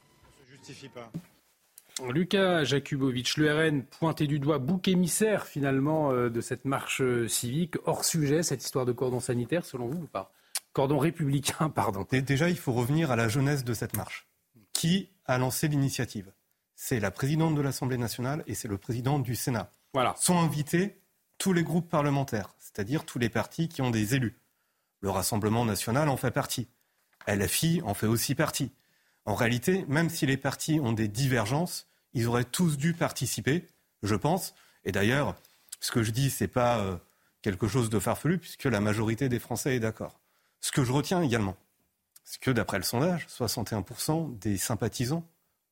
[SPEAKER 2] Lucas Jakubowicz, le RN pointé du doigt, bouc émissaire finalement euh, de cette marche euh, civique, hors sujet, cette histoire de cordon sanitaire, selon vous ou pas? Cordon républicain, pardon.
[SPEAKER 13] déjà, il faut revenir à la jeunesse de cette marche. Qui a lancé l'initiative? C'est la présidente de l'Assemblée nationale et c'est le président du Sénat.
[SPEAKER 2] Voilà.
[SPEAKER 13] Sont invités tous les groupes parlementaires, c'est-à-dire tous les partis qui ont des élus. Le Rassemblement national en fait partie. LFI en fait aussi partie. En réalité, même si les partis ont des divergences, ils auraient tous dû participer, je pense. Et d'ailleurs, ce que je dis, ce n'est pas euh, quelque chose de farfelu, puisque la majorité des Français est d'accord. Ce que je retiens également, c'est que d'après le sondage, 61% des sympathisants,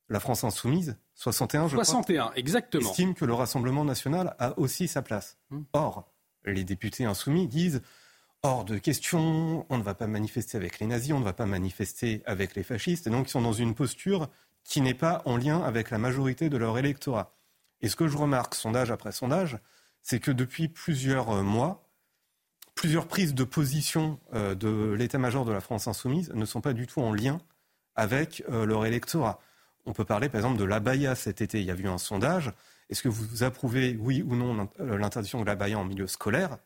[SPEAKER 13] la France insoumise, 61, je
[SPEAKER 2] 61, exactement.
[SPEAKER 13] Estime que le Rassemblement national a aussi sa place. Hmm. Or, les députés insoumis disent hors de question, on ne va pas manifester avec les nazis, on ne va pas manifester avec les fascistes, et donc ils sont dans une posture qui n'est pas en lien avec la majorité de leur électorat. Et ce que je remarque, sondage après sondage, c'est que depuis plusieurs euh, mois, plusieurs prises de position euh, de l'état-major de la France insoumise ne sont pas du tout en lien avec euh, leur électorat. On peut parler par exemple de l'abaya cet été. Il y a eu un sondage. Est-ce que vous approuvez, oui ou non, euh, l'interdiction de l'abaya en milieu scolaire?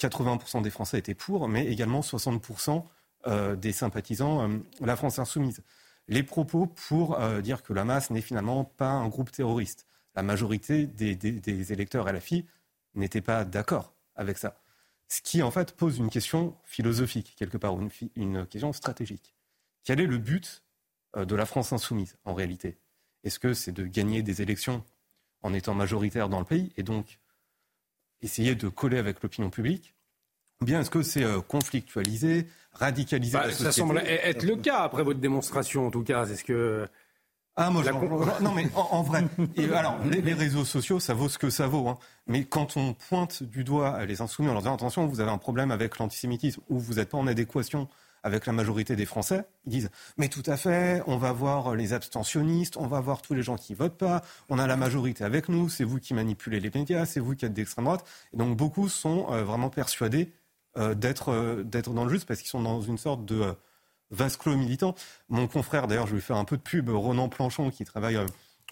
[SPEAKER 13] 80% des Français étaient pour, mais également 60% euh, des sympathisants euh, la France insoumise. Les propos pour dire que la masse n'est finalement pas un groupe terroriste. La majorité des, électeurs LFI n'étaient pas d'accord avec ça. Ce qui en fait pose une question philosophique, quelque part, une, une question stratégique. Quel est le but de la France insoumise, en réalité Est-ce que c'est de gagner des élections en étant majoritaire dans le pays et donc essayer de coller avec l'opinion publique ou bien est-ce que c'est euh, conflictualiser, radicaliser
[SPEAKER 2] bah, la société Ça semble être le cas après votre démonstration, en tout cas. C'est ce que
[SPEAKER 13] ah, moi, non, mais en, vrai. alors, les, réseaux sociaux, ça vaut ce que ça vaut. Hein. Mais quand on pointe du doigt les insoumis en leur disant attention, vous avez un problème avec l'antisémitisme ou vous n'êtes pas en adéquation avec la majorité des Français, ils disent mais tout à fait, on va voir les abstentionnistes, on va voir tous les gens qui votent pas, on a la majorité avec nous, c'est vous qui manipulez les médias, c'est vous qui êtes d'extrême droite. Et donc beaucoup sont euh, vraiment persuadés euh, d'être euh, d'être dans le juste parce qu'ils sont dans une sorte de vase clos militant. Mon confrère, d'ailleurs, je vais faire un peu de pub, Ronan Planchon, qui travaille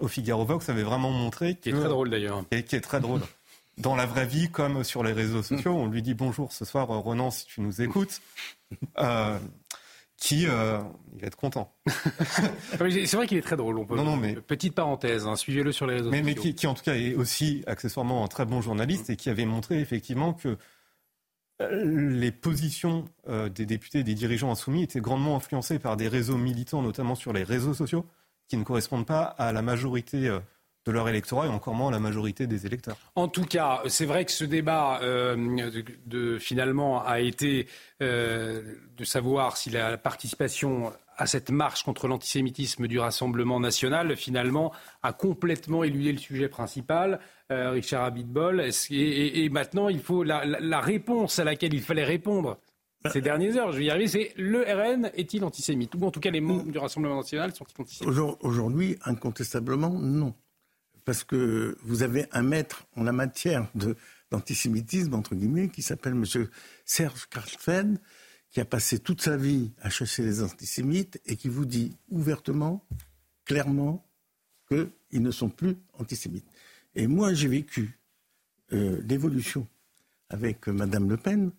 [SPEAKER 13] au Figaro Vox, avait vraiment montré
[SPEAKER 2] qui est très drôle d'ailleurs,
[SPEAKER 13] et qui est très drôle. Dans la vraie vie comme sur les réseaux sociaux. On lui dit bonjour ce soir, Ronan, si tu nous écoutes. [laughs] Euh, qui euh, il va être content. [laughs]
[SPEAKER 2] c'est vrai qu'il est très drôle. On peut, non, non, mais, petite parenthèse, hein, suivez-le sur les réseaux
[SPEAKER 13] mais,
[SPEAKER 2] sociaux.
[SPEAKER 13] Mais qui, en tout cas est aussi accessoirement un très bon journaliste et qui avait montré effectivement que euh, les positions des députés et des dirigeants insoumis étaient grandement influencées par des réseaux militants, notamment sur les réseaux sociaux, qui ne correspondent pas à la majorité de leur électorat et encore moins la majorité des électeurs.
[SPEAKER 2] En tout cas, c'est vrai que ce débat euh, de, finalement a été euh, de savoir si la participation à cette marche contre l'antisémitisme du Rassemblement national, finalement, a complètement éludé le sujet principal, euh, Richard Abitbol. Et, et, maintenant, il faut la, la, réponse à laquelle il fallait répondre ces dernières heures, je vais y arriver, c'est le RN est-il antisémite? Ou en tout cas, les membres du Rassemblement national sont-ils antisémites?
[SPEAKER 9] Aujourd'hui, incontestablement, non parce que vous avez un maître en la matière d'antisémitisme, entre guillemets, qui s'appelle M. Serge Karlfeld, qui a passé toute sa vie à chasser les antisémites et qui vous dit ouvertement, clairement, qu'ils ne sont plus antisémites. Et moi, j'ai vécu euh, l'évolution avec Mme Le Pen,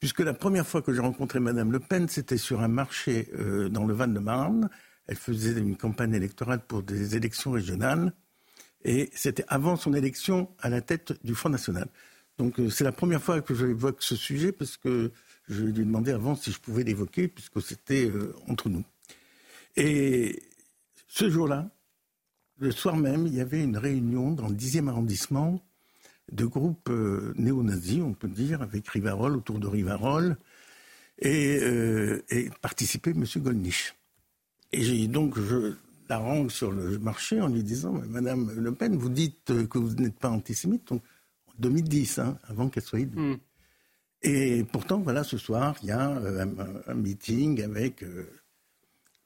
[SPEAKER 9] puisque la première fois que j'ai rencontré Mme Le Pen, c'était sur un marché euh, dans le Val-de-Marne. Elle faisait une campagne électorale pour des élections régionales. Et c'était avant son élection à la tête du Front National. Donc euh, c'est la première fois que je évoque ce sujet parce que je lui ai demandé avant si je pouvais l'évoquer puisque c'était euh, entre nous. Et ce jour-là, le soir même, il y avait une réunion dans le 10e arrondissement de groupes euh, néo-nazis, on peut dire, avec Rivarol, autour de Rivarol, et, et participait M. Gollnisch. Et donc, je, la sur le marché en lui disant Madame Le Pen, vous dites que vous n'êtes pas antisémite en 2010, hein, avant qu'elle soit élue. Hmm. Et pourtant, voilà, ce soir, il y a euh, un, meeting avec. Euh,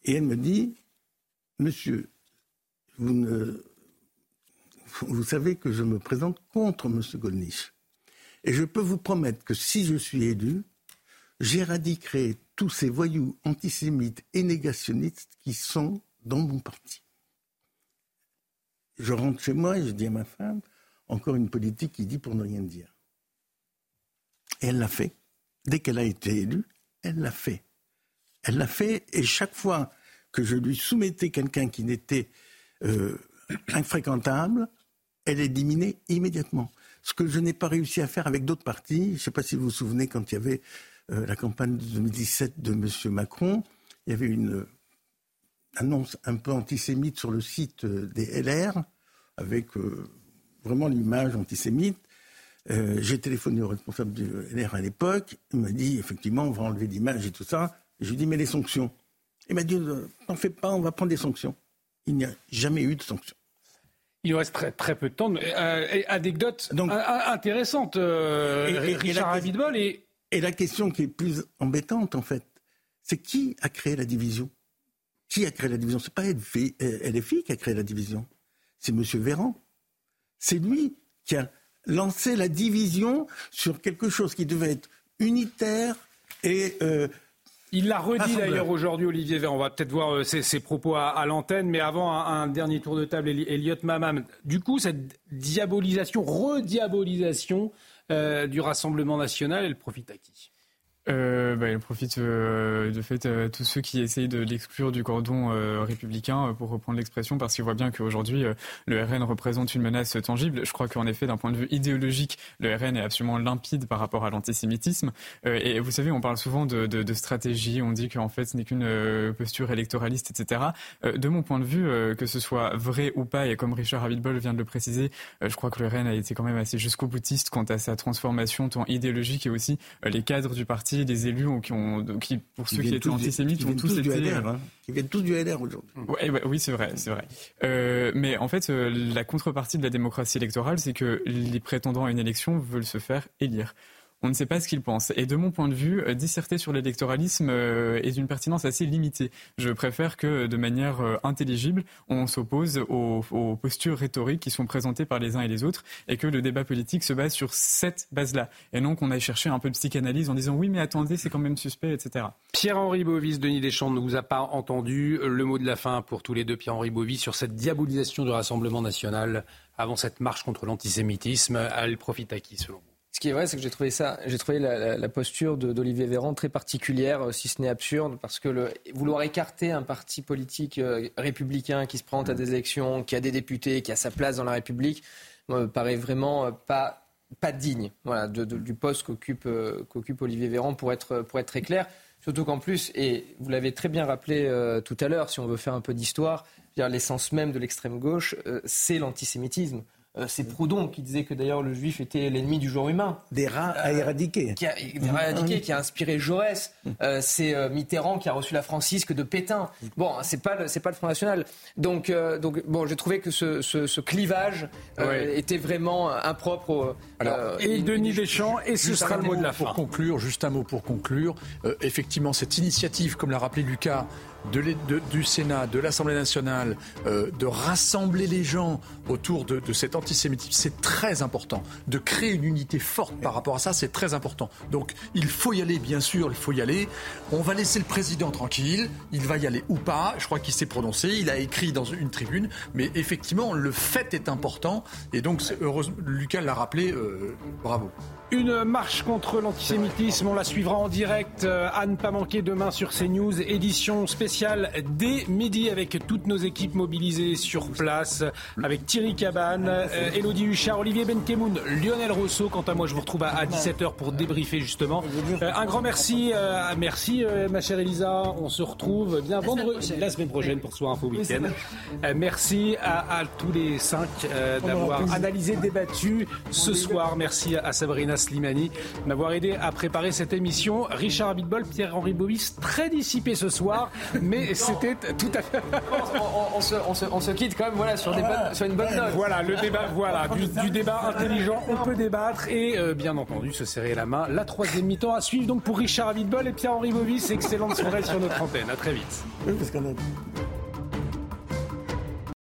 [SPEAKER 9] et elle me dit Monsieur, vous, ne, vous savez que je me présente contre M. Gollnisch. Et je peux vous promettre que si je suis élu, j'éradiquerai tous ces voyous antisémites et négationnistes qui sont dans mon parti. Je rentre chez moi et je dis à ma femme, encore une politique qui dit pour ne rien dire. Et elle l'a fait. Dès qu'elle a été élue, elle l'a fait. Elle l'a fait et chaque fois que je lui soumettais quelqu'un qui n'était euh, [clears throat] infréquentable, elle éliminait immédiatement. Ce que je n'ai pas réussi à faire avec d'autres partis. Je ne sais pas si vous vous souvenez quand il y avait euh, la campagne de 2017 de M. Macron, il y avait une annonce un peu antisémite sur le site euh, des LR, avec euh, vraiment l'image antisémite. Euh, j'ai téléphoné au responsable du LR à l'époque. Il m'a dit, effectivement, on va enlever l'image et tout ça. je lui ai dit, mais les sanctions Il m'a dit, n'en fais pas, on va prendre des sanctions. Il n'y a jamais eu de sanctions.
[SPEAKER 2] Il nous reste très, très peu de temps. anecdote Donc, intéressante, Richard et,
[SPEAKER 9] et la question qui est plus embêtante, en fait, c'est qui a créé la division? Qui a créé la division? C'est pas LFI euh, qui a créé la division, c'est M. Véran. C'est lui qui a lancé la division sur quelque chose qui devait être unitaire et euh,
[SPEAKER 2] il l'a redit d'ailleurs aujourd'hui, Olivier Véran. On va peut-être voir euh, ses, propos à, l'antenne, mais avant un, dernier tour de table, Elliot Mamam. Du coup, cette diabolisation, rediabolisation du Rassemblement national, elle profite à qui?
[SPEAKER 12] Euh, bah, il profite euh, de fait euh, tous ceux qui essayent de l'exclure du cordon euh, républicain, pour reprendre l'expression, parce qu'il voit bien qu'aujourd'hui le RN représente une menace tangible. Je crois qu'en effet, d'un point de vue idéologique, le RN est absolument limpide par rapport à l'antisémitisme. et vous savez, on parle souvent de, de, de stratégie, on dit qu'en fait ce n'est qu'une posture électoraliste, etc. de mon point de vue, que ce soit vrai ou pas, et comme Richard Abitbol vient de le préciser, je crois que le RN a été quand même assez jusqu'au boutiste quant à sa transformation tant idéologique et aussi les cadres du parti des élus qui ont, qui, pour ceux qui étaient antisémites, ont tous, été.
[SPEAKER 9] LR, hein. Ils viennent tous du LR aujourd'hui.
[SPEAKER 12] oui, c'est vrai, c'est vrai. Euh, mais en fait, euh, la contrepartie de la démocratie électorale, c'est que les prétendants à une élection veulent se faire élire on ne sait pas ce qu'ils pensent. Et de mon point de vue, euh, disserter sur l'électoralisme euh, est d'une pertinence assez limitée. Je préfère que, de manière euh, intelligible, on s'oppose aux, postures rhétoriques qui sont présentées par les uns et les autres, et que le débat politique se base sur cette base-là, et non qu'on aille chercher un peu de psychanalyse en disant oui, mais attendez, c'est quand même suspect, etc.
[SPEAKER 2] Pierre-Henri Bovis, Denis Deschamps ne vous a pas entendu. Le mot de la fin pour tous les deux, Pierre-Henri Bovis, sur cette diabolisation du Rassemblement national avant cette marche contre l'antisémitisme. Elle profite à qui, selon vous?
[SPEAKER 8] Ce qui est vrai, c'est que j'ai trouvé ça, j'ai trouvé la, posture d'Olivier Véran très particulière, euh, si ce n'est absurde, parce que le, vouloir écarter un parti politique euh, républicain qui se présente à des élections, qui a des députés, qui a sa place dans la République, me paraît vraiment euh, pas pas digne voilà, du poste qu'occupe qu'occupe Olivier Véran, pour être, pour être très clair. Surtout qu'en plus, et vous l'avez très bien rappelé tout à l'heure, si on veut faire un peu d'histoire, l'essence même de l'extrême gauche, c'est l'antisémitisme. Euh, c'est Proudhon qui disait que d'ailleurs le juif était l'ennemi du genre humain.
[SPEAKER 9] Des rats à euh, éradiquer.
[SPEAKER 8] Qui a, des rats à éradiquer, qui a inspiré Jaurès. Euh, c'est Mitterrand qui a reçu la francisque de Pétain. Bon, c'est pas c'est pas le Front National. Donc donc bon, j'ai trouvé que ce, ce, clivage était vraiment impropre.
[SPEAKER 2] Alors, et Denis Deschamps, et ce sera le mot de la
[SPEAKER 10] pour Conclure, juste un mot pour conclure. effectivement, cette initiative, comme l'a rappelé Lucas, du Sénat, de l'Assemblée nationale, euh, de rassembler les gens autour de, cet antisémitisme, c'est très important. De créer une unité forte par rapport à ça, c'est très important. Donc il faut y aller, bien sûr, il faut y aller. On va laisser le président tranquille, il va y aller ou pas. Je crois qu'il s'est prononcé, il a écrit dans une tribune, mais effectivement, le fait est important. Et donc, heureusement, Lucas l'a rappelé, euh, bravo.
[SPEAKER 2] Une marche contre l'antisémitisme, on la suivra en direct euh, à ne pas manquer demain sur CNews, édition spéciale dès midi avec toutes nos équipes mobilisées sur place, avec Thierry Cabane, euh, Elodie Huchard, Olivier Benkemoun, Lionel Rousseau. Quant à moi, je vous retrouve à 17h pour débriefer justement. Euh, un grand merci, merci ma chère Elisa, on se retrouve bien vendredi, la semaine prochaine pour Soir Info Week-end. merci à, tous les cinq d'avoir analysé, débattu ce soir. Merci à Sabrina Slimani m'avoir aidé à préparer cette émission. Richard Abitbol, Pierre-Henri Bovis, très dissipé ce soir, mais c'était tout à fait.
[SPEAKER 8] on, se, quitte quand même voilà, sur, une bonne note.
[SPEAKER 2] Voilà, le débat, voilà, du, débat intelligent, on peut débattre et euh, bien entendu se serrer la main. La troisième mi-temps à suivre donc pour Richard Abitbol et Pierre-Henri Bovis. Excellente soirée sur notre antenne. À très vite.